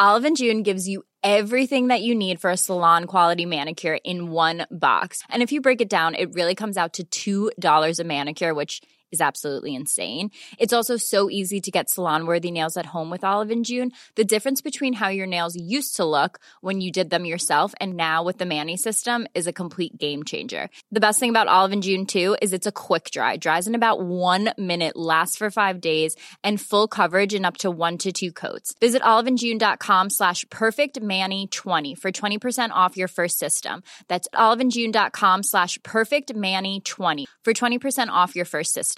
Olive & June gives you everything that you need for a salon-quality manicure in one box. And if you break it down, it really comes out to $2 a manicure, which is ایب سل سین it's also so easy to get سلان وردی news and home what آلوین Jain the difference between have your nose silk when you جد دم yourself and نا ودین system is a complete game changer boosting آلو جیونس اے کھوک جائے dries one minute last for five days and full ابن آلوین جینڈا خام ساش perfect میٹانی of your first system Olivia جینڈا خام ساش پکٹ می یعنی twenty thirty percent of your first system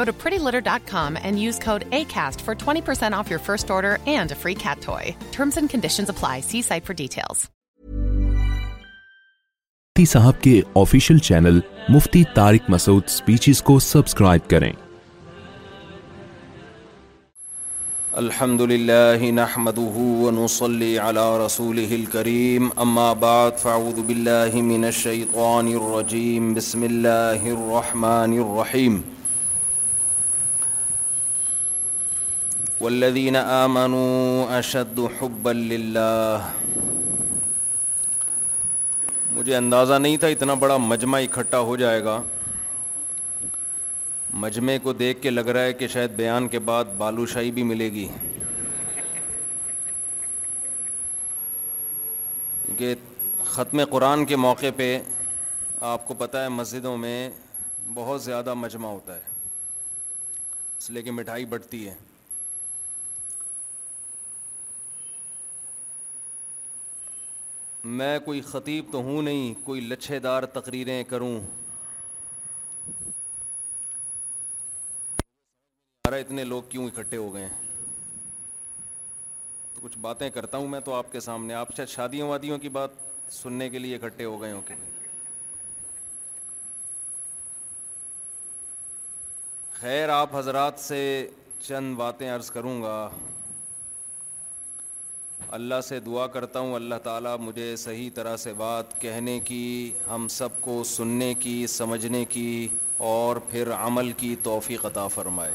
Go to prettylitter.com and use code ACAST for 20% off your first order and a free cat toy. Terms and conditions apply. See site for details. Mufti Sahab ke official channel Mufti Tariq Masood Speeches ko subscribe karein. الحمد لله نحمده ونصلي على رسوله الكريم أما بعد فاعوذ بالله من الشيطان الرجيم بسم الله الرحمن الرحيم آمنوا اشد حبا للہ مجھے اندازہ نہیں تھا اتنا بڑا مجمع اکٹھا ہو جائے گا مجمع کو دیکھ کے لگ رہا ہے کہ شاید بیان کے بعد بالو شاہی بھی ملے گی کہ ختم قرآن کے موقع پہ آپ کو پتہ ہے مسجدوں میں بہت زیادہ مجمع ہوتا ہے اس لیے کہ مٹھائی بڑھتی ہے میں کوئی خطیب تو ہوں نہیں کوئی لچھے دار تقریریں کروں اتنے لوگ کیوں اکٹھے ہو گئے ہیں تو کچھ باتیں کرتا ہوں میں تو آپ کے سامنے آپ شاید شادیوں وادیوں کی بات سننے کے لیے اکٹھے ہو گئے ہوں کہ خیر آپ حضرات سے چند باتیں عرض کروں گا اللہ سے دعا کرتا ہوں اللہ تعالیٰ مجھے صحیح طرح سے بات کہنے کی ہم سب کو سننے کی سمجھنے کی اور پھر عمل کی توفیق عطا فرمائے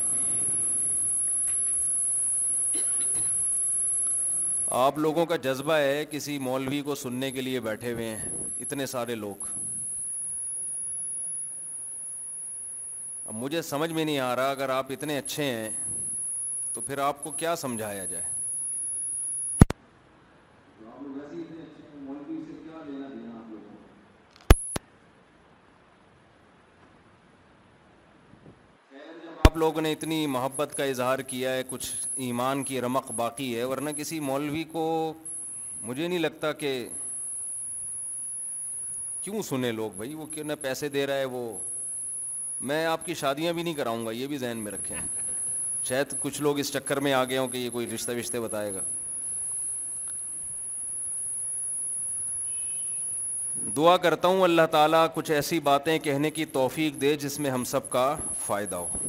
آپ لوگوں کا جذبہ ہے کسی مولوی کو سننے کے لیے بیٹھے ہوئے ہیں اتنے سارے لوگ اب مجھے سمجھ میں نہیں آ رہا اگر آپ اتنے اچھے ہیں تو پھر آپ کو کیا سمجھایا جائے آپ لوگ نے اتنی محبت کا اظہار کیا ہے کچھ ایمان کی رمق باقی ہے ورنہ کسی مولوی کو مجھے نہیں لگتا کہ کیوں سنے لوگ بھائی وہ کیوں نہ پیسے دے رہا ہے وہ میں آپ کی شادیاں بھی نہیں کراؤں گا یہ بھی ذہن میں رکھیں شاید کچھ لوگ اس چکر میں آ گئے ہوں کہ یہ کوئی رشتہ وشتے بتائے گا دعا کرتا ہوں اللہ تعالیٰ کچھ ایسی باتیں کہنے کی توفیق دے جس میں ہم سب کا فائدہ ہو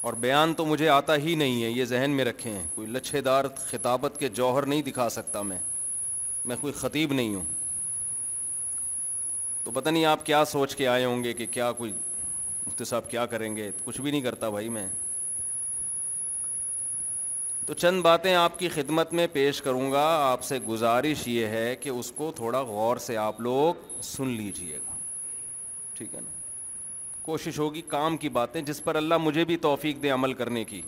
اور بیان تو مجھے آتا ہی نہیں ہے یہ ذہن میں رکھے ہیں کوئی لچھے دار خطابت کے جوہر نہیں دکھا سکتا میں میں کوئی خطیب نہیں ہوں تو پتہ نہیں آپ کیا سوچ کے آئے ہوں گے کہ کیا کوئی مفتی صاحب کیا کریں گے کچھ بھی نہیں کرتا بھائی میں تو چند باتیں آپ کی خدمت میں پیش کروں گا آپ سے گزارش یہ ہے کہ اس کو تھوڑا غور سے آپ لوگ سن لیجیے گا ٹھیک ہے نا کوشش ہوگی کام کی باتیں جس پر اللہ مجھے بھی توفیق دے عمل کرنے کی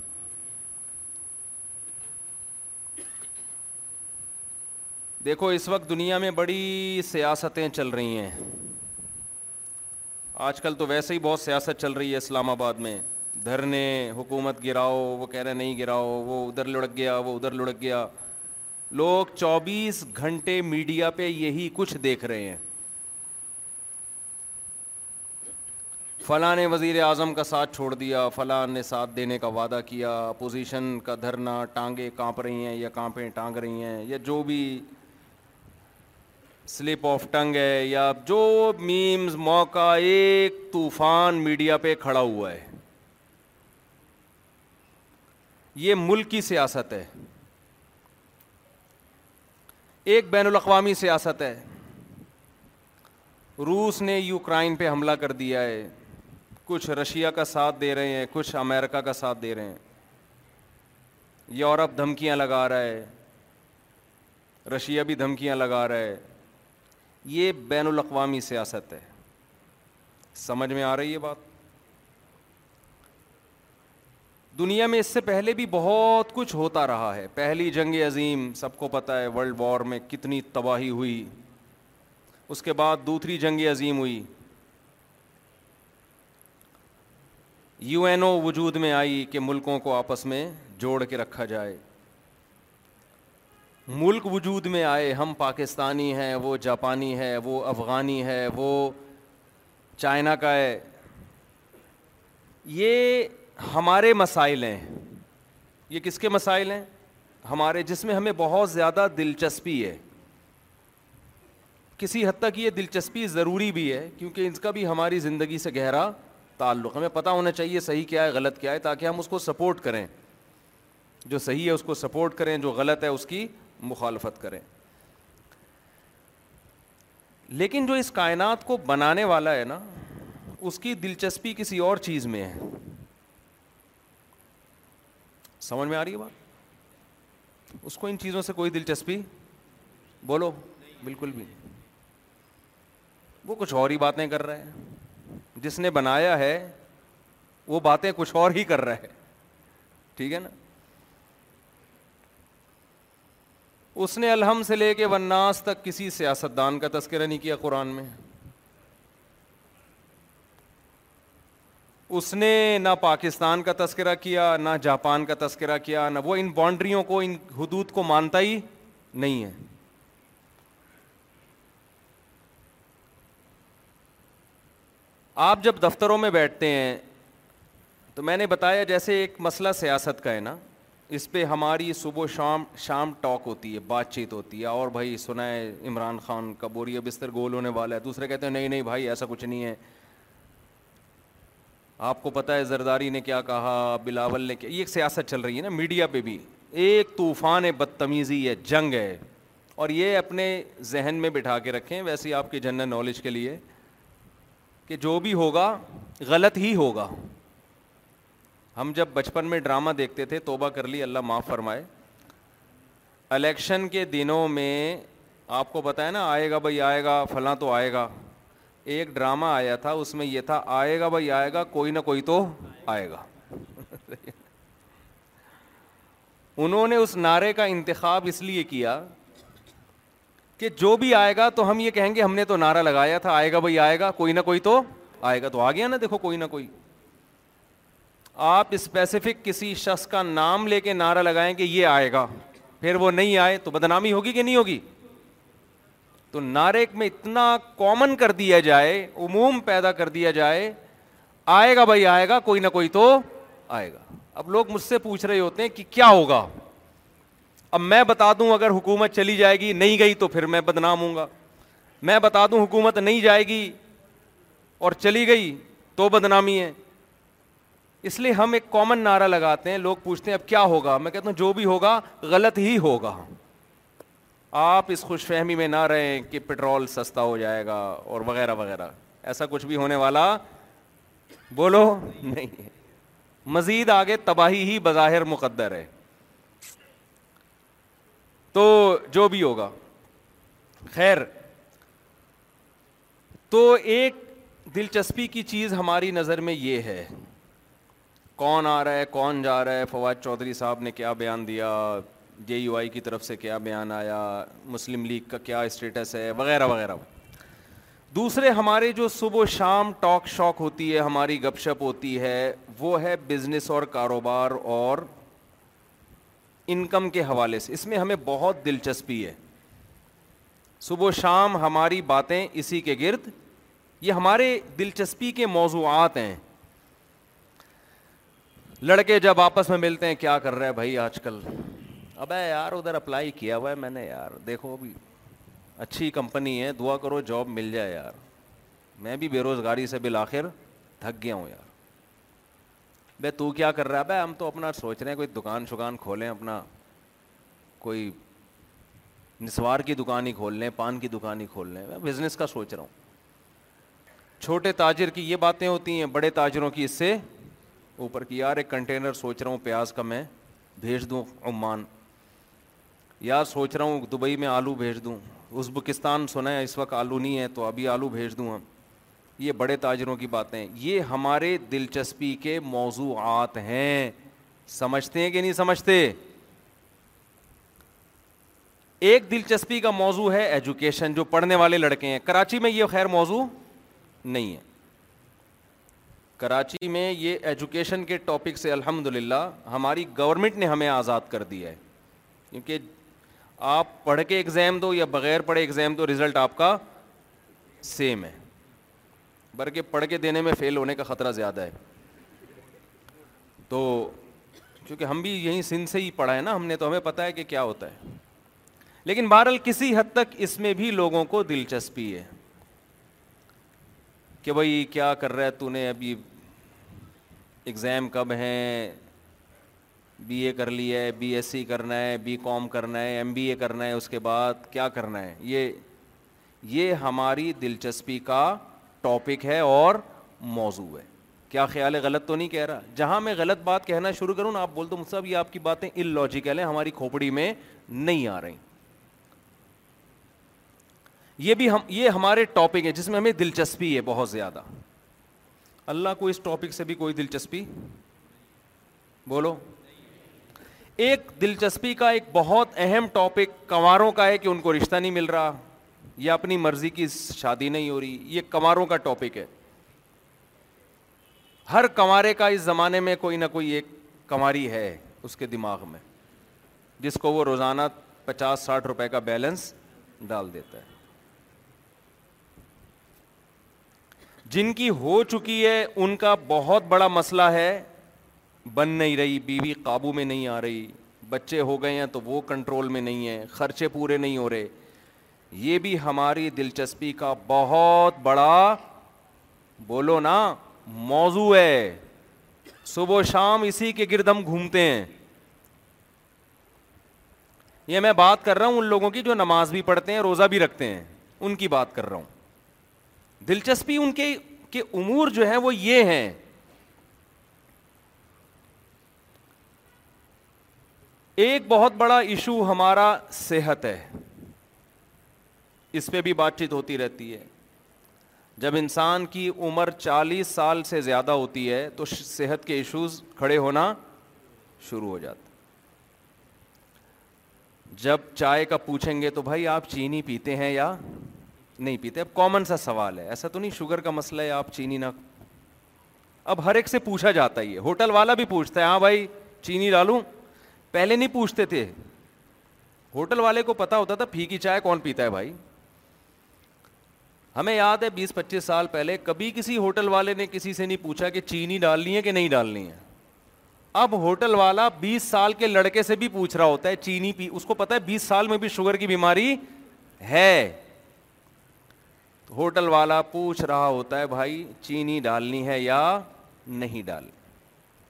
دیکھو اس وقت دنیا میں بڑی سیاستیں چل رہی ہیں آج کل تو ویسے ہی بہت سیاست چل رہی ہے اسلام آباد میں دھرنے حکومت گراؤ وہ کہہ رہے نہیں گراؤ وہ ادھر لڑک گیا وہ ادھر لڑک گیا لوگ چوبیس گھنٹے میڈیا پہ یہی کچھ دیکھ رہے ہیں فلاں نے وزیر اعظم کا ساتھ چھوڑ دیا فلاں نے ساتھ دینے کا وعدہ کیا اپوزیشن کا دھرنا ٹانگیں کانپ رہی ہیں یا کانپیں ٹانگ رہی ہیں یا جو بھی سلپ آف ٹنگ ہے یا جو میمز موقع ایک طوفان میڈیا پہ کھڑا ہوا ہے یہ ملک کی سیاست ہے ایک بین الاقوامی سیاست ہے روس نے یوکرائن پہ حملہ کر دیا ہے کچھ رشیا کا ساتھ دے رہے ہیں کچھ امیرکا کا ساتھ دے رہے ہیں یورپ دھمکیاں لگا رہا ہے رشیا بھی دھمکیاں لگا رہا ہے یہ بین الاقوامی سیاست ہے سمجھ میں آ رہی ہے بات دنیا میں اس سے پہلے بھی بہت کچھ ہوتا رہا ہے پہلی جنگ عظیم سب کو پتا ہے ورلڈ وار میں کتنی تباہی ہوئی اس کے بعد دوسری جنگ عظیم ہوئی یو این او وجود میں آئی کہ ملکوں کو آپس میں جوڑ کے رکھا جائے ملک وجود میں آئے ہم پاکستانی ہیں وہ جاپانی ہے وہ افغانی ہے وہ چائنا کا ہے یہ ہمارے مسائل ہیں یہ کس کے مسائل ہیں ہمارے جس میں ہمیں بہت زیادہ دلچسپی ہے کسی حد تک یہ دلچسپی ضروری بھی ہے کیونکہ اس کا بھی ہماری زندگی سے گہرا تعلق ہمیں پتہ ہونا چاہیے صحیح کیا ہے غلط کیا ہے تاکہ ہم اس کو سپورٹ کریں جو صحیح ہے اس کو سپورٹ کریں جو غلط ہے اس کی مخالفت کریں لیکن جو اس کائنات کو بنانے والا ہے نا اس کی دلچسپی کسی اور چیز میں ہے سمجھ میں آ رہی ہے بات اس کو ان چیزوں سے کوئی دلچسپی بولو بالکل بھی وہ کچھ اور ہی باتیں کر رہے ہیں جس نے بنایا ہے وہ باتیں کچھ اور ہی کر رہا ہے ٹھیک ہے نا اس نے الحم سے لے کے وناس تک کسی سیاست دان کا تذکرہ نہیں کیا قرآن میں اس نے نہ پاکستان کا تذکرہ کیا نہ جاپان کا تذکرہ کیا نہ وہ ان باؤنڈریوں کو ان حدود کو مانتا ہی نہیں ہے آپ جب دفتروں میں بیٹھتے ہیں تو میں نے بتایا جیسے ایک مسئلہ سیاست کا ہے نا اس پہ ہماری صبح و شام شام ٹاک ہوتی ہے بات چیت ہوتی ہے اور بھائی سنا ہے عمران خان کبوری بستر گول ہونے والا ہے دوسرے کہتے ہیں نہیں نہیں بھائی ایسا کچھ نہیں ہے آپ کو پتہ ہے زرداری نے کیا کہا بلاول نے کیا یہ ایک سیاست چل رہی ہے نا میڈیا پہ بھی ایک طوفان ہے بدتمیزی ہے جنگ ہے اور یہ اپنے ذہن میں بٹھا کے رکھیں ویسے آپ کے جنرل نالج کے لیے کہ جو بھی ہوگا غلط ہی ہوگا ہم جب بچپن میں ڈرامہ دیکھتے تھے توبہ کر لی اللہ معاف فرمائے الیکشن کے دنوں میں آپ کو بتایا نا آئے گا بھائی آئے گا فلاں تو آئے گا ایک ڈرامہ آیا تھا اس میں یہ تھا آئے گا بھائی آئے گا کوئی نہ کوئی تو آئے گا انہوں نے اس نعرے کا انتخاب اس لیے کیا کہ جو بھی آئے گا تو ہم یہ کہیں گے ہم نے تو نعرہ لگایا تھا آئے گا بھائی آئے گا کوئی نہ کوئی تو آئے گا تو آ گیا نا دیکھو کوئی نہ کوئی آپ اسپیسیفک کسی شخص کا نام لے کے نعرہ لگائیں کہ یہ آئے گا پھر وہ نہیں آئے تو بدنامی ہوگی کہ نہیں ہوگی تو نعرے میں اتنا کامن کر دیا جائے عموم پیدا کر دیا جائے آئے گا بھائی آئے گا کوئی نہ کوئی تو آئے گا اب لوگ مجھ سے پوچھ رہے ہوتے ہیں کہ کیا ہوگا اب میں بتا دوں اگر حکومت چلی جائے گی نہیں گئی تو پھر میں بدنام ہوں گا میں بتا دوں حکومت نہیں جائے گی اور چلی گئی تو بدنامی ہے اس لیے ہم ایک کامن نعرہ لگاتے ہیں لوگ پوچھتے ہیں اب کیا ہوگا میں کہتا ہوں جو بھی ہوگا غلط ہی ہوگا آپ اس خوش فہمی میں نہ رہیں کہ پٹرول سستا ہو جائے گا اور وغیرہ وغیرہ ایسا کچھ بھی ہونے والا بولو نہیں ہے مزید آگے تباہی ہی بظاہر مقدر ہے تو جو بھی ہوگا خیر تو ایک دلچسپی کی چیز ہماری نظر میں یہ ہے کون آ رہا ہے کون جا رہا ہے فواد چودھری صاحب نے کیا بیان دیا جے یو آئی کی طرف سے کیا بیان آیا مسلم لیگ کا کیا اسٹیٹس ہے وغیرہ وغیرہ دوسرے ہمارے جو صبح و شام ٹاک شاک ہوتی ہے ہماری گپ شپ ہوتی ہے وہ ہے بزنس اور کاروبار اور انکم کے حوالے سے اس میں ہمیں بہت دلچسپی ہے صبح و شام ہماری باتیں اسی کے گرد یہ ہمارے دلچسپی کے موضوعات ہیں لڑکے جب آپس میں ملتے ہیں کیا کر رہے ہیں بھائی آج کل ابے یار ادھر اپلائی کیا ہوا ہے میں نے یار دیکھو ابھی اچھی کمپنی ہے دعا کرو جاب مل جائے یار میں بھی بے روزگاری سے بالآخر تھک گیا ہوں یار بھائی تو کیا کر رہا ہے بھائی ہم تو اپنا سوچ رہے ہیں کوئی دکان شکان کھولیں اپنا کوئی نسوار کی دکان ہی کھول لیں پان کی دکان ہی کھول لیں میں بزنس کا سوچ رہا ہوں چھوٹے تاجر کی یہ باتیں ہوتی ہیں بڑے تاجروں کی اس سے اوپر کی یار ایک کنٹینر سوچ رہا ہوں پیاز کا میں بھیج دوں عمان یار سوچ رہا ہوں دبئی میں آلو بھیج دوں ازبکستان سنا ہے اس وقت آلو نہیں ہے تو ابھی آلو بھیج دوں ہم یہ بڑے تاجروں کی باتیں یہ ہمارے دلچسپی کے موضوعات ہیں سمجھتے ہیں کہ نہیں سمجھتے ایک دلچسپی کا موضوع ہے ایجوکیشن جو پڑھنے والے لڑکے ہیں کراچی میں یہ خیر موضوع نہیں ہے کراچی میں یہ ایجوکیشن کے ٹاپک سے الحمد للہ ہماری گورنمنٹ نے ہمیں آزاد کر دیا ہے کیونکہ آپ پڑھ کے ایگزام دو یا بغیر پڑھے ایگزام دو رزلٹ آپ کا سیم ہے بلکہ پڑھ کے دینے میں فیل ہونے کا خطرہ زیادہ ہے تو چونکہ ہم بھی یہیں سندھ سے ہی پڑھا ہے نا ہم نے تو ہمیں پتہ ہے کہ کیا ہوتا ہے لیکن بہرحال کسی حد تک اس میں بھی لوگوں کو دلچسپی ہے کہ بھائی کیا کر رہا ہے تو نے ابھی ایگزام کب ہیں بی اے کر لی ہے بی ایس سی کرنا ہے بی کام کرنا ہے ایم بی اے کرنا ہے اس کے بعد کیا کرنا ہے یہ یہ ہماری دلچسپی کا ٹاپک ہے اور موضوع ہے کیا خیال ہے غلط تو نہیں کہہ رہا جہاں میں غلط بات کہنا شروع کروں آپ بول مجھ یہ آپ کی باتیں ان لوجیکل ہیں ہماری کھوپڑی میں نہیں آ رہی یہ بھی ہم یہ ہمارے ٹاپک ہے جس میں ہمیں دلچسپی ہے بہت زیادہ اللہ کو اس ٹاپک سے بھی کوئی دلچسپی بولو ایک دلچسپی کا ایک بہت اہم ٹاپک کنواروں کا ہے کہ ان کو رشتہ نہیں مل رہا یا اپنی مرضی کی شادی نہیں ہو رہی یہ کماروں کا ٹاپک ہے ہر کمارے کا اس زمانے میں کوئی نہ کوئی ایک کماری ہے اس کے دماغ میں جس کو وہ روزانہ پچاس ساٹھ روپے کا بیلنس ڈال دیتا ہے جن کی ہو چکی ہے ان کا بہت بڑا مسئلہ ہے بن نہیں رہی بیوی قابو میں نہیں آ رہی بچے ہو گئے ہیں تو وہ کنٹرول میں نہیں ہے خرچے پورے نہیں ہو رہے یہ بھی ہماری دلچسپی کا بہت بڑا بولو نا موضوع ہے صبح و شام اسی کے گرد ہم گھومتے ہیں یہ میں بات کر رہا ہوں ان لوگوں کی جو نماز بھی پڑھتے ہیں روزہ بھی رکھتے ہیں ان کی بات کر رہا ہوں دلچسپی ان کے کے امور جو ہیں وہ یہ ہیں ایک بہت بڑا ایشو ہمارا صحت ہے اس پہ بھی بات چیت ہوتی رہتی ہے جب انسان کی عمر چالیس سال سے زیادہ ہوتی ہے تو صحت کے ایشوز کھڑے ہونا شروع ہو جاتا جب چائے کا پوچھیں گے تو بھائی آپ چینی پیتے ہیں یا نہیں پیتے اب کامن سا سوال ہے ایسا تو نہیں شوگر کا مسئلہ ہے آپ چینی نہ اب ہر ایک سے پوچھا جاتا ہی ہے ہوٹل والا بھی پوچھتا ہے ہاں بھائی چینی ڈالوں پہلے نہیں پوچھتے تھے ہوٹل والے کو پتا ہوتا تھا پھی کی چائے کون پیتا ہے بھائی ہمیں یاد ہے بیس پچیس سال پہلے کبھی کسی ہوٹل والے نے کسی سے نہیں پوچھا کہ چینی ڈالنی ہے کہ نہیں ڈالنی ہے اب ہوٹل والا بیس سال کے لڑکے سے بھی پوچھ رہا ہوتا ہے چینی پی اس کو پتا ہے بیس سال میں بھی شوگر کی بیماری ہے ہوٹل والا پوچھ رہا ہوتا ہے بھائی چینی ڈالنی ہے یا نہیں ڈالنی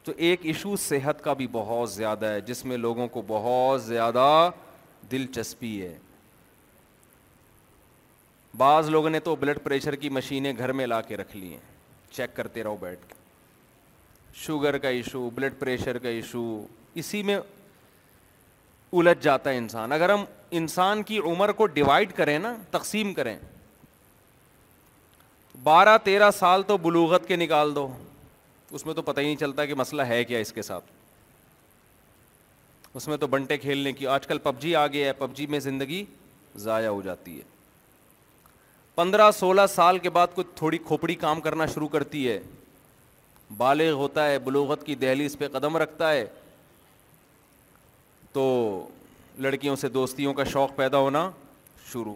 تو ایک ایشو صحت کا بھی بہت زیادہ ہے جس میں لوگوں کو بہت زیادہ دلچسپی ہے بعض لوگوں نے تو بلڈ پریشر کی مشینیں گھر میں لا کے رکھ لی ہیں چیک کرتے رہو بیٹھ کے شوگر کا ایشو بلڈ پریشر کا ایشو اسی میں الجھ جاتا ہے انسان اگر ہم انسان کی عمر کو ڈیوائڈ کریں نا تقسیم کریں بارہ تیرہ سال تو بلوغت کے نکال دو اس میں تو پتہ ہی نہیں چلتا کہ مسئلہ ہے کیا اس کے ساتھ اس میں تو بنٹے کھیلنے کی آج کل پب جی آ گیا ہے پب جی میں زندگی ضائع ہو جاتی ہے پندرہ سولہ سال کے بعد کوئی تھوڑی کھوپڑی کام کرنا شروع کرتی ہے بالغ ہوتا ہے بلوغت کی دہلی اس پہ قدم رکھتا ہے تو لڑکیوں سے دوستیوں کا شوق پیدا ہونا شروع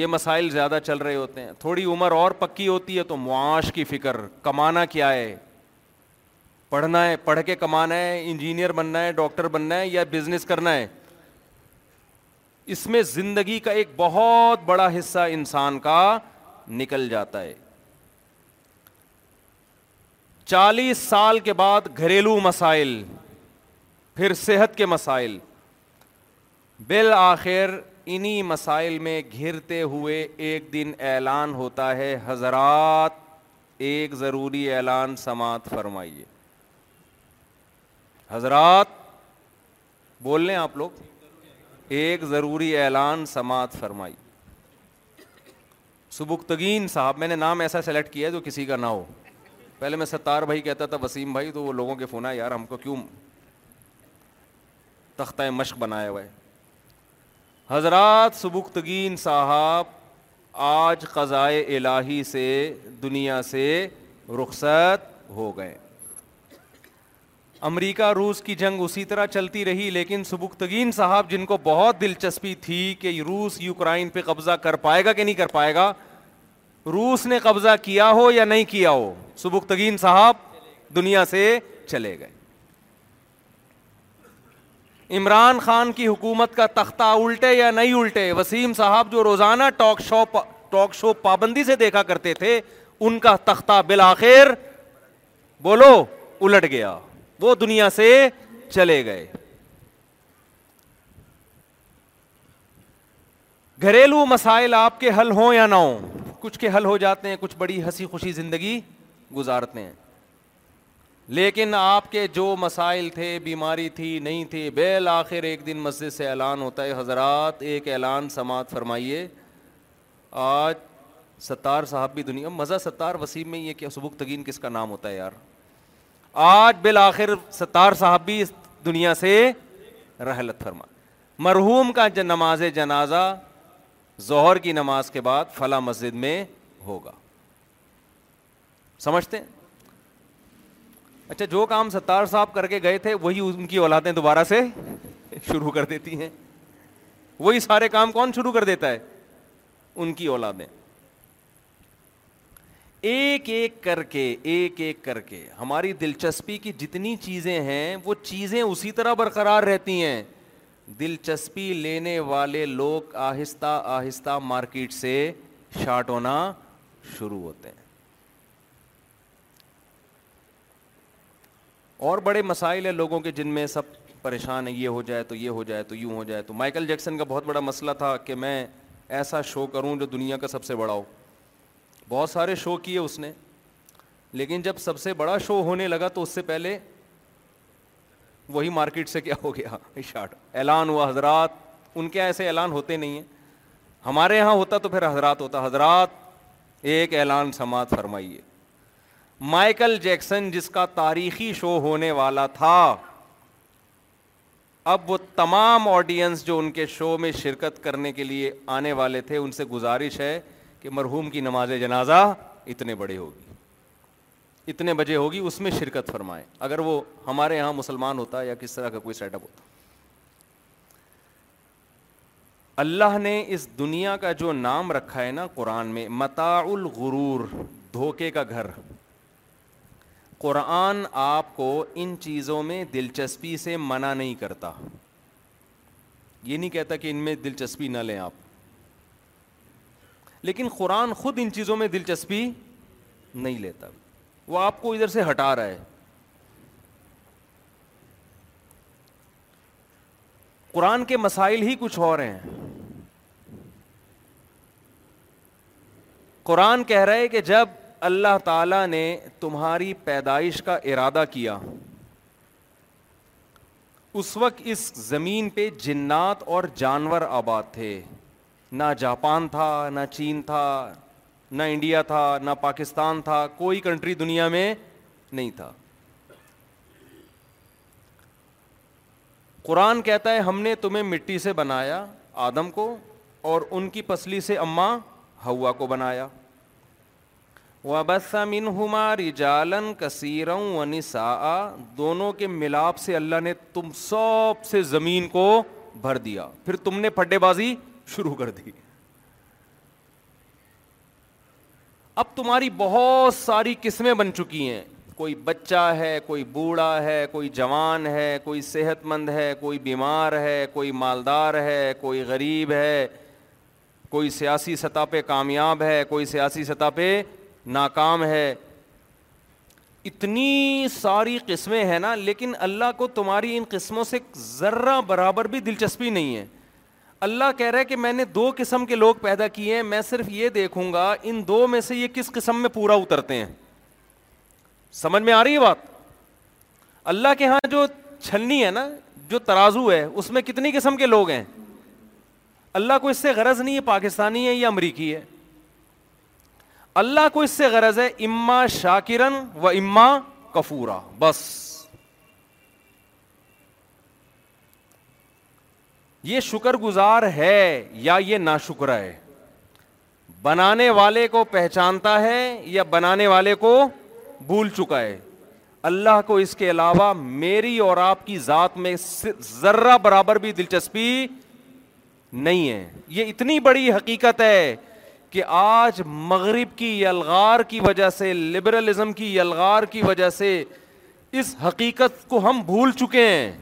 یہ مسائل زیادہ چل رہے ہوتے ہیں تھوڑی عمر اور پکی ہوتی ہے تو معاش کی فکر کمانا کیا ہے پڑھنا ہے پڑھ کے کمانا ہے انجینئر بننا ہے ڈاکٹر بننا ہے یا بزنس کرنا ہے اس میں زندگی کا ایک بہت بڑا حصہ انسان کا نکل جاتا ہے چالیس سال کے بعد گھریلو مسائل پھر صحت کے مسائل بالآخر انہی مسائل میں گھرتے ہوئے ایک دن اعلان ہوتا ہے حضرات ایک ضروری اعلان سماعت فرمائیے حضرات بول لیں آپ لوگ ایک ضروری اعلان سماعت فرمائی سبکتگین صاحب میں نے نام ایسا سلیکٹ کیا ہے جو کسی کا نہ ہو پہلے میں ستار بھائی کہتا تھا وسیم بھائی تو وہ لوگوں کے فون ہے یار ہم کو کیوں تختہ مشق ہوا ہوئے حضرات سبکتگین صاحب آج قضائے الہی سے دنیا سے رخصت ہو گئے امریکہ روس کی جنگ اسی طرح چلتی رہی لیکن سبکتگین صاحب جن کو بہت دلچسپی تھی کہ روس یوکرائن پہ قبضہ کر پائے گا کہ نہیں کر پائے گا روس نے قبضہ کیا ہو یا نہیں کیا ہو سبکتگین صاحب دنیا سے چلے گئے عمران خان کی حکومت کا تختہ الٹے یا نہیں الٹے وسیم صاحب جو روزانہ ٹاک شو ٹاک شو پابندی سے دیکھا کرتے تھے ان کا تختہ بالآخر بولو الٹ گیا وہ دنیا سے چلے گئے گھریلو مسائل آپ کے حل ہوں یا نہ ہوں کچھ کے حل ہو جاتے ہیں کچھ بڑی ہنسی خوشی زندگی گزارتے ہیں لیکن آپ کے جو مسائل تھے بیماری تھی نہیں تھی بیل آخر ایک دن مسجد سے اعلان ہوتا ہے حضرات ایک اعلان سماعت فرمائیے آج ستار صاحب بھی دنیا مزہ ستار وسیم میں یہ کیا سبک تگین کس کا نام ہوتا ہے یار آج بالآخر ستار صاحب بھی اس دنیا سے رحلت فرما مرحوم کا نماز جنازہ زہر کی نماز کے بعد فلاں مسجد میں ہوگا سمجھتے ہیں اچھا جو کام ستار صاحب کر کے گئے تھے وہی ان کی اولادیں دوبارہ سے شروع کر دیتی ہیں وہی سارے کام کون شروع کر دیتا ہے ان کی اولادیں ایک ایک کر کے ایک ایک کر کے ہماری دلچسپی کی جتنی چیزیں ہیں وہ چیزیں اسی طرح برقرار رہتی ہیں دلچسپی لینے والے لوگ آہستہ آہستہ مارکیٹ سے شارٹ ہونا شروع ہوتے ہیں اور بڑے مسائل ہیں لوگوں کے جن میں سب پریشان ہیں یہ ہو جائے تو یہ ہو جائے تو یوں ہو جائے تو مائیکل جیکسن کا بہت بڑا مسئلہ تھا کہ میں ایسا شو کروں جو دنیا کا سب سے بڑا ہو بہت سارے شو کیے اس نے لیکن جب سب سے بڑا شو ہونے لگا تو اس سے پہلے وہی مارکیٹ سے کیا ہو گیا شارٹ اعلان ہوا حضرات ان کے ایسے اعلان ہوتے نہیں ہیں ہمارے یہاں ہوتا تو پھر حضرات ہوتا حضرات ایک اعلان سماعت فرمائیے مائیکل جیکسن جس کا تاریخی شو ہونے والا تھا اب وہ تمام آڈینس جو ان کے شو میں شرکت کرنے کے لیے آنے والے تھے ان سے گزارش ہے کہ مرحوم کی نماز جنازہ اتنے بڑے ہوگی اتنے بجے ہوگی اس میں شرکت فرمائے اگر وہ ہمارے یہاں مسلمان ہوتا یا کس طرح کا کوئی سیٹ اپ ہوتا اللہ نے اس دنیا کا جو نام رکھا ہے نا قرآن میں متاع الغرور دھوکے کا گھر قرآن آپ کو ان چیزوں میں دلچسپی سے منع نہیں کرتا یہ نہیں کہتا کہ ان میں دلچسپی نہ لیں آپ لیکن قرآن خود ان چیزوں میں دلچسپی نہیں لیتا وہ آپ کو ادھر سے ہٹا رہا ہے قرآن کے مسائل ہی کچھ اور ہیں قرآن کہہ رہے کہ جب اللہ تعالیٰ نے تمہاری پیدائش کا ارادہ کیا اس وقت اس زمین پہ جنات اور جانور آباد تھے نہ جاپان تھا نہ چین تھا نہ انڈیا تھا نہ پاکستان تھا کوئی کنٹری دنیا میں نہیں تھا قرآن کہتا ہے ہم نے تمہیں مٹی سے بنایا آدم کو اور ان کی پسلی سے اماں ہوا کو بنایا وبس ہما رجالن کثیروں دونوں کے ملاپ سے اللہ نے تم سب سے زمین کو بھر دیا پھر تم نے پڈے بازی شروع کر دی اب تمہاری بہت ساری قسمیں بن چکی ہیں کوئی بچہ ہے کوئی بوڑھا ہے کوئی جوان ہے کوئی صحت مند ہے کوئی بیمار ہے کوئی مالدار ہے کوئی غریب ہے کوئی سیاسی سطح پہ کامیاب ہے کوئی سیاسی سطح پہ ناکام ہے اتنی ساری قسمیں ہیں نا لیکن اللہ کو تمہاری ان قسموں سے ذرہ برابر بھی دلچسپی نہیں ہے اللہ کہہ رہا ہے کہ میں نے دو قسم کے لوگ پیدا کیے ہیں میں صرف یہ دیکھوں گا ان دو میں سے یہ کس قسم میں پورا اترتے ہیں سمجھ میں آ رہی ہے بات اللہ کے ہاں جو چھلنی ہے نا جو ترازو ہے اس میں کتنی قسم کے لوگ ہیں اللہ کو اس سے غرض نہیں ہے پاکستانی ہے یا امریکی ہے اللہ کو اس سے غرض ہے اما شاکرن و اما کفورا بس یہ شکر گزار ہے یا یہ نا شکر ہے بنانے والے کو پہچانتا ہے یا بنانے والے کو بھول چکا ہے اللہ کو اس کے علاوہ میری اور آپ کی ذات میں ذرہ برابر بھی دلچسپی نہیں ہے یہ اتنی بڑی حقیقت ہے کہ آج مغرب کی یلغار کی وجہ سے لبرلزم کی یلغار کی وجہ سے اس حقیقت کو ہم بھول چکے ہیں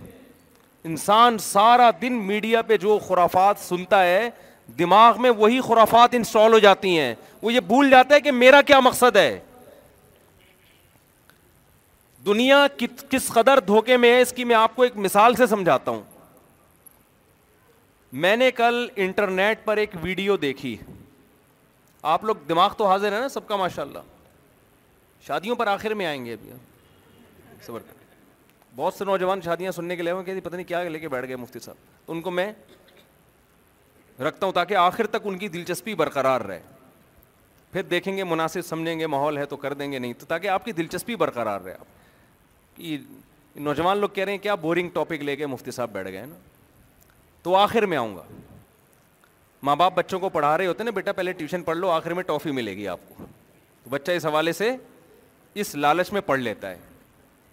انسان سارا دن میڈیا پہ جو خرافات سنتا ہے دماغ میں وہی خرافات انسٹال ہو جاتی ہیں وہ یہ بھول جاتا ہے کہ میرا کیا مقصد ہے دنیا کس قدر دھوکے میں ہے اس کی میں آپ کو ایک مثال سے سمجھاتا ہوں میں نے کل انٹرنیٹ پر ایک ویڈیو دیکھی آپ لوگ دماغ تو حاضر ہیں نا سب کا ماشاء اللہ شادیوں پر آخر میں آئیں گے ابھی بہت سے نوجوان شادیاں سننے کے لیے ہوں کہ پتہ نہیں کیا لے کے بیٹھ گئے مفتی صاحب ان کو میں رکھتا ہوں تاکہ آخر تک ان کی دلچسپی برقرار رہے پھر دیکھیں گے مناسب سمجھیں گے ماحول ہے تو کر دیں گے نہیں تو تاکہ آپ کی دلچسپی برقرار رہے آپ کہ نوجوان لوگ کہہ رہے ہیں کیا بورنگ ٹاپک لے کے مفتی صاحب بیٹھ گئے نا تو آخر میں آؤں گا ماں باپ بچوں کو پڑھا رہے ہوتے ہیں نا بیٹا پہلے ٹیوشن پڑھ لو آخر میں ٹافی ملے گی آپ کو بچہ اس حوالے سے اس لالچ میں پڑھ لیتا ہے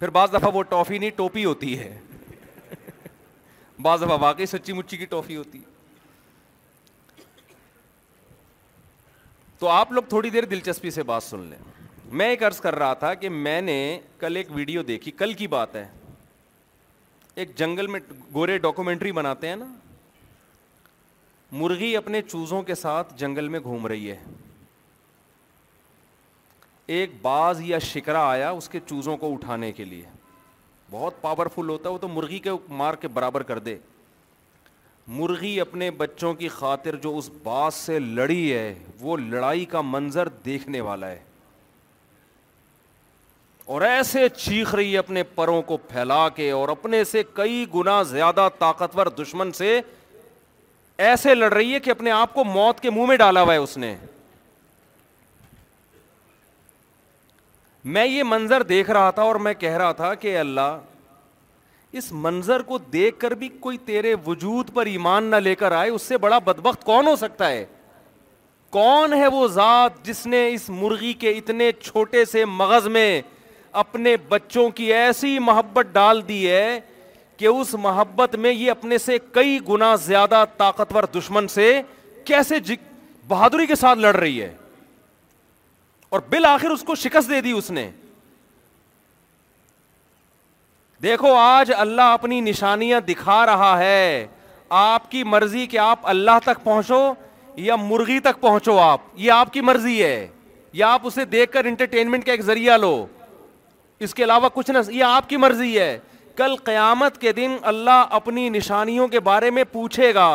پھر بعض دفعہ وہ ٹافی نہیں ٹوپی ہوتی ہے بعض دفعہ واقعی سچی مچی کی ٹافی ہوتی ہے تو آپ لوگ تھوڑی دیر دلچسپی سے بات سن لیں میں ایک عرض کر رہا تھا کہ میں نے کل ایک ویڈیو دیکھی کل کی بات ہے ایک جنگل میں گورے ڈاکومنٹری بناتے ہیں نا مرغی اپنے چوزوں کے ساتھ جنگل میں گھوم رہی ہے ایک باز یا شکرا آیا اس کے چوزوں کو اٹھانے کے لیے بہت پاورفل ہوتا ہے وہ تو مرغی کے مار کے برابر کر دے مرغی اپنے بچوں کی خاطر جو اس باز سے لڑی ہے وہ لڑائی کا منظر دیکھنے والا ہے اور ایسے چیخ رہی ہے اپنے پروں کو پھیلا کے اور اپنے سے کئی گنا زیادہ طاقتور دشمن سے ایسے لڑ رہی ہے کہ اپنے آپ کو موت کے منہ میں ڈالا ہوا ہے اس نے میں یہ منظر دیکھ رہا تھا اور میں کہہ رہا تھا کہ اللہ اس منظر کو دیکھ کر بھی کوئی تیرے وجود پر ایمان نہ لے کر آئے اس سے بڑا بدبخت کون ہو سکتا ہے کون ہے وہ ذات جس نے اس مرغی کے اتنے چھوٹے سے مغز میں اپنے بچوں کی ایسی محبت ڈال دی ہے کہ اس محبت میں یہ اپنے سے کئی گنا زیادہ طاقتور دشمن سے کیسے جی، بہادری کے ساتھ لڑ رہی ہے اور بالآخر اس کو شکست دے دی اس نے دیکھو آج اللہ اپنی نشانیاں دکھا رہا ہے آپ کی مرضی کہ آپ اللہ تک پہنچو یا مرغی تک پہنچو آپ آپ آپ یہ کی مرضی ہے یا اسے دیکھ کر انٹرٹینمنٹ کا ایک ذریعہ لو اس کے علاوہ کچھ نہ یہ آپ کی مرضی ہے کل قیامت کے دن اللہ اپنی نشانیوں کے بارے میں پوچھے گا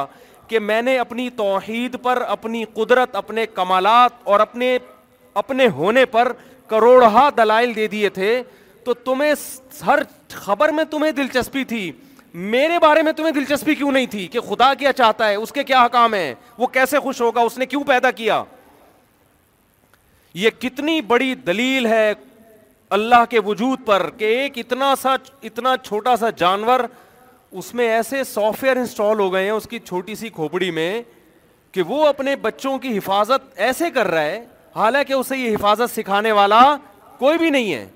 کہ میں نے اپنی توحید پر اپنی قدرت اپنے کمالات اور اپنے اپنے ہونے پر کروڑہ دلائل دے دیے تھے تو تمہیں ہر خبر میں تمہیں دلچسپی تھی میرے بارے میں تمہیں دلچسپی کیوں نہیں تھی کہ خدا کیا چاہتا ہے اس کے کیا حکام ہیں وہ کیسے خوش ہوگا اس نے کیوں پیدا کیا یہ کتنی بڑی دلیل ہے اللہ کے وجود پر کہ ایک اتنا چھوٹا سا جانور اس میں ایسے سافٹ ویئر انسٹال ہو گئے ہیں اس کی چھوٹی سی کھوپڑی میں کہ وہ اپنے بچوں کی حفاظت ایسے کر رہا ہے حالانکہ اسے یہ حفاظت سکھانے والا کوئی بھی نہیں ہے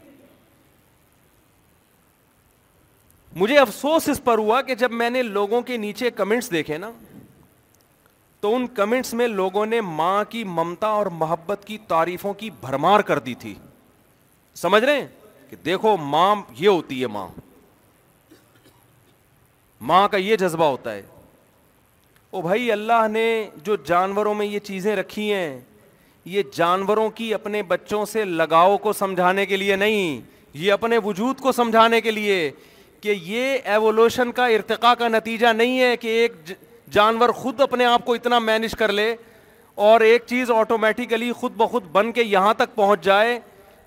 مجھے افسوس اس پر ہوا کہ جب میں نے لوگوں کے نیچے کمنٹس دیکھے نا تو ان کمنٹس میں لوگوں نے ماں کی ممتا اور محبت کی تعریفوں کی بھرمار کر دی تھی سمجھ رہے ہیں کہ دیکھو ماں یہ ہوتی ہے ماں ماں کا یہ جذبہ ہوتا ہے او بھائی اللہ نے جو جانوروں میں یہ چیزیں رکھی ہیں یہ جانوروں کی اپنے بچوں سے لگاؤ کو سمجھانے کے لیے نہیں یہ اپنے وجود کو سمجھانے کے لیے کہ یہ ایوولوشن کا ارتقاء کا نتیجہ نہیں ہے کہ ایک جانور خود اپنے آپ کو اتنا مینج کر لے اور ایک چیز آٹومیٹیکلی خود بخود بن کے یہاں تک پہنچ جائے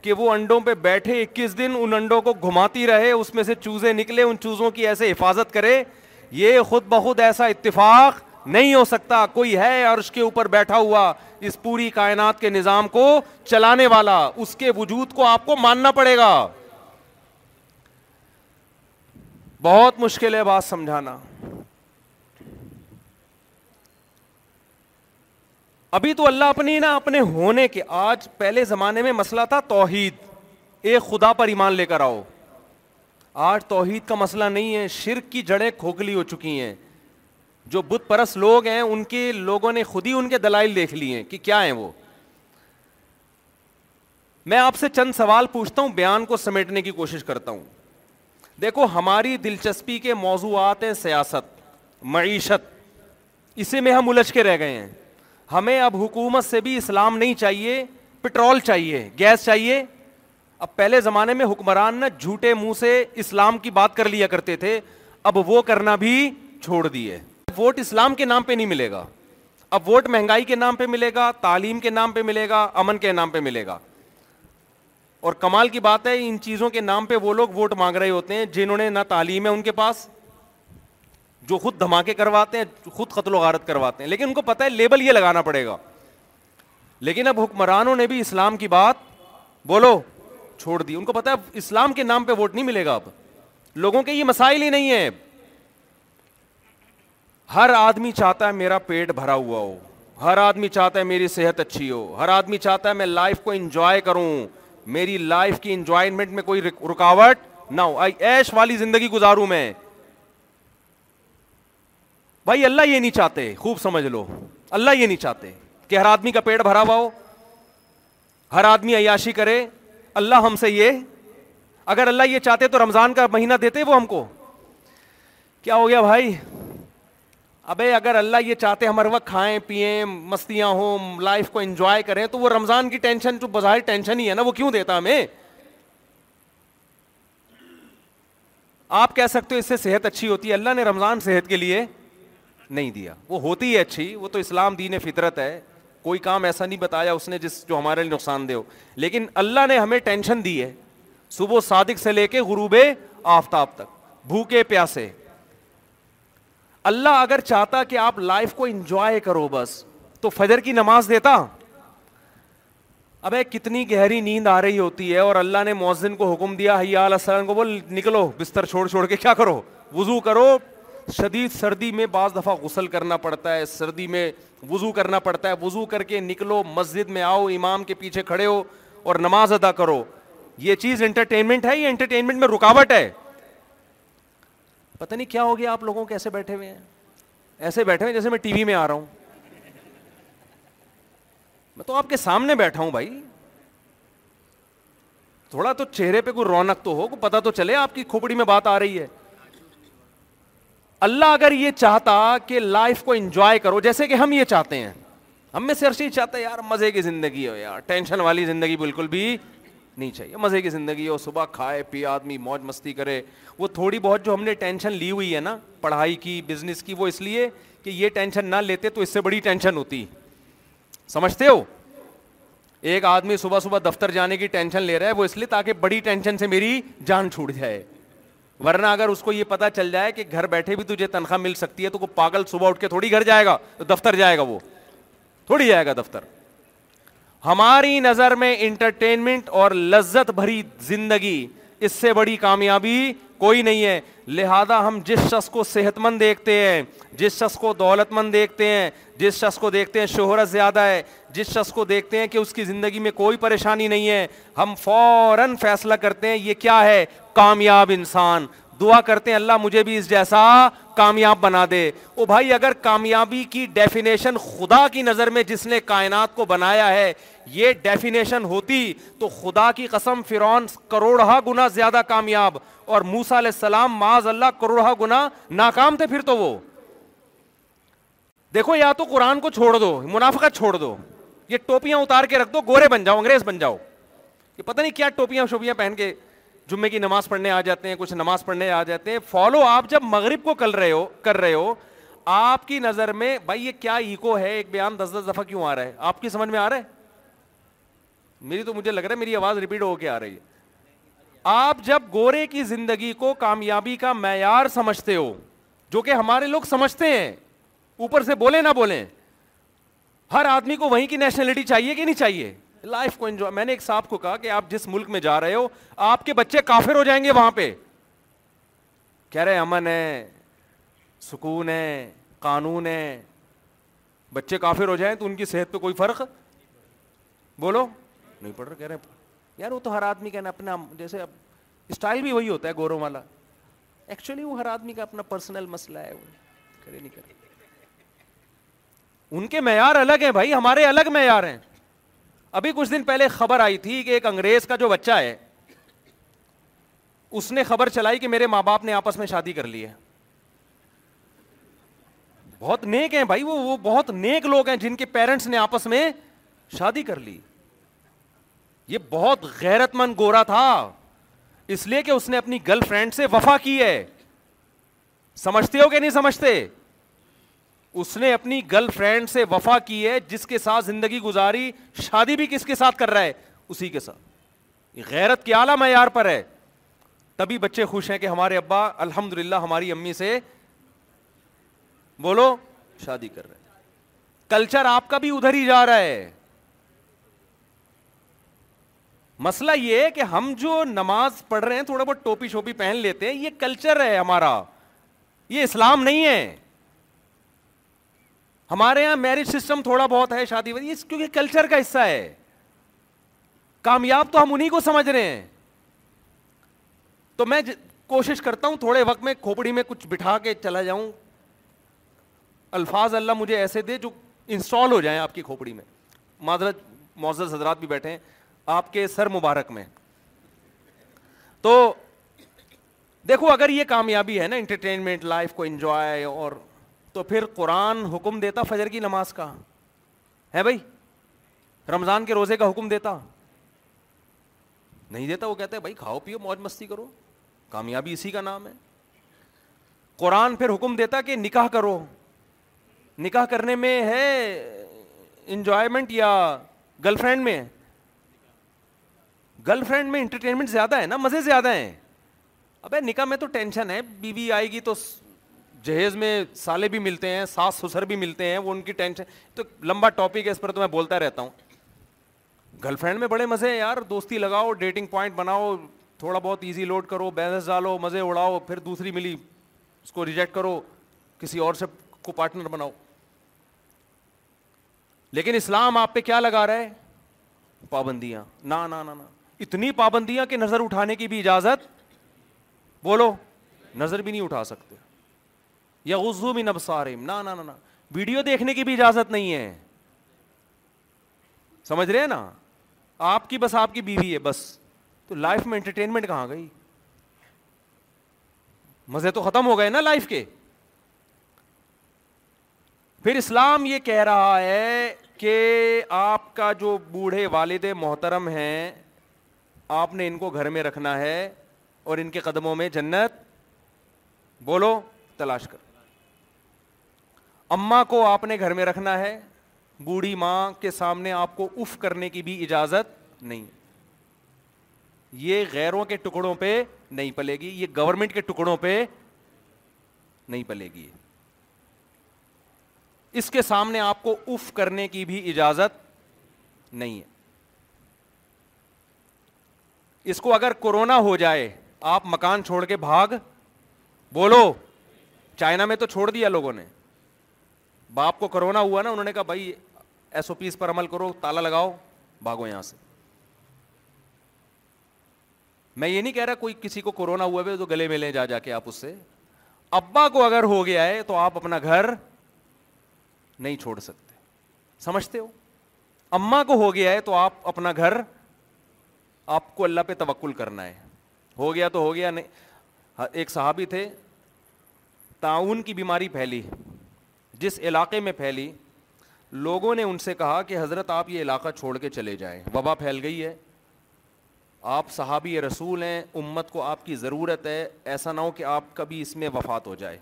کہ وہ انڈوں پہ بیٹھے اکیس دن ان انڈوں کو گھماتی رہے اس میں سے چوزے نکلے ان چوزوں کی ایسے حفاظت کرے یہ خود بخود ایسا اتفاق نہیں ہو سکتا کوئی ہے اس کے اوپر بیٹھا ہوا اس پوری کائنات کے نظام کو چلانے والا اس کے وجود کو آپ کو ماننا پڑے گا بہت مشکل ہے بات سمجھانا ابھی تو اللہ اپنی نا اپنے ہونے کے آج پہلے زمانے میں مسئلہ تھا توحید ایک خدا پر ایمان لے کر آؤ آج توحید کا مسئلہ نہیں ہے شرک کی جڑیں کھوکھلی ہو چکی ہیں جو بت پرست لوگ ہیں ان کے لوگوں نے خود ہی ان کے دلائل دیکھ لی ہیں کہ کیا ہیں وہ میں آپ سے چند سوال پوچھتا ہوں بیان کو سمیٹنے کی کوشش کرتا ہوں دیکھو ہماری دلچسپی کے موضوعات ہیں سیاست معیشت اسی میں ہم الجھ کے رہ گئے ہیں ہمیں اب حکومت سے بھی اسلام نہیں چاہیے پٹرول چاہیے گیس چاہیے اب پہلے زمانے میں حکمران نہ جھوٹے منہ سے اسلام کی بات کر لیا کرتے تھے اب وہ کرنا بھی چھوڑ دیے ووٹ اسلام کے نام پہ نہیں ملے گا اب ووٹ مہنگائی کے نام پہ ملے گا تعلیم کے نام پہ ملے گا امن کے نام پہ ملے گا اور کمال کی بات ہے ان چیزوں کے نام پہ وہ لوگ ووٹ مانگ رہے ہوتے ہیں جنہوں نے نہ تعلیم ہے ان کے پاس جو خود دھماکے کرواتے ہیں خود قتل و غارت کرواتے ہیں لیکن ان کو پتہ ہے لیبل یہ لگانا پڑے گا لیکن اب حکمرانوں نے بھی اسلام کی بات بولو چھوڑ دی ان کو پتہ ہے اسلام کے نام پہ ووٹ نہیں ملے گا اب لوگوں کے یہ مسائل ہی نہیں ہیں ہر آدمی چاہتا ہے میرا پیٹ بھرا ہوا ہو ہر آدمی چاہتا ہے میری صحت اچھی ہو ہر آدمی چاہتا ہے میں لائف کو انجوائے کروں میری لائف کی انجوائمنٹ میں کوئی رکاوٹ نہ ہو ایش والی زندگی گزاروں میں بھائی اللہ یہ نہیں چاہتے خوب سمجھ لو اللہ یہ نہیں چاہتے کہ ہر آدمی کا پیٹ بھرا ہوا ہو ہر آدمی عیاشی کرے اللہ ہم سے یہ اگر اللہ یہ چاہتے تو رمضان کا مہینہ دیتے وہ ہم کو کیا ہو گیا بھائی ابے اگر اللہ یہ چاہتے ہم ہر وقت کھائیں پیئیں مستیاں ہوں لائف کو انجوائے کریں تو وہ رمضان کی ٹینشن جو بظاہر ٹینشن ہی ہے نا وہ کیوں دیتا ہمیں آپ کہہ سکتے ہو اس سے صحت اچھی ہوتی ہے اللہ نے رمضان صحت کے لیے نہیں دیا وہ ہوتی ہے اچھی وہ تو اسلام دین فطرت ہے کوئی کام ایسا نہیں بتایا اس نے جس جو ہمارے لیے نقصان دے ہو لیکن اللہ نے ہمیں ٹینشن دی ہے صبح صادق سے لے کے غروب آفتاب تک بھوکے پیاسے اللہ اگر چاہتا کہ آپ لائف کو انجوائے کرو بس تو فجر کی نماز دیتا ابے کتنی گہری نیند آ رہی ہوتی ہے اور اللہ نے مؤذن کو حکم دیا حیا علیہ السلام کو بول نکلو بستر چھوڑ چھوڑ کے کیا کرو وضو کرو شدید سردی میں بعض دفعہ غسل کرنا پڑتا ہے سردی میں وضو کرنا پڑتا ہے وضو کر کے نکلو مسجد میں آؤ امام کے پیچھے کھڑے ہو اور نماز ادا کرو یہ چیز انٹرٹینمنٹ ہے یہ انٹرٹینمنٹ میں رکاوٹ ہے پتہ نہیں کیا ہو گیا آپ لوگوں بیٹھے بیٹھے ہوئے ہیں ایسے ہوئے جیسے میں ٹی وی میں آ رہا ہوں میں تو آپ کے سامنے بیٹھا ہوں بھائی تھوڑا تو چہرے پہ کوئی رونق تو ہو پتا تو چلے آپ کی کھوپڑی میں بات آ رہی ہے اللہ اگر یہ چاہتا کہ لائف کو انجوائے کرو جیسے کہ ہم یہ چاہتے ہیں ہم میں سے ہر چیز چاہتا ہے یار مزے کی زندگی ہو یار ٹینشن والی زندگی بالکل بھی نہیں چاہیے مزے کی زندگی اور صبح کھائے پیے آدمی موج مستی کرے وہ تھوڑی بہت جو ہم نے ٹینشن لی ہوئی ہے نا پڑھائی کی بزنس کی وہ اس لیے کہ یہ ٹینشن نہ لیتے تو اس سے بڑی ٹینشن ہوتی سمجھتے ہو ایک آدمی صبح صبح دفتر جانے کی ٹینشن لے رہا ہے وہ اس لیے تاکہ بڑی ٹینشن سے میری جان چھوٹ جائے ورنہ اگر اس کو یہ پتا چل جائے کہ گھر بیٹھے بھی تجھے تنخواہ مل سکتی ہے تو وہ پاگل صبح اٹھ کے تھوڑی گھر جائے گا دفتر جائے گا وہ تھوڑی جائے گا دفتر ہماری نظر میں انٹرٹینمنٹ اور لذت بھری زندگی اس سے بڑی کامیابی کوئی نہیں ہے لہذا ہم جس شخص کو صحت مند دیکھتے ہیں جس شخص کو دولت مند دیکھتے ہیں جس شخص کو دیکھتے ہیں شہرت زیادہ ہے جس شخص کو دیکھتے ہیں کہ اس کی زندگی میں کوئی پریشانی نہیں ہے ہم فوراً فیصلہ کرتے ہیں یہ کیا ہے کامیاب انسان دعا کرتے ہیں اللہ مجھے بھی اس جیسا کامیاب بنا دے او بھائی اگر کامیابی کی ڈیفینیشن خدا کی نظر میں جس نے کائنات کو بنایا ہے یہ ڈیفینیشن ہوتی تو خدا کی قسم فرون کروڑہ گنا زیادہ کامیاب اور موسا علیہ السلام معاذ اللہ کروڑہ گنا ناکام تھے پھر تو وہ دیکھو یا تو قرآن کو چھوڑ دو منافقت چھوڑ دو یہ ٹوپیاں اتار کے رکھ دو گورے بن جاؤ انگریز بن جاؤ یہ پتہ نہیں کیا ٹوپیاں شوپیاں پہن کے جمعے کی نماز پڑھنے آ جاتے ہیں کچھ نماز پڑھنے آ جاتے ہیں فالو آپ جب مغرب کو کر رہے ہو کر رہے ہو آپ کی نظر میں بھائی یہ کیا ایکو ہے ایک بیان دس دس دفعہ کیوں آ رہا ہے آپ کی سمجھ میں آ رہا ہے میری تو مجھے لگ رہا ہے میری آواز ریپیٹ ہو کے آ رہی ہے آپ جب گورے کی زندگی کو کامیابی کا معیار سمجھتے ہو جو کہ ہمارے لوگ سمجھتے ہیں اوپر سے بولیں نہ بولیں ہر آدمی کو وہیں کی نیشنلٹی چاہیے کہ نہیں چاہیے لائف کو انجوائے میں نے ایک صاحب کو کہا کہ آپ جس ملک میں جا رہے ہو آپ کے بچے کافر ہو جائیں گے وہاں پہ کہہ رہے امن ہے سکون ہے ہے قانون بچے کافر ہو جائیں تو ان کی صحت پہ کوئی فرق بولو نہیں پڑھ رہا یار وہ تو ہر آدمی کہنا اپنا جیسے اب اسٹائل بھی وہی ہوتا ہے گوروں والا ایکچولی وہ ہر آدمی کا اپنا پرسنل مسئلہ ہے وہ کرے کرے نہیں ان کے معیار الگ ہیں بھائی ہمارے الگ معیار ہیں ابھی کچھ دن پہلے خبر آئی تھی کہ ایک انگریز کا جو بچہ ہے اس نے خبر چلائی کہ میرے ماں باپ نے آپس میں شادی کر لی ہے بہت نیک ہیں بھائی وہ بہت نیک لوگ ہیں جن کے پیرنٹس نے آپس میں شادی کر لی یہ بہت غیرت مند گورا تھا اس لیے کہ اس نے اپنی گرل فرینڈ سے وفا کی ہے سمجھتے ہو کہ نہیں سمجھتے اس نے اپنی گرل فرینڈ سے وفا کی ہے جس کے ساتھ زندگی گزاری شادی بھی کس کے ساتھ کر رہا ہے اسی کے ساتھ غیرت کے اعلیٰ معیار پر ہے تبھی بچے خوش ہیں کہ ہمارے ابا الحمد للہ ہماری امی سے بولو شادی کر رہے کلچر آپ کا بھی ادھر ہی جا رہا ہے مسئلہ یہ ہے کہ ہم جو نماز پڑھ رہے ہیں تھوڑا بہت ٹوپی شوپی پہن لیتے ہیں یہ کلچر ہے ہمارا یہ اسلام نہیں ہے ہمارے یہاں میرج سسٹم تھوڑا بہت ہے شادی وادی کیونکہ کلچر کا حصہ ہے کامیاب تو ہم انہیں کو سمجھ رہے ہیں تو میں کوشش کرتا ہوں تھوڑے وقت میں کھوپڑی میں کچھ بٹھا کے چلا جاؤں الفاظ اللہ مجھے ایسے دے جو انسٹال ہو جائیں آپ کی کھوپڑی میں معذرت معزز حضرات بھی بیٹھے ہیں آپ کے سر مبارک میں تو دیکھو اگر یہ کامیابی ہے نا انٹرٹینمنٹ لائف کو انجوائے اور تو پھر قرآن حکم دیتا فجر کی نماز کا ہے بھائی رمضان کے روزے کا حکم دیتا نہیں دیتا وہ کہتا بھائی کھاؤ پیو موج مستی کرو کامیابی اسی کا نام ہے قرآن پھر حکم دیتا کہ نکاح کرو نکاح کرنے میں ہے انجوائمنٹ یا گرل فرینڈ میں گرل فرینڈ میں انٹرٹینمنٹ زیادہ ہے نا مزے زیادہ ہیں ابھی نکاح میں تو ٹینشن ہے بیوی آئے گی تو جہیز میں سالے بھی ملتے ہیں ساس سسر بھی ملتے ہیں وہ ان کی ٹینشن تو لمبا ٹاپک ہے اس پر تو میں بولتا رہتا ہوں گرل فرینڈ میں بڑے مزے ہیں یار دوستی لگاؤ ڈیٹنگ پوائنٹ بناؤ تھوڑا بہت ایزی لوڈ کرو بیلنس ڈالو مزے اڑاؤ پھر دوسری ملی اس کو ریجیکٹ کرو کسی اور سے کو پارٹنر بناؤ لیکن اسلام آپ پہ کیا لگا رہا ہے پابندیاں نہ اتنی پابندیاں کہ نظر اٹھانے کی بھی اجازت بولو نظر بھی نہیں اٹھا سکتے یا غزو نب سارم نہ ویڈیو دیکھنے کی بھی اجازت نہیں ہے سمجھ رہے ہیں نا آپ کی بس آپ کی بیوی ہے بس تو لائف میں انٹرٹینمنٹ کہاں گئی مزے تو ختم ہو گئے نا لائف کے پھر اسلام یہ کہہ رہا ہے کہ آپ کا جو بوڑھے والد محترم ہیں آپ نے ان کو گھر میں رکھنا ہے اور ان کے قدموں میں جنت بولو تلاش کر اما کو آپ نے گھر میں رکھنا ہے بوڑھی ماں کے سامنے آپ کو اف کرنے کی بھی اجازت نہیں یہ غیروں کے ٹکڑوں پہ نہیں پلے گی یہ گورنمنٹ کے ٹکڑوں پہ نہیں پلے گی اس کے سامنے آپ کو اف کرنے کی بھی اجازت نہیں ہے اس کو اگر کورونا ہو جائے آپ مکان چھوڑ کے بھاگ بولو چائنا میں تو چھوڑ دیا لوگوں نے باپ کو کرونا ہوا نا انہوں نے کہا بھائی ایس او پیز پر عمل کرو تالا لگاؤ بھاگو یہاں سے میں یہ نہیں کہہ رہا کوئی کسی کو کورونا ہوا ہے تو گلے میں لے جا جا کے آپ اس سے ابا کو اگر ہو گیا ہے تو آپ اپنا گھر نہیں چھوڑ سکتے سمجھتے ہو اما کو ہو گیا ہے تو آپ اپنا گھر آپ کو اللہ پہ توکل کرنا ہے ہو گیا تو ہو گیا نہیں ہاں، ایک صحابی تھے تعاون کی بیماری پھیلی جس علاقے میں پھیلی لوگوں نے ان سے کہا کہ حضرت آپ یہ علاقہ چھوڑ کے چلے جائیں وبا پھیل گئی ہے آپ صحابی رسول ہیں امت کو آپ کی ضرورت ہے ایسا نہ ہو کہ آپ کبھی اس میں وفات ہو جائے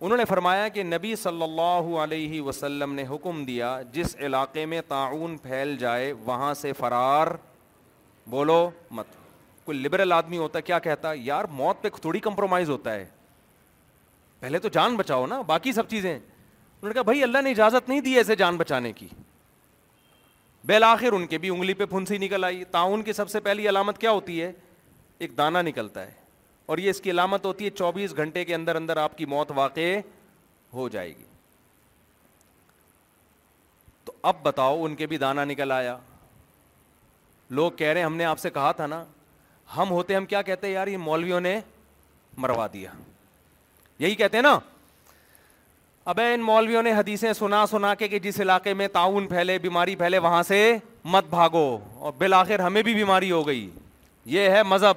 انہوں نے فرمایا کہ نبی صلی اللہ علیہ وسلم نے حکم دیا جس علاقے میں تعاون پھیل جائے وہاں سے فرار بولو مت کوئی لبرل آدمی ہوتا ہے کیا کہتا یار موت پہ تھوڑی کمپرومائز ہوتا ہے پہلے تو جان بچاؤ نا باقی سب چیزیں انہوں نے کہا بھائی اللہ نے اجازت نہیں دی ایسے جان بچانے کی بالآخر ان کے بھی انگلی پہ پھنسی نکل آئی تعاون کی سب سے پہلی علامت کیا ہوتی ہے ایک دانہ نکلتا ہے اور یہ اس کی علامت ہوتی ہے چوبیس گھنٹے کے اندر اندر آپ کی موت واقع ہو جائے گی تو اب بتاؤ ان کے بھی دانہ نکل آیا لوگ کہہ رہے ہیں ہم نے آپ سے کہا تھا نا ہم ہوتے ہم کیا کہتے ہیں یار یہ مولویوں نے مروا دیا یہی کہتے ہیں نا اب ان مولویوں نے حدیثیں سنا سنا کے کہ جس علاقے میں تعاون پھیلے بیماری پھیلے وہاں سے مت بھاگو اور بالآخر ہمیں بھی بیماری ہو گئی یہ ہے مذہب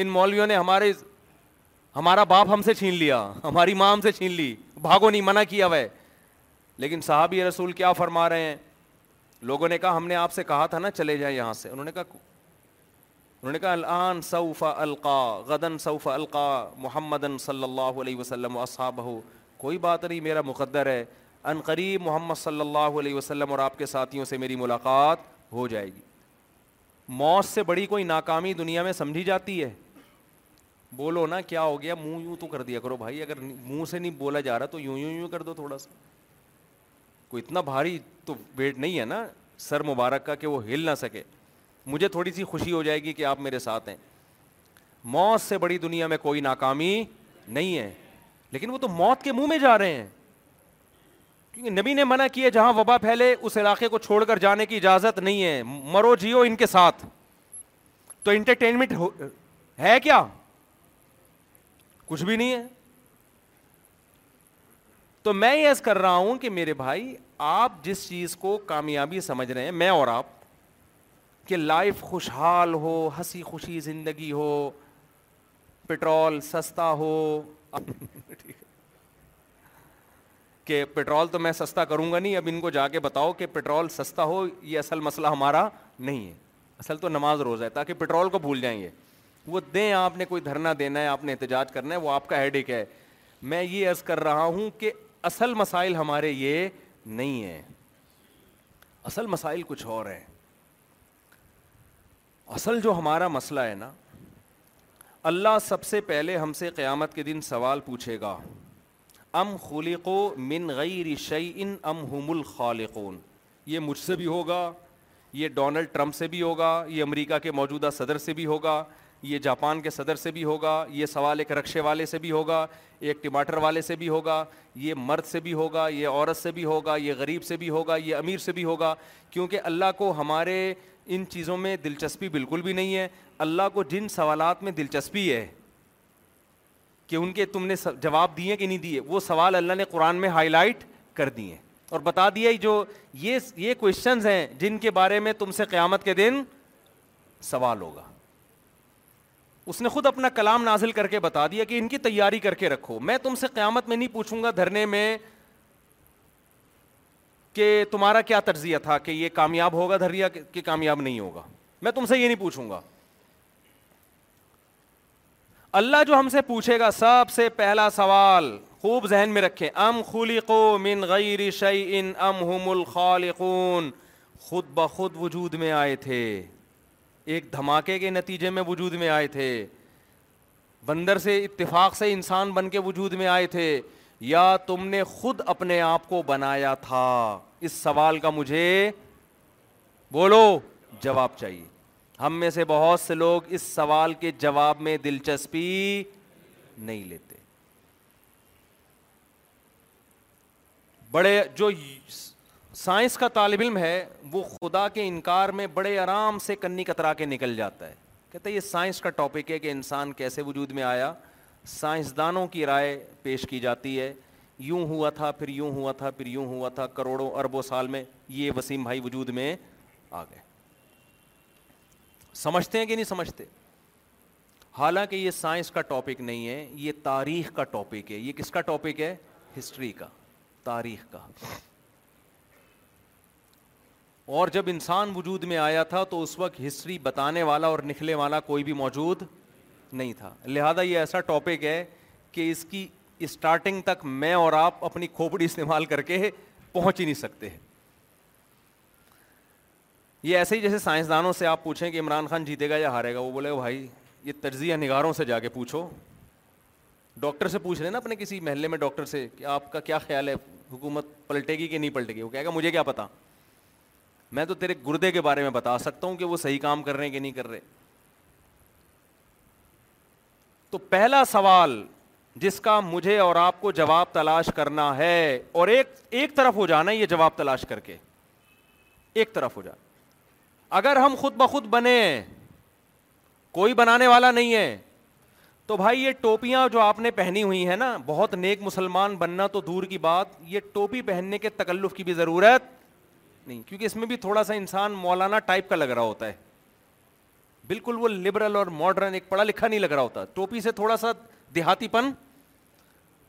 ان مولویوں نے ہمارے ہمارا باپ ہم سے چھین لیا ہماری ماں ہم سے چھین لی بھاگو نہیں منع کیا وہ لیکن صحابی رسول کیا فرما رہے ہیں لوگوں نے کہا ہم نے آپ سے کہا تھا نا چلے جائیں یہاں سے انہوں نے کہا انہوں نے کہا الان سوف القا غدن سوف القا محمد صلی اللہ علیہ وسلم اصحاب ہو کوئی بات نہیں میرا مقدر ہے ان قریب محمد صلی اللہ علیہ وسلم اور آپ کے ساتھیوں سے میری ملاقات ہو جائے گی موت سے بڑی کوئی ناکامی دنیا میں سمجھی جاتی ہے بولو نا کیا ہو گیا منہ یوں تو کر دیا کرو بھائی اگر منہ سے نہیں بولا جا رہا تو یوں یوں یوں کر دو تھوڑا سا کوئی اتنا بھاری تو ویٹ نہیں ہے نا سر مبارک کا کہ وہ ہل نہ سکے مجھے تھوڑی سی خوشی ہو جائے گی کہ آپ میرے ساتھ ہیں موت سے بڑی دنیا میں کوئی ناکامی نہیں ہے لیکن وہ تو موت کے منہ میں جا رہے ہیں کیونکہ نبی نے منع کیا جہاں وبا پھیلے اس علاقے کو چھوڑ کر جانے کی اجازت نہیں ہے مرو جیو ان کے ساتھ تو انٹرٹینمنٹ ہے کیا کچھ بھی نہیں ہے تو میں یس کر رہا ہوں کہ میرے بھائی آپ جس چیز کو کامیابی سمجھ رہے ہیں میں اور آپ کہ لائف خوشحال ہو ہنسی خوشی زندگی ہو پٹرول سستا ہو کہ پٹرول تو میں سستا کروں گا نہیں اب ان کو جا کے بتاؤ کہ پٹرول سستا ہو یہ اصل مسئلہ ہمارا نہیں ہے اصل تو نماز روز ہے تاکہ پٹرول کو بھول جائیں گے وہ دیں آپ نے کوئی دھرنا دینا ہے آپ نے احتجاج کرنا ہے وہ آپ کا ہیڈک ہے میں یہ عرض کر رہا ہوں کہ اصل مسائل ہمارے یہ نہیں ہیں اصل مسائل کچھ اور ہیں اصل جو ہمارا مسئلہ ہے نا اللہ سب سے پہلے ہم سے قیامت کے دن سوال پوچھے گا ام خلی کو من غیر ریشئی ان ام ہم الخال یہ مجھ سے بھی ہوگا یہ ڈونلڈ ٹرمپ سے بھی ہوگا یہ امریکہ کے موجودہ صدر سے بھی ہوگا یہ جاپان کے صدر سے بھی ہوگا یہ سوال ایک رکشے والے سے بھی ہوگا ایک ٹماٹر والے سے بھی ہوگا یہ مرد سے بھی ہوگا یہ عورت سے بھی ہوگا یہ غریب سے بھی ہوگا یہ امیر سے بھی ہوگا کیونکہ اللہ کو ہمارے ان چیزوں میں دلچسپی بالکل بھی نہیں ہے اللہ کو جن سوالات میں دلچسپی ہے کہ ان کے تم نے جواب دیے کہ نہیں دیے وہ سوال اللہ نے قرآن میں ہائی لائٹ کر دیے اور بتا دیا جو یہ کوشچنز ہیں جن کے بارے میں تم سے قیامت کے دن سوال ہوگا اس نے خود اپنا کلام نازل کر کے بتا دیا کہ ان کی تیاری کر کے رکھو میں تم سے قیامت میں نہیں پوچھوں گا دھرنے میں کہ تمہارا کیا تجزیہ تھا کہ یہ کامیاب ہوگا دھریا کہ کامیاب نہیں ہوگا میں تم سے یہ نہیں پوچھوں گا اللہ جو ہم سے پوچھے گا سب سے پہلا سوال خوب ذہن میں رکھیں ام ام خلقو من غیر الخالقون خود بخود وجود میں آئے تھے ایک دھماکے کے نتیجے میں وجود میں آئے تھے بندر سے اتفاق سے انسان بن کے وجود میں آئے تھے یا تم نے خود اپنے آپ کو بنایا تھا اس سوال کا مجھے بولو جواب چاہیے ہم میں سے بہت سے لوگ اس سوال کے جواب میں دلچسپی نہیں لیتے بڑے جو سائنس کا طالب علم ہے وہ خدا کے انکار میں بڑے آرام سے کنی کترا کے نکل جاتا ہے کہتے یہ سائنس کا ٹاپک ہے کہ انسان کیسے وجود میں آیا سائنسدانوں کی رائے پیش کی جاتی ہے یوں ہوا تھا پھر یوں ہوا تھا پھر یوں ہوا تھا کروڑوں اربوں سال میں یہ وسیم بھائی وجود میں آ گئے سمجھتے ہیں کہ نہیں سمجھتے حالانکہ یہ سائنس کا ٹاپک نہیں ہے یہ تاریخ کا ٹاپک ہے یہ کس کا ٹاپک ہے ہسٹری کا تاریخ کا اور جب انسان وجود میں آیا تھا تو اس وقت ہسٹری بتانے والا اور نکھلے والا کوئی بھی موجود نہیں تھا لہذا یہ ایسا ٹاپک ہے کہ اس کی اسٹارٹنگ تک میں اور آپ اپنی کھوپڑی استعمال کر کے پہنچ ہی نہیں سکتے ہیں یہ ایسے ہی جیسے سائنسدانوں سے آپ پوچھیں کہ عمران خان جیتے گا یا ہارے گا وہ بولے گا یہ تجزیہ نگاروں سے جا کے پوچھو ڈاکٹر سے پوچھ رہے نا اپنے کسی محلے میں ڈاکٹر سے کہ آپ کا کیا خیال ہے حکومت پلٹے گی کہ نہیں پلٹے گی وہ کہے گا مجھے کیا پتا میں تو تیرے گردے کے بارے میں بتا سکتا ہوں کہ وہ صحیح کام کر رہے ہیں کہ نہیں کر رہے تو پہلا سوال جس کا مجھے اور آپ کو جواب تلاش کرنا ہے اور ایک ایک طرف ہو جانا یہ جواب تلاش کر کے ایک طرف ہو جانا اگر ہم خود بخود بنے کوئی بنانے والا نہیں ہے تو بھائی یہ ٹوپیاں جو آپ نے پہنی ہوئی ہیں نا بہت نیک مسلمان بننا تو دور کی بات یہ ٹوپی پہننے کے تکلف کی بھی ضرورت نہیں کیونکہ اس میں بھی تھوڑا سا انسان مولانا ٹائپ کا لگ رہا ہوتا ہے بالکل وہ لبرل اور ماڈرن ایک پڑھا لکھا نہیں لگ رہا ہوتا ٹوپی سے تھوڑا سا دیہاتی پن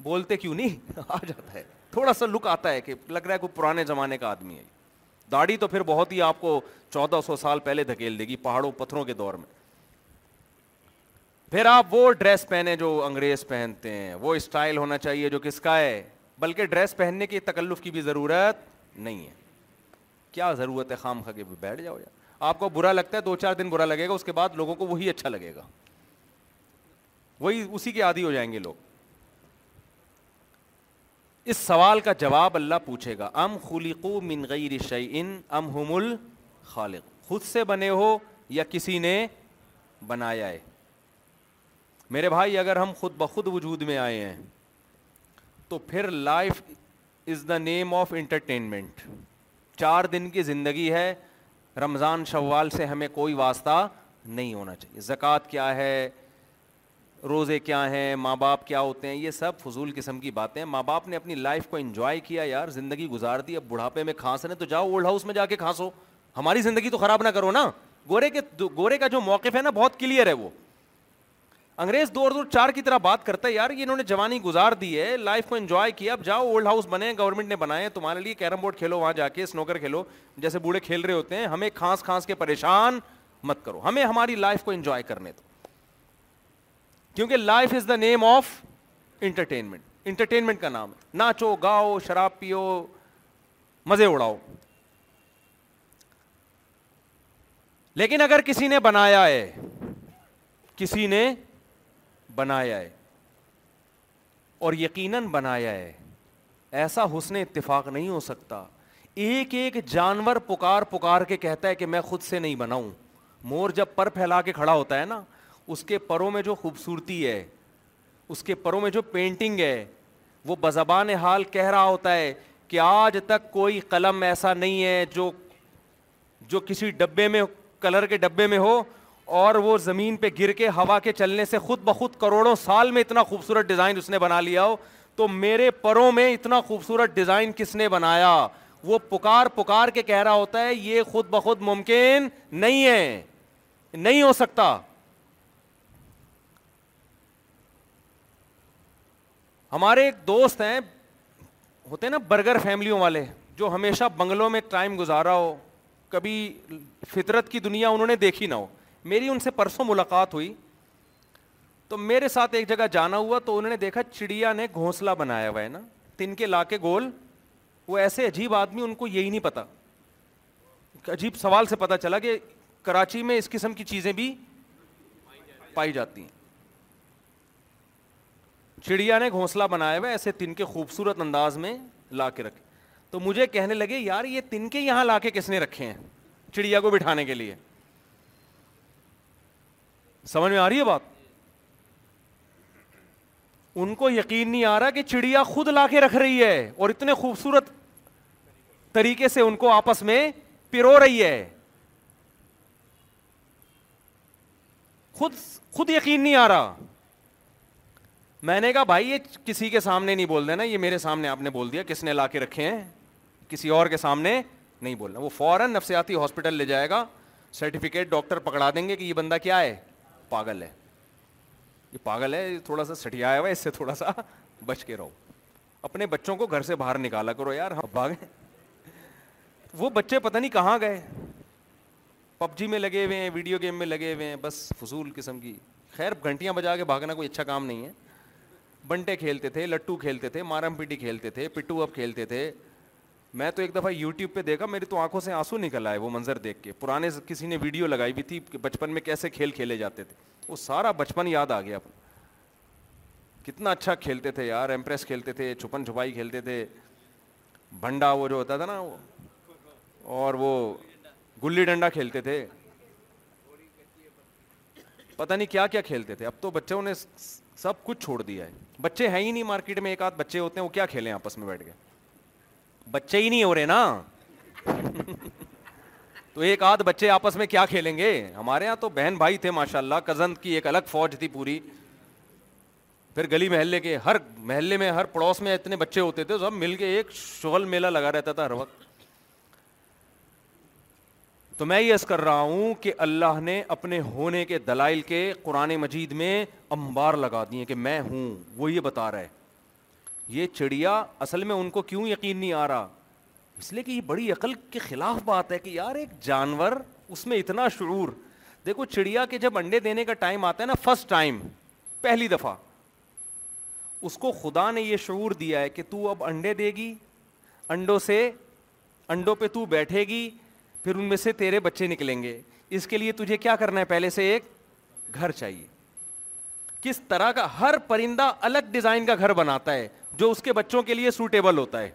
بولتے کیوں نہیں آ جاتا ہے تھوڑا سا لک آتا ہے کہ لگ رہا ہے کوئی پرانے زمانے کا آدمی ہے داڑھی تو پھر بہت ہی آپ کو چودہ سو سال پہلے دھکیل دے گی پہاڑوں پتھروں کے دور میں پھر آپ وہ ڈریس پہنے جو انگریز پہنتے ہیں وہ اسٹائل ہونا چاہیے جو کس کا ہے بلکہ ڈریس پہننے کی تکلف کی بھی ضرورت نہیں ہے کیا ضرورت ہے خام خا کے بیٹھ جاؤ یار آپ کو برا لگتا ہے دو چار دن برا لگے گا اس کے بعد لوگوں کو وہی اچھا لگے گا وہی اسی کے عادی ہو جائیں گے لوگ اس سوال کا جواب اللہ پوچھے گا ام خلقو من غیر شعین ام ہم الخالق خود سے بنے ہو یا کسی نے بنایا ہے میرے بھائی اگر ہم خود بخود وجود میں آئے ہیں تو پھر life is the name of entertainment چار دن کی زندگی ہے رمضان شوال سے ہمیں کوئی واسطہ نہیں ہونا چاہیے زکوٰۃ کیا ہے روزے کیا ہیں ماں باپ کیا ہوتے ہیں یہ سب فضول قسم کی باتیں ماں باپ نے اپنی لائف کو انجوائے کیا یار زندگی گزار دی اب بڑھاپے میں کھانس رہے تو جاؤ اولڈ ہاؤس میں جا کے کھانسو ہماری زندگی تو خراب نہ کرو نا گورے کے گورے کا جو موقف ہے نا بہت کلیئر ہے وہ انگریز دو اور دور چار کی طرح بات کرتا ہے یار یہ انہوں نے جوانی گزار دی ہے لائف کو انجوائے کیا اب جاؤ اولڈ ہاؤس بنے گورنمنٹ نے بنائے تمہارے لیے کیرم بورڈ کھیلو وہاں جا کے اسنوکر کھیلو جیسے بوڑھے کھیل رہے ہوتے ہیں ہمیں کھانس کھانس کے پریشان مت کرو ہمیں ہماری لائف کو انجوائے کرنے دو کیونکہ life is the name of entertainment entertainment کا نام ہے ناچو گاؤ شراب پیو مزے اڑاؤ لیکن اگر کسی نے بنایا ہے کسی نے بنایا ہے اور یقیناً بنایا ہے ایسا حسن اتفاق نہیں ہو سکتا ایک ایک جانور پکار پکار کے کہتا ہے کہ میں خود سے نہیں بناؤں مور جب پر پھیلا کے کھڑا ہوتا ہے نا اس کے پروں میں جو خوبصورتی ہے اس کے پروں میں جو پینٹنگ ہے وہ بزبان حال کہہ رہا ہوتا ہے کہ آج تک کوئی قلم ایسا نہیں ہے جو جو کسی ڈبے میں کلر کے ڈبے میں ہو اور وہ زمین پہ گر کے ہوا کے چلنے سے خود بخود کروڑوں سال میں اتنا خوبصورت ڈیزائن اس نے بنا لیا ہو تو میرے پروں میں اتنا خوبصورت ڈیزائن کس نے بنایا وہ پکار پکار کے کہہ رہا ہوتا ہے یہ خود بخود ممکن نہیں ہے نہیں ہو سکتا ہمارے ایک دوست ہیں ہوتے ہیں نا برگر فیملیوں والے جو ہمیشہ بنگلوں میں ٹائم گزارا ہو کبھی فطرت کی دنیا انہوں نے دیکھی نہ ہو میری ان سے پرسوں ملاقات ہوئی تو میرے ساتھ ایک جگہ جانا ہوا تو انہوں نے دیکھا چڑیا نے گھونسلہ بنایا ہوا ہے نا تن کے لا کے گول وہ ایسے عجیب آدمی ان کو یہی نہیں پتا عجیب سوال سے پتہ چلا کہ کراچی میں اس قسم کی چیزیں بھی پائی جاتی ہیں چڑیا نے گھونسلہ بنایا ہوا ایسے تن کے خوبصورت انداز میں لا کے رکھے تو مجھے کہنے لگے یار یہ تن کے کے یہاں لا کس نے رکھے ہیں چڑیا کو بٹھانے کے لیے سمجھ میں آ رہی ہے بات ان کو یقین نہیں آ رہا کہ چڑیا خود لا کے رکھ رہی ہے اور اتنے خوبصورت طریقے سے ان کو آپس میں پیرو رہی ہے خود خود یقین نہیں آ رہا میں نے کہا بھائی یہ کسی کے سامنے نہیں بول دینا یہ میرے سامنے آپ نے بول دیا کس نے لا کے رکھے ہیں کسی اور کے سامنے نہیں بولنا وہ فوراً نفسیاتی ہاسپٹل لے جائے گا سرٹیفکیٹ ڈاکٹر پکڑا دیں گے کہ یہ بندہ کیا ہے پاگل ہے یہ پاگل ہے یہ تھوڑا سا سٹیا ہوا ہے اس سے تھوڑا سا بچ کے رہو اپنے بچوں کو گھر سے باہر نکالا کرو یار بھاگیں وہ بچے پتہ نہیں کہاں گئے پب جی میں لگے ہوئے ہیں ویڈیو گیم میں لگے ہوئے ہیں بس فضول قسم کی خیر گھنٹیاں بجا کے بھاگنا کوئی اچھا کام نہیں ہے بنٹے کھیلتے تھے لٹو کھیلتے تھے مارم پیٹی کھیلتے تھے پٹو اپ کھیلتے تھے میں تو ایک دفعہ یوٹیوب پہ دیکھا میری تو آنکھوں سے آنسو نکل آئے وہ منظر دیکھ کے پرانے کسی نے ویڈیو لگائی بھی تھی کہ بچپن میں کیسے کھیل کھیلے جاتے تھے وہ سارا بچپن یاد آ گیا کتنا اچھا کھیلتے تھے یار ایمپریس کھیلتے تھے چھپن چھپائی کھیلتے تھے بھنڈا وہ جو ہوتا تھا نا وہ اور وہ گلی ڈنڈا کھیلتے تھے پتہ نہیں کیا کیا کھیلتے تھے اب تو بچوں نے سب کچھ چھوڑ دیا ہے بچے ہیں ہی نہیں مارکیٹ میں ایک آدھ بچے ہوتے ہیں وہ کیا کھیلیں آپس میں بیٹھ کے بچے ہی نہیں ہو رہے نا تو ایک آدھ بچے آپس میں کیا کھیلیں گے ہمارے یہاں تو بہن بھائی تھے ماشاء اللہ کزن کی ایک الگ فوج تھی پوری پھر گلی محلے کے ہر محلے میں ہر پڑوس میں اتنے بچے ہوتے تھے سب مل کے ایک شغل میلہ لگا رہتا تھا ہر وقت تو میں یہ کر رہا ہوں کہ اللہ نے اپنے ہونے کے دلائل کے قرآن مجید میں امبار لگا دیے کہ میں ہوں وہ یہ بتا رہا ہے یہ چڑیا اصل میں ان کو کیوں یقین نہیں آ رہا اس لیے کہ یہ بڑی عقل کے خلاف بات ہے کہ یار ایک جانور اس میں اتنا شعور دیکھو چڑیا کے جب انڈے دینے کا ٹائم آتا ہے نا فسٹ ٹائم پہلی دفعہ اس کو خدا نے یہ شعور دیا ہے کہ تو اب انڈے دے گی انڈوں سے انڈوں پہ تو بیٹھے گی پھر ان میں سے تیرے بچے نکلیں گے اس کے لیے تجھے کیا کرنا ہے پہلے سے ایک گھر چاہیے کس طرح کا ہر پرندہ الگ ڈیزائن کا گھر بناتا ہے جو اس کے بچوں کے لیے سوٹیبل ہوتا ہے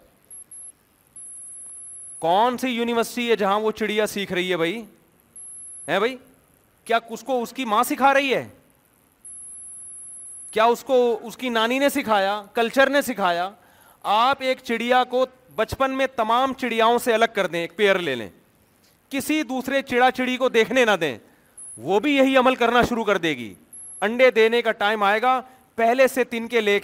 کون سی یونیورسٹی ہے جہاں وہ چڑیا سیکھ رہی ہے بھائی ہے بھائی کیا اس کو اس کی ماں سکھا رہی ہے کیا اس کو اس کی نانی نے سکھایا کلچر نے سکھایا آپ ایک چڑیا کو بچپن میں تمام چڑیاؤں سے الگ کر دیں ایک پیئر لے لیں کسی دوسرے چڑا چڑی کو دیکھنے نہ دیں وہ بھی یہی عمل کرنا شروع کر دے گی انڈے دینے کا ٹائم آئے گا پہلے سے تن کے کے لے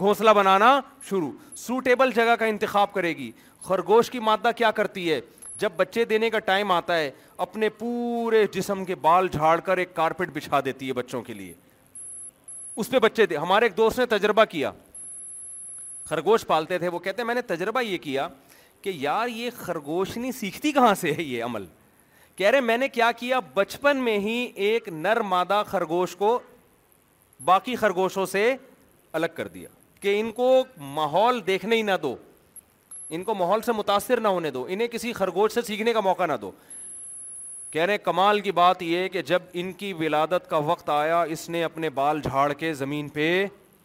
گھونسلہ بنانا شروع سوٹیبل جگہ کا انتخاب کرے گی خرگوش کی مادہ کیا کرتی ہے جب بچے دینے کا ٹائم آتا ہے اپنے پورے جسم کے بال جھاڑ کر ایک کارپیٹ بچھا دیتی ہے بچوں کے لیے اس پہ بچے دے ہمارے ایک دوست نے تجربہ کیا خرگوش پالتے تھے وہ کہتے ہیں میں نے تجربہ یہ کیا کہ یار یہ خرگوش نہیں سیکھتی کہاں سے ہے یہ عمل کہہ رہے میں نے کیا کیا بچپن میں ہی ایک نر مادہ خرگوش کو باقی خرگوشوں سے الگ کر دیا کہ ان کو ماحول دیکھنے ہی نہ دو ان کو ماحول سے متاثر نہ ہونے دو انہیں کسی خرگوش سے سیکھنے کا موقع نہ دو کہہ رہے کمال کی بات یہ کہ جب ان کی ولادت کا وقت آیا اس نے اپنے بال جھاڑ کے زمین پہ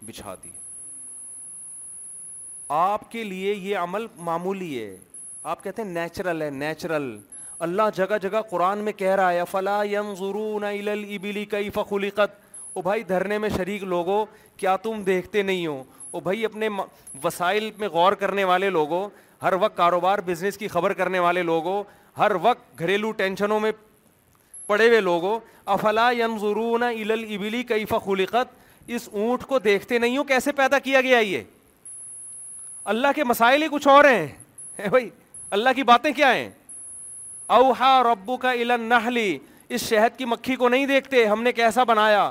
بچھا دیا آپ کے لیے یہ عمل معمولی ہے آپ کہتے ہیں نیچرل ہے نیچرل اللہ جگہ جگہ قرآن میں کہہ رہا ہے فلا یم ضرون ابلی کئی فخلیقت او بھائی دھرنے میں شریک لوگو کیا تم دیکھتے نہیں ہو او بھائی اپنے وسائل میں غور کرنے والے لوگوں ہر وقت کاروبار بزنس کی خبر کرنے والے لوگوں ہر وقت گھریلو ٹینشنوں میں پڑے ہوئے لوگوں افلا یم ضرون ابلی کئی فخلیقت اس اونٹ کو دیکھتے نہیں ہو کیسے پیدا کیا گیا یہ اللہ کے مسائل ہی کچھ اور ہیں بھائی اللہ کی باتیں کیا ہیں اوہا ربو کا علم نہ اس شہد کی مکھی کو نہیں دیکھتے ہم نے کیسا بنایا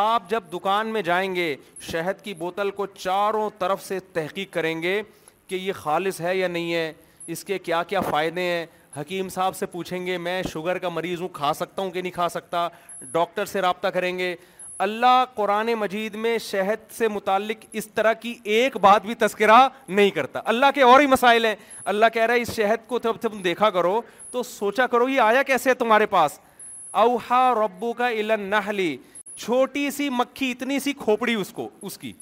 آپ جب دکان میں جائیں گے شہد کی بوتل کو چاروں طرف سے تحقیق کریں گے کہ یہ خالص ہے یا نہیں ہے اس کے کیا کیا فائدے ہیں حکیم صاحب سے پوچھیں گے میں شوگر کا مریض ہوں کھا سکتا ہوں کہ نہیں کھا سکتا ڈاکٹر سے رابطہ کریں گے اللہ قرآن مجید میں شہد سے متعلق اس طرح کی ایک بات بھی تذکرہ نہیں کرتا اللہ کے اور ہی مسائل ہیں اللہ کہہ رہا ہے اس شہد کو تب تم دیکھا کرو تو سوچا کرو یہ آیا کیسے ہے تمہارے پاس اوہا ربو کا علم نہلی چھوٹی سی مکھی اتنی سی کھوپڑی اس کو اس کی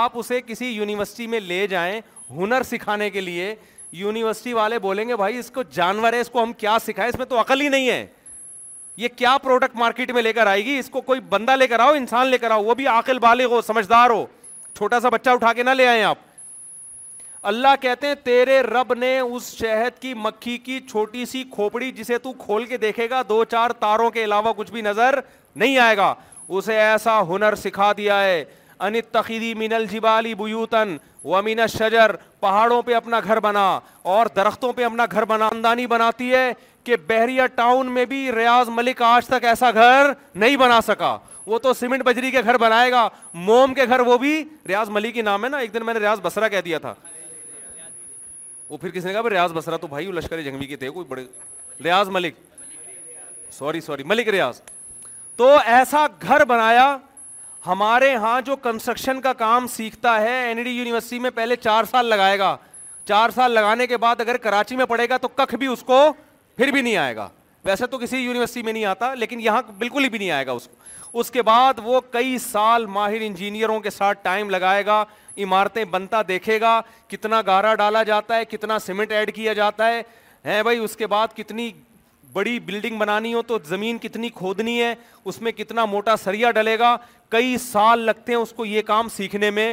آپ اسے کسی یونیورسٹی میں لے جائیں ہنر سکھانے کے لیے یونیورسٹی والے بولیں گے بھائی اس کو جانور ہے اس کو ہم کیا سکھائیں اس میں تو عقل ہی نہیں ہے یہ کیا پروڈکٹ مارکیٹ میں لے کر آئے گی اس کو کوئی بندہ لے کر آؤ انسان لے کر آؤ وہ بھی ہو ہو سمجھدار چھوٹا سا بچہ اٹھا کے نہ لے آئیں آپ اللہ کہتے ہیں تیرے رب نے اس شہد کی مکھی کی چھوٹی سی کھوپڑی جسے تو کھول کے دیکھے گا دو چار تاروں کے علاوہ کچھ بھی نظر نہیں آئے گا اسے ایسا ہنر سکھا دیا ہے انت من الجبالی بیوتن ومین شجر پہاڑوں پہ اپنا گھر بنا اور درختوں پہ اپنا گھر بنا بنادانی بناتی ہے کہ بحریہ ٹاؤن میں بھی ریاض ملک آج تک ایسا گھر نہیں بنا سکا وہ تو سیمنٹ بجری کے گھر بنائے گا موم کے گھر وہ بھی ریاض ملک نام ہے نا ایک دن میں نے ریاض بسرا کہہ دیا تھا وہ پھر کسی نے کہا ریاض بسرا تو بھائی لشکر جنگوی کے تھے کوئی بڑے ریاض ملک سوری سوری ملک ریاض تو ایسا گھر بنایا ہمارے ہاں جو کنسٹرکشن کا کام سیکھتا ہے یونیورسٹی e میں پہلے چار سال لگائے گا چار سال لگانے کے بعد اگر کراچی میں پڑے گا تو ککھ بھی اس کو پھر بھی نہیں آئے گا ویسے تو کسی یونیورسٹی میں نہیں آتا لیکن یہاں بالکل ہی بھی نہیں آئے گا اس کو اس کے بعد وہ کئی سال ماہر انجینئروں کے ساتھ ٹائم لگائے گا عمارتیں بنتا دیکھے گا کتنا گارا ڈالا جاتا ہے کتنا سیمنٹ ایڈ کیا جاتا ہے بھائی اس کے بعد کتنی بڑی بلڈنگ بنانی ہو تو زمین کتنی کھودنی ہے اس میں کتنا موٹا سریا ڈلے گا کئی سال لگتے ہیں اس کو یہ کام سیکھنے میں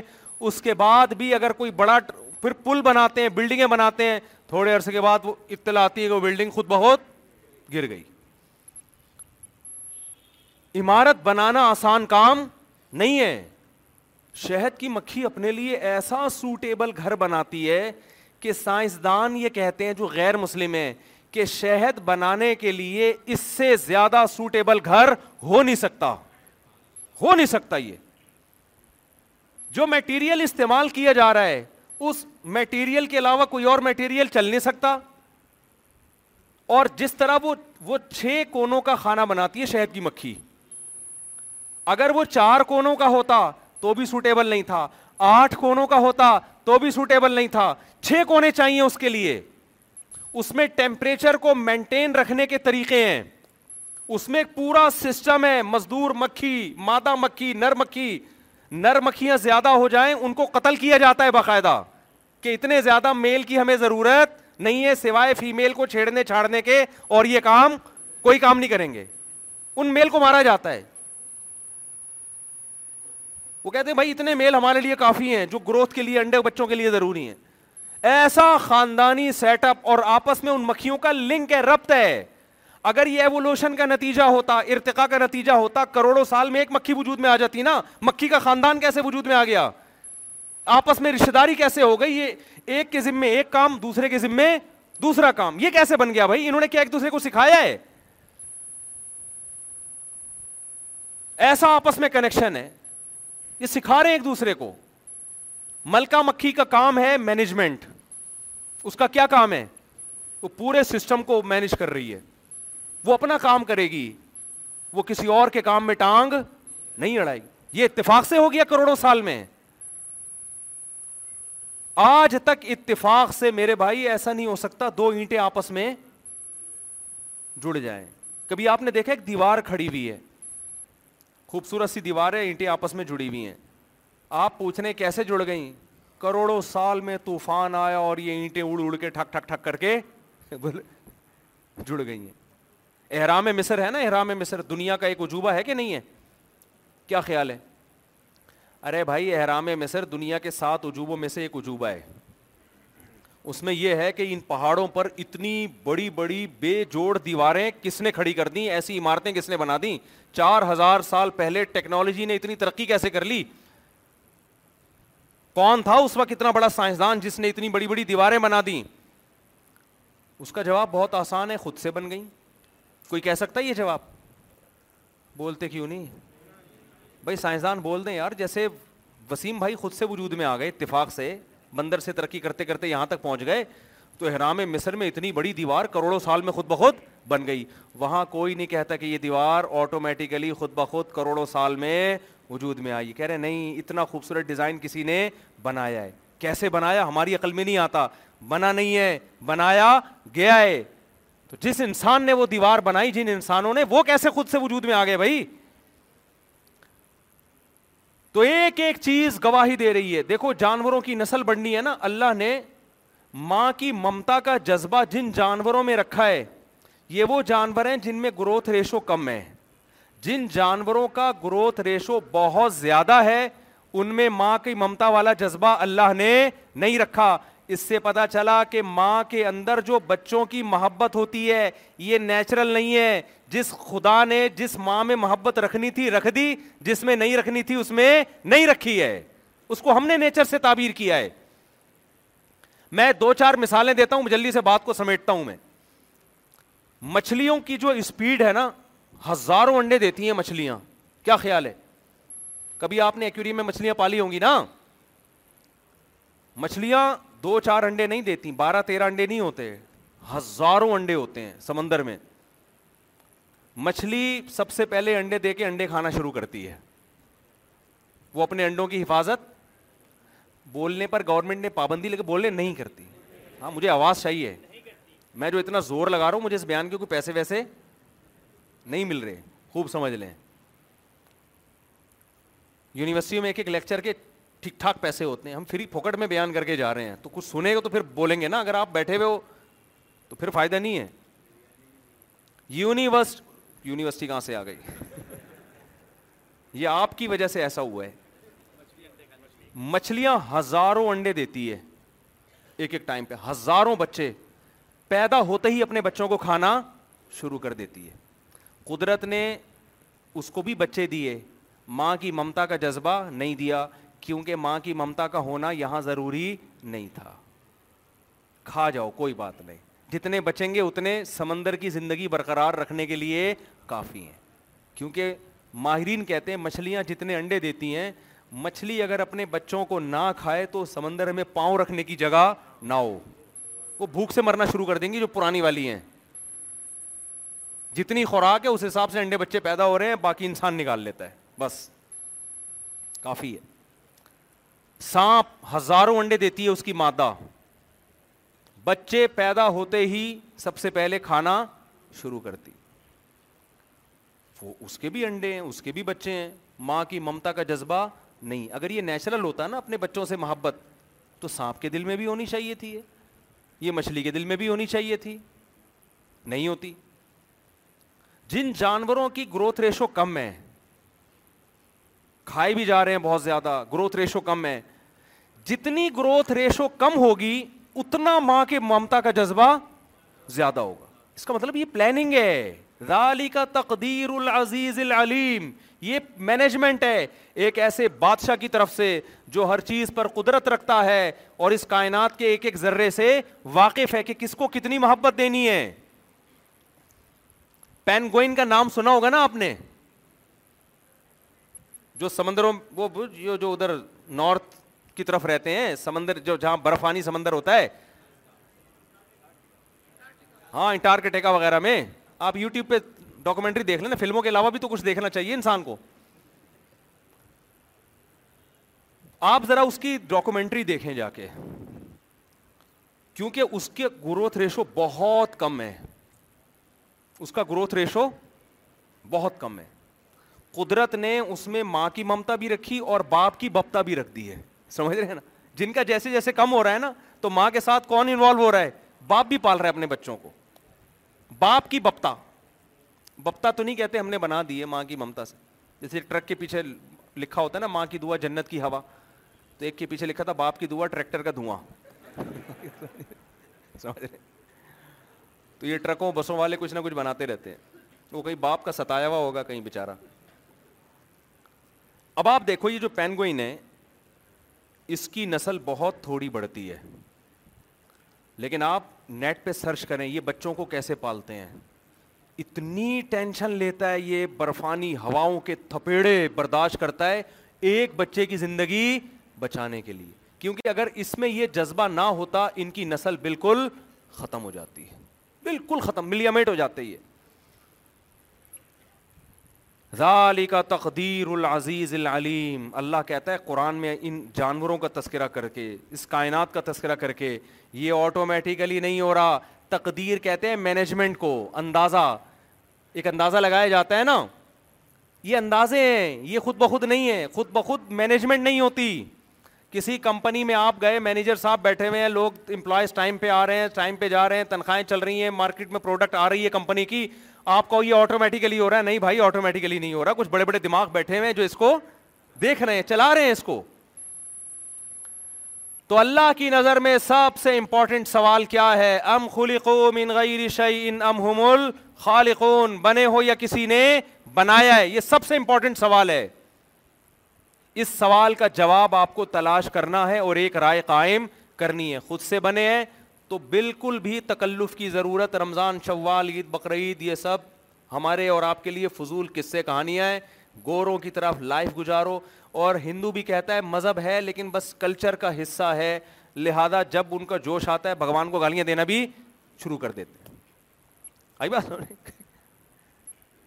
اس کے بعد بھی اگر کوئی بڑا پھر پل بناتے ہیں بلڈنگیں بناتے ہیں تھوڑے عرصے کے بعد وہ اطلاع آتی ہے کہ وہ بلڈنگ خود بہت گر گئی عمارت بنانا آسان کام نہیں ہے شہد کی مکھی اپنے لیے ایسا سوٹیبل گھر بناتی ہے کہ سائنسدان یہ کہتے ہیں جو غیر مسلم ہیں کہ شہد بنانے کے لیے اس سے زیادہ سوٹیبل گھر ہو نہیں سکتا ہو نہیں سکتا یہ جو میٹیریل استعمال کیا جا رہا ہے اس میٹیریل کے علاوہ کوئی اور میٹیریل چل نہیں سکتا اور جس طرح وہ وہ چھ کونوں کا کھانا بناتی ہے شہد کی مکھی اگر وہ چار کونوں کا ہوتا تو بھی سوٹیبل نہیں تھا آٹھ کونوں کا ہوتا تو بھی سوٹیبل نہیں تھا چھ کونے چاہیے اس کے لیے اس میں ٹیمپریچر کو مینٹین رکھنے کے طریقے ہیں اس میں پورا سسٹم ہے مزدور مکھی مادہ مکھی نر مکھی نر مکھیاں زیادہ ہو جائیں ان کو قتل کیا جاتا ہے باقاعدہ کہ اتنے زیادہ میل کی ہمیں ضرورت نہیں ہے سوائے فیمیل کو چھیڑنے چھاڑنے کے اور یہ کام کوئی کام نہیں کریں گے ان میل کو مارا جاتا ہے وہ کہتے ہیں بھائی اتنے میل ہمارے لیے کافی ہیں جو گروتھ کے لیے انڈے بچوں کے لیے ضروری ہیں ایسا خاندانی سیٹ اپ اور آپس میں ان مکھیوں کا لنک ہے ربط ہے اگر یہ ایولوشن کا نتیجہ ہوتا ارتقا کا نتیجہ ہوتا کروڑوں سال میں ایک مکھی وجود میں آ جاتی نا مکھی کا خاندان کیسے وجود میں آ گیا آپس میں رشتے داری کیسے ہو گئی یہ ایک کے ذمے ایک کام دوسرے کے ذمے دوسرا کام یہ کیسے بن گیا بھائی انہوں نے کیا ایک دوسرے کو سکھایا ہے ایسا آپس میں کنیکشن ہے یہ سکھا رہے ہیں ایک دوسرے کو ملکا مکھی کا کام ہے مینجمنٹ اس کا کیا کام ہے وہ پورے سسٹم کو مینج کر رہی ہے وہ اپنا کام کرے گی وہ کسی اور کے کام میں ٹانگ نہیں اڑائے گی یہ اتفاق سے ہو گیا کروڑوں سال میں آج تک اتفاق سے میرے بھائی ایسا نہیں ہو سکتا دو اینٹیں آپس میں جڑ جائیں کبھی آپ نے دیکھا ایک دیوار کھڑی ہوئی ہے خوبصورت سی دیوار ہے اینٹیں آپس میں جڑی ہوئی ہیں آپ پوچھنے کیسے جڑ گئیں کروڑوں سال میں طوفان آیا اور یہ اینٹیں اڑ اڑ کے ٹھک ٹھک ٹھک کر کے بولے جڑ گئی ہیں احرام مصر ہے نا احرام مصر دنیا کا ایک عجوبہ ہے کہ نہیں ہے کیا خیال ہے ارے بھائی احرام مصر دنیا کے سات عجوبوں میں سے ایک عجوبہ ہے اس میں یہ ہے کہ ان پہاڑوں پر اتنی بڑی بڑی بے جوڑ دیواریں کس نے کھڑی کر دیں ایسی عمارتیں کس نے بنا دیں چار ہزار سال پہلے ٹیکنالوجی نے اتنی ترقی کیسے کر لی کون تھا اس وقت اتنا بڑا سائنسدان جس نے اتنی بڑی بڑی دیواریں بنا دیں اس کا جواب بہت آسان ہے خود سے بن گئی کوئی کہہ سکتا ہے یہ جواب بولتے کیوں نہیں بھائی سائنسدان بول دیں یار جیسے وسیم بھائی خود سے وجود میں آ گئے اتفاق سے بندر سے ترقی کرتے کرتے یہاں تک پہنچ گئے تو احرام مصر میں اتنی بڑی دیوار کروڑوں سال میں خود بخود بن گئی وہاں کوئی نہیں کہتا کہ یہ دیوار آٹومیٹیکلی خود بخود کروڑوں سال میں وجود میں آئی کہہ رہے نہیں اتنا خوبصورت ڈیزائن کسی نے بنایا ہے کیسے بنایا ہماری عقل میں نہیں آتا بنا نہیں ہے بنایا گیا ہے تو جس انسان نے وہ دیوار بنائی جن انسانوں نے وہ کیسے خود سے وجود میں آ گئے بھائی تو ایک ایک چیز گواہی دے رہی ہے دیکھو جانوروں کی نسل بڑھنی ہے نا اللہ نے ماں کی ممتا کا جذبہ جن جانوروں میں رکھا ہے یہ وہ جانور ہیں جن میں گروتھ ریشو کم ہے جن جانوروں کا گروتھ ریشو بہت زیادہ ہے ان میں ماں کی ممتا والا جذبہ اللہ نے نہیں رکھا اس سے پتا چلا کہ ماں کے اندر جو بچوں کی محبت ہوتی ہے یہ نیچرل نہیں ہے جس خدا نے جس ماں میں محبت رکھنی تھی رکھ دی جس میں نہیں رکھنی تھی اس میں نہیں رکھی ہے اس کو ہم نے نیچر سے تعبیر کیا ہے میں دو چار مثالیں دیتا ہوں جلدی سے بات کو سمیٹتا ہوں میں مچھلیوں کی جو اسپیڈ ہے نا ہزاروں انڈے دیتی ہیں مچھلیاں کیا خیال ہے کبھی آپ نے ایکوری میں مچھلیاں پالی ہوں گی نا مچھلیاں دو چار انڈے نہیں دیتی بارہ تیرہ انڈے نہیں ہوتے ہزاروں انڈے ہوتے ہیں سمندر میں مچھلی سب سے پہلے انڈے دے کے انڈے کھانا شروع کرتی ہے وہ اپنے انڈوں کی حفاظت بولنے پر گورنمنٹ نے پابندی لے کے بولنے نہیں کرتی ہاں مجھے آواز چاہیے میں جو اتنا زور لگا رہا ہوں مجھے اس بیان کے کوئی پیسے ویسے نہیں مل رہے خوب سمجھ لیں یونیورسٹی میں ایک ایک لیکچر کے ٹھیک ٹھاک پیسے ہوتے ہیں ہم فری پھوکٹ میں بیان کر کے جا رہے ہیں تو کچھ سنے گا تو پھر بولیں گے نا اگر آپ بیٹھے ہوئے ہو تو پھر فائدہ نہیں ہے یونیورس یونیورسٹی کہاں سے آ گئی یہ آپ کی وجہ سے ایسا ہوا ہے مچھلیاں ہزاروں انڈے دیتی ہے ایک ایک ٹائم پہ ہزاروں بچے پیدا ہوتے ہی اپنے بچوں کو کھانا شروع کر دیتی ہے قدرت نے اس کو بھی بچے دیے ماں کی ممتا کا جذبہ نہیں دیا کیونکہ ماں کی ممتا کا ہونا یہاں ضروری نہیں تھا کھا جاؤ کوئی بات نہیں جتنے بچیں گے اتنے سمندر کی زندگی برقرار رکھنے کے لیے کافی ہیں کیونکہ ماہرین کہتے ہیں مچھلیاں جتنے انڈے دیتی ہیں مچھلی اگر اپنے بچوں کو نہ کھائے تو سمندر میں پاؤں رکھنے کی جگہ نہ ہو وہ بھوک سے مرنا شروع کر دیں گی جو پرانی والی ہیں جتنی خوراک ہے اس حساب سے انڈے بچے پیدا ہو رہے ہیں باقی انسان نکال لیتا ہے بس کافی ہے سانپ ہزاروں انڈے دیتی ہے اس کی مادہ بچے پیدا ہوتے ہی سب سے پہلے کھانا شروع کرتی وہ اس کے بھی انڈے ہیں اس کے بھی بچے ہیں ماں کی ممتا کا جذبہ نہیں اگر یہ نیچرل ہوتا نا اپنے بچوں سے محبت تو سانپ کے دل میں بھی ہونی چاہیے تھی یہ مچھلی کے دل میں بھی ہونی چاہیے تھی نہیں ہوتی جن جانوروں کی گروتھ ریشو کم ہے کھائے بھی جا رہے ہیں بہت زیادہ گروتھ ریشو کم ہے جتنی گروتھ ریشو کم ہوگی اتنا ماں کے ممتا کا جذبہ زیادہ ہوگا اس کا مطلب یہ پلاننگ ہے رالی کا تقدیر العزیز العلیم یہ مینجمنٹ ہے ایک ایسے بادشاہ کی طرف سے جو ہر چیز پر قدرت رکھتا ہے اور اس کائنات کے ایک ایک ذرے سے واقف ہے کہ کس کو کتنی محبت دینی ہے پین گوئن کا نام سنا ہوگا نا آپ نے جو سمندروں وہ جو, ادھر نارتھ کی طرف رہتے ہیں سمندر جو جہاں برفانی سمندر ہوتا ہے ہاں انٹار ٹیکا وغیرہ میں آپ یو ٹیوب پہ ڈاکومنٹری دیکھ لیں فلموں کے علاوہ بھی تو کچھ دیکھنا چاہیے انسان کو آپ ذرا اس کی ڈاکومنٹری دیکھیں جا کے کیونکہ اس کے گروتھ ریشو بہت کم ہے اس کا گروتھ ریشو بہت کم ہے قدرت نے اس میں ماں کی ممتا بھی رکھی اور باپ کی بپتا بھی رکھ دی ہے سمجھ رہے ہیں نا جن کا جیسے جیسے کم ہو رہا ہے نا تو ماں کے ساتھ کون انوالو ہو رہا ہے باپ بھی پال رہا ہے اپنے بچوں کو باپ کی بپتا بپتا تو نہیں کہتے ہم نے بنا دی ہے ماں کی ممتا سے جیسے ٹرک کے پیچھے لکھا ہوتا ہے نا ماں کی دعا جنت کی ہوا تو ایک کے پیچھے لکھا تھا باپ کی دعا ٹریکٹر کا دھواں تو یہ ٹرکوں بسوں والے کچھ نہ کچھ بناتے رہتے ہیں وہ کہیں باپ کا ستایا ہوا ہوگا کہیں بےچارا اب آپ دیکھو یہ جو پینگوئن ہے اس کی نسل بہت تھوڑی بڑھتی ہے لیکن آپ نیٹ پہ سرچ کریں یہ بچوں کو کیسے پالتے ہیں اتنی ٹینشن لیتا ہے یہ برفانی ہواؤں کے تھپیڑے برداشت کرتا ہے ایک بچے کی زندگی بچانے کے لیے کیونکہ اگر اس میں یہ جذبہ نہ ہوتا ان کی نسل بالکل ختم ہو جاتی ہے بالکل ختم ملیامیٹ ہو جاتے یہ ذالی کا تقدیر العزیز العلیم اللہ کہتا ہے قرآن میں ان جانوروں کا تذکرہ کر کے اس کائنات کا تذکرہ کر کے یہ آٹومیٹیکلی نہیں ہو رہا تقدیر کہتے ہیں مینجمنٹ کو اندازہ ایک اندازہ لگایا جاتا ہے نا یہ اندازے ہیں یہ خود بخود نہیں ہے خود بخود مینجمنٹ نہیں ہوتی کسی کمپنی میں آپ گئے مینیجر صاحب بیٹھے ہوئے ہیں لوگ امپلائز ٹائم پہ آ رہے ہیں ٹائم پہ جا رہے ہیں تنخواہیں چل رہی ہیں مارکیٹ میں پروڈکٹ آ رہی ہے کمپنی کی آپ کو یہ آٹومیٹیکلی ہو رہا ہے نہیں بھائی آٹومیٹیکلی نہیں ہو رہا کچھ بڑے بڑے دماغ بیٹھے ہوئے ہیں جو اس کو دیکھ رہے ہیں چلا رہے ہیں اس کو تو اللہ کی نظر میں سب سے امپورٹنٹ سوال کیا ہے ام خلقو من غیر شعین ام ہم الخالقون بنے ہو یا کسی نے بنایا ہے یہ سب سے امپورٹنٹ سوال ہے اس سوال کا جواب آپ کو تلاش کرنا ہے اور ایک رائے قائم کرنی ہے خود سے بنے ہیں تو بالکل بھی تکلف کی ضرورت رمضان شوال عید بقرعید یہ سب ہمارے اور آپ کے لیے فضول قصے کہانیاں گوروں کی طرف لائف گزارو اور ہندو بھی کہتا ہے مذہب ہے لیکن بس کلچر کا حصہ ہے لہذا جب ان کا جوش آتا ہے بھگوان کو گالیاں دینا بھی شروع کر دیتے ہیں آئی بات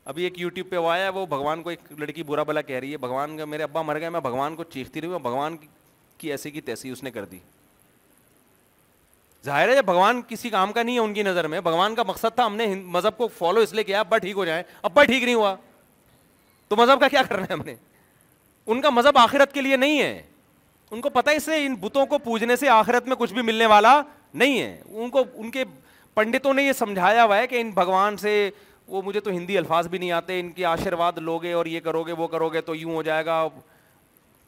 ابھی ایک یوٹیوب پہ وہ آیا ہے وہ بھگوان کو ایک لڑکی برا بلا کہہ رہی ہے بھگوان کا میرے ابا مر گئے میں بھگوان کو چیختی رہی ہوں بھگوان کی ایسی کی تیسی اس نے کر دی ظاہر ہے جب بھگوان کسی کام کا نہیں ہے ان کی نظر میں بھگوان کا مقصد تھا ہم نے مذہب کو فالو اس لیے کیا ابا ٹھیک ہو جائیں ابا ٹھیک نہیں ہوا تو مذہب کا کیا کر ہے ہم نے ان کا مذہب آخرت کے لیے نہیں ہے ان کو پتا اس سے ان بتوں کو پوجنے سے آخرت میں کچھ بھی ملنے والا نہیں ہے ان کو ان کے پنڈتوں نے یہ سمجھایا ہوا ہے کہ ان بھگوان سے وہ مجھے تو ہندی الفاظ بھی نہیں آتے ان کے آشرواد لو گے اور یہ کرو گے وہ کرو گے تو یوں ہو جائے گا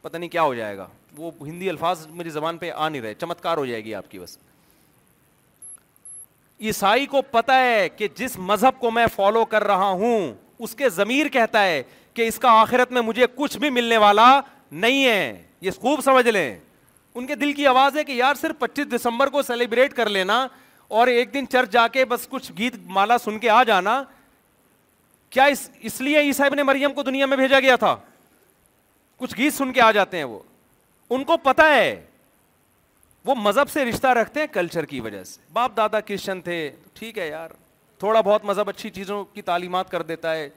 پتہ نہیں کیا ہو جائے گا وہ ہندی الفاظ میری زبان پہ آ نہیں رہے چمتکار ہو جائے گی آپ کی بس عیسائی کو پتا ہے کہ جس مذہب کو میں فالو کر رہا ہوں اس کے ضمیر کہتا ہے کہ اس کا آخرت میں مجھے کچھ بھی ملنے والا نہیں ہے یہ خوب سمجھ لیں ان کے دل کی آواز ہے کہ یار صرف پچیس دسمبر کو سیلیبریٹ کر لینا اور ایک دن چرچ جا کے بس کچھ گیت مالا سن کے آ جانا کیا اس لیے عیسائی نے مریم کو دنیا میں بھیجا گیا تھا کچھ گیت سن کے آ جاتے ہیں وہ ان کو پتا ہے وہ مذہب سے رشتہ رکھتے ہیں کلچر کی وجہ سے باپ دادا کرشچن تھے ٹھیک ہے یار تھوڑا بہت مذہب اچھی چیزوں کی تعلیمات کر دیتا ہے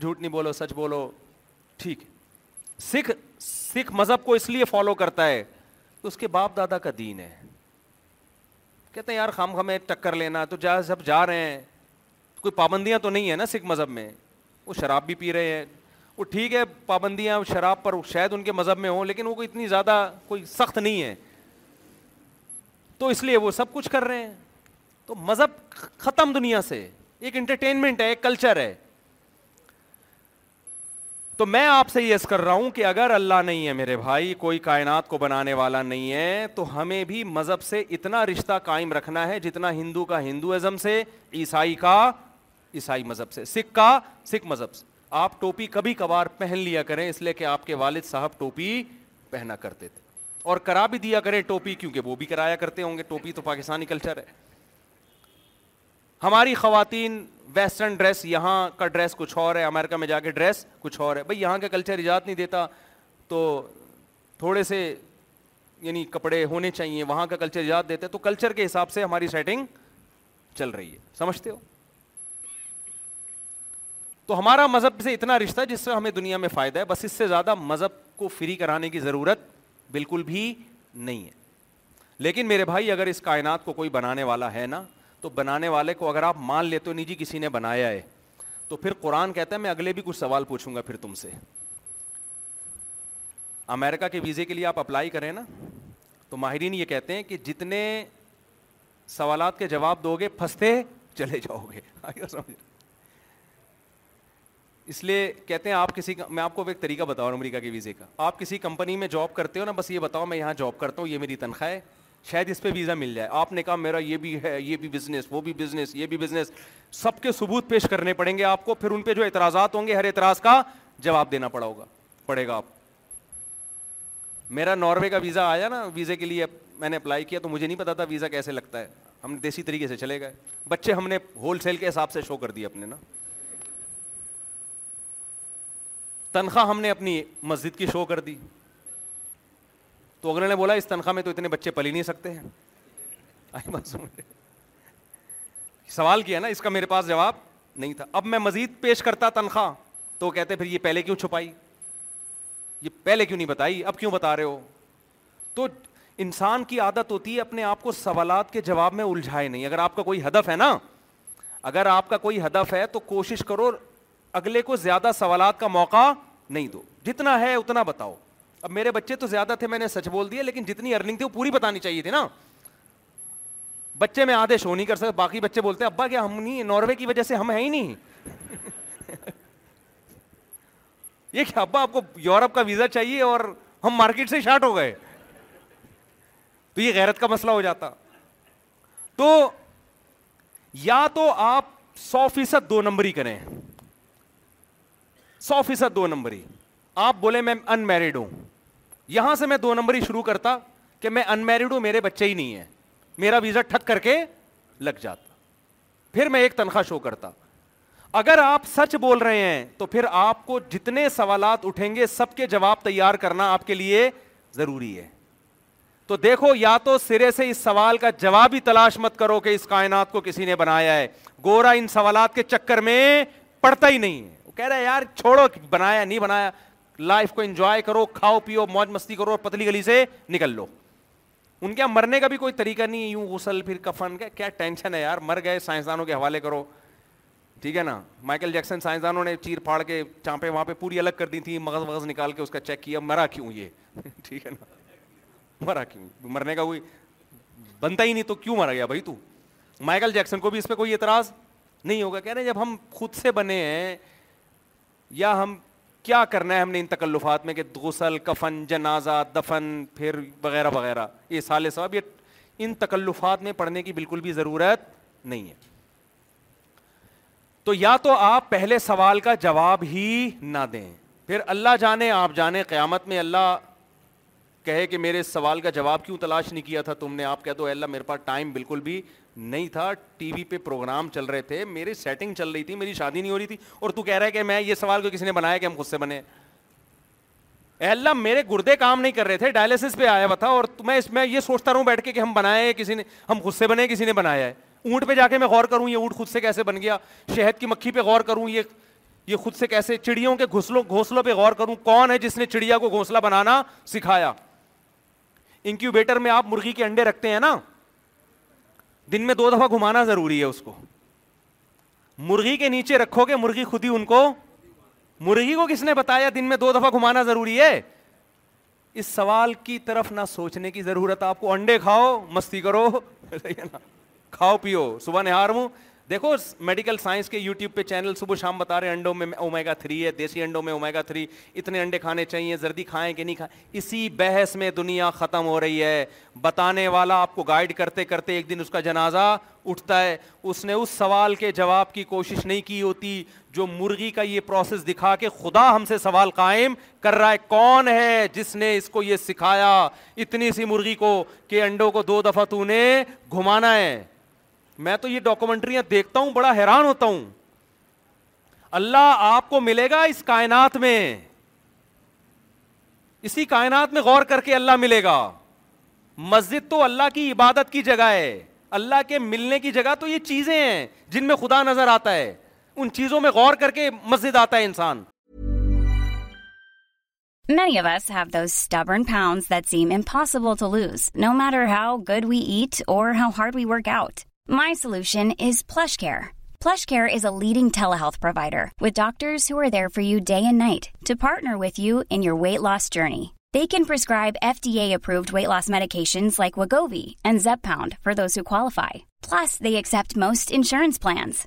جھوٹ نہیں بولو سچ بولو ٹھیک ہے سکھ سکھ مذہب کو اس لیے فالو کرتا ہے اس کے باپ دادا کا دین ہے کہتے ہیں یار خام خام ہے ٹکر لینا تو جا جب جا رہے ہیں کوئی پابندیاں تو نہیں ہیں نا سکھ مذہب میں وہ شراب بھی پی رہے ہیں وہ ٹھیک ہے پابندیاں شراب پر شاید ان کے مذہب میں ہوں لیکن وہ کوئی اتنی زیادہ کوئی سخت نہیں ہے تو اس لیے وہ سب کچھ کر رہے ہیں تو مذہب ختم دنیا سے ایک انٹرٹینمنٹ ہے ایک کلچر ہے تو میں آپ سے یس کر رہا ہوں کہ اگر اللہ نہیں ہے میرے بھائی کوئی کائنات کو بنانے والا نہیں ہے تو ہمیں بھی مذہب سے اتنا رشتہ قائم رکھنا ہے جتنا ہندو کا ہندوازم سے عیسائی کا عیسائی مذہب سے سکھ کا سکھ مذہب سے آپ ٹوپی کبھی کبھار پہن لیا کریں اس لیے کہ آپ کے والد صاحب ٹوپی پہنا کرتے تھے اور کرا بھی دیا کرے ٹوپی کیونکہ وہ بھی کرایا کرتے ہوں گے ٹوپی تو پاکستانی کلچر ہے ہماری خواتین ویسٹرن ڈریس یہاں کا ڈریس کچھ اور ہے امریکہ میں جا کے ڈریس کچھ اور ہے بھائی یہاں کا کلچر ایجاد نہیں دیتا تو تھوڑے سے یعنی کپڑے ہونے چاہیے وہاں کا کلچر ایجاد دیتے تو کلچر کے حساب سے ہماری سیٹنگ چل رہی ہے سمجھتے ہو تو ہمارا مذہب سے اتنا رشتہ جس سے ہمیں دنیا میں فائدہ ہے بس اس سے زیادہ مذہب کو فری کرانے کی ضرورت بالکل بھی نہیں ہے لیکن میرے بھائی اگر اس کائنات کو کوئی بنانے والا ہے نا تو بنانے والے کو اگر آپ مان لیتے ہو نہیں جی کسی نے بنایا ہے تو پھر قرآن کہتا ہے میں اگلے بھی کچھ سوال پوچھوں گا پھر تم سے امریکہ کے ویزے کے لیے آپ اپلائی کریں نا تو ماہرین یہ کہتے ہیں کہ جتنے سوالات کے جواب دو گے پھنستے چلے جاؤ گے اس لیے کہتے ہیں آپ کسی میں آپ کو ایک طریقہ بتا رہا ہوں امریکہ کے ویزے کا آپ کسی کمپنی میں جاب کرتے ہو نا بس یہ بتاؤ میں یہاں جاب کرتا ہوں یہ میری تنخواہ ہے شاید اس پہ ویزا مل جائے آپ نے کہا میرا یہ بھی ہے یہ بھی بزنس وہ بھی بزنس یہ بھی بزنس سب کے ثبوت پیش کرنے پڑیں گے آپ کو پھر ان پہ جو اعتراضات ہوں گے ہر اعتراض کا جواب دینا پڑا ہوگا پڑے گا آپ میرا ناروے کا ویزا آیا نا ویزے کے لیے میں نے اپلائی کیا تو مجھے نہیں پتا تھا ویزا کیسے لگتا ہے ہم دیسی طریقے سے چلے گئے بچے ہم نے ہول سیل کے حساب سے شو کر دیا اپنے نا تنخواہ ہم نے اپنی مسجد کی شو کر دی تو اگلے نے بولا اس تنخواہ میں تو اتنے بچے پلی نہیں سکتے ہیں سوال کیا نا اس کا میرے پاس جواب نہیں تھا اب میں مزید پیش کرتا تنخواہ تو کہتے پھر یہ پہلے کیوں چھپائی یہ پہلے کیوں نہیں بتائی اب کیوں بتا رہے ہو تو انسان کی عادت ہوتی ہے اپنے آپ کو سوالات کے جواب میں الجھائے نہیں اگر آپ کا کوئی ہدف ہے نا اگر آپ کا کوئی ہدف ہے تو کوشش کرو اگلے کو زیادہ سوالات کا موقع نہیں دو جتنا ہے اتنا بتاؤ اب میرے بچے تو زیادہ تھے میں نے سچ بول دیا لیکن جتنی ارننگ تھی تھی وہ پوری بتانی چاہیے نا بچے میں آدھے شو نہیں کر سکتا بچے بولتے ابا کیا ہم نہیں ناروے کی وجہ سے ہم ہیں ہی نہیں یہ کیا ابا آپ کو یورپ کا ویزا چاہیے اور ہم مارکیٹ سے شارٹ ہو گئے تو یہ غیرت کا مسئلہ ہو جاتا تو یا تو آپ سو فیصد دو نمبر ہی کریں سو فیصد دو نمبری آپ بولے میں ان میرڈ ہوں یہاں سے میں دو نمبری شروع کرتا کہ میں ان میرڈ ہوں میرے بچے ہی نہیں ہے میرا ویزا ٹھک کر کے لگ جاتا پھر میں ایک تنخواہ شو کرتا اگر آپ سچ بول رہے ہیں تو پھر آپ کو جتنے سوالات اٹھیں گے سب کے جواب تیار کرنا آپ کے لیے ضروری ہے تو دیکھو یا تو سرے سے اس سوال کا جواب ہی تلاش مت کرو کہ اس کائنات کو کسی نے بنایا ہے گورا ان سوالات کے چکر میں پڑتا ہی نہیں ہے کہہ رہا ہے یار چھوڑو بنایا نہیں بنایا لائف کو انجوائے کرو کھاؤ پیو موج مستی کرو اور پتلی گلی سے نکل لو ان کے مرنے کا بھی کوئی طریقہ نہیں ہے یوں غسل پھر کفن کا کیا ٹینشن ہے یار مر گئے سائنسدانوں کے حوالے کرو ٹھیک ہے نا مائیکل جیکسن سائنسدانوں نے چیر پھاڑ کے چانپے وہاں پہ پوری الگ کر دی تھی مغز وغز نکال کے اس کا چیک کیا مرا کیوں یہ ٹھیک ہے نا مرا کیوں مرنے کا کوئی بنتا ہی نہیں تو کیوں مرا گیا بھائی تو مائیکل جیکسن کو بھی اس پہ کوئی اعتراض نہیں ہوگا کہہ رہے جب ہم خود سے بنے ہیں یا ہم کیا کرنا ہے ہم نے ان تکلفات میں کہ غسل کفن جنازہ دفن پھر وغیرہ وغیرہ یہ سال صاحب یہ ان تکلفات میں پڑھنے کی بالکل بھی ضرورت نہیں ہے تو یا تو آپ پہلے سوال کا جواب ہی نہ دیں پھر اللہ جانے آپ جانے قیامت میں اللہ کہے کہ میرے سوال کا جواب کیوں تلاش نہیں کیا تھا تم نے آپ کہہ دو اللہ میرے پاس ٹائم بالکل بھی نہیں تھا ٹی وی پہ پروگرام چل رہے تھے میری سیٹنگ چل رہی تھی میری شادی نہیں ہو رہی تھی اور تو کہہ رہا ہے کہ میں یہ سوال کو کسی نے بنایا کہ ہم خود سے بنے اے اللہ میرے گردے کام نہیں کر رہے تھے ڈائلسس پہ آیا ہوا تھا اور میں میں اس یہ سوچتا رہوں بیٹھ کے کہ ہم بنائے کسی نے ہم خود سے بنے کسی نے بنایا ہے اونٹ پہ جا کے میں غور کروں یہ اونٹ خود سے کیسے بن گیا شہد کی مکھی پہ غور کروں یہ یہ خود سے کیسے چڑیوں کے گھسلوں گھونسلوں پہ غور کروں کون ہے جس نے چڑیا کو گھونسلہ بنانا سکھایا انکیوبیٹر میں آپ مرغی کے انڈے رکھتے ہیں نا دن میں دو دفعہ گھمانا ضروری ہے اس کو مرغی کے نیچے رکھو گے مرغی خود ہی ان کو مرغی کو کس نے بتایا دن میں دو دفعہ گھمانا ضروری ہے اس سوال کی طرف نہ سوچنے کی ضرورت آپ کو انڈے کھاؤ مستی کرو کھاؤ پیو صبح نہار ہوں دیکھو میڈیکل سائنس کے یوٹیوب پہ چینل صبح شام بتا رہے ہیں انڈوں میں اومیگا تھری ہے دیسی انڈوں میں اومیگا تھری اتنے انڈے کھانے چاہیے زردی کھائیں کہ نہیں کھائیں اسی بحث میں دنیا ختم ہو رہی ہے بتانے والا آپ کو گائڈ کرتے کرتے ایک دن اس کا جنازہ اٹھتا ہے اس نے اس سوال کے جواب کی کوشش نہیں کی ہوتی جو مرغی کا یہ پروسیس دکھا کہ خدا ہم سے سوال قائم کر رہا ہے کون ہے جس نے اس کو یہ سکھایا اتنی سی مرغی کو کہ انڈوں کو دو دفعہ تو نے گھمانا ہے میں تو یہ ڈاکومنٹریاں دیکھتا ہوں بڑا حیران ہوتا ہوں اللہ آپ کو ملے گا اس کائنات میں اسی کائنات میں غور کر کے اللہ ملے گا مسجد تو اللہ کی عبادت کی جگہ ہے اللہ کے ملنے کی جگہ تو یہ چیزیں ہیں جن میں خدا نظر آتا ہے ان چیزوں میں غور کر کے مسجد آتا ہے انسان many have that same impossible to lose no matter how how good we we eat or hard work out My solution is PlushCare. PlushCare is a leading telehealth provider with doctors who are there for you day and night to partner with you in your weight loss journey. They can prescribe FDA-approved weight loss medications like Wegovy and Zepbound for those who qualify. Plus, they accept most insurance plans.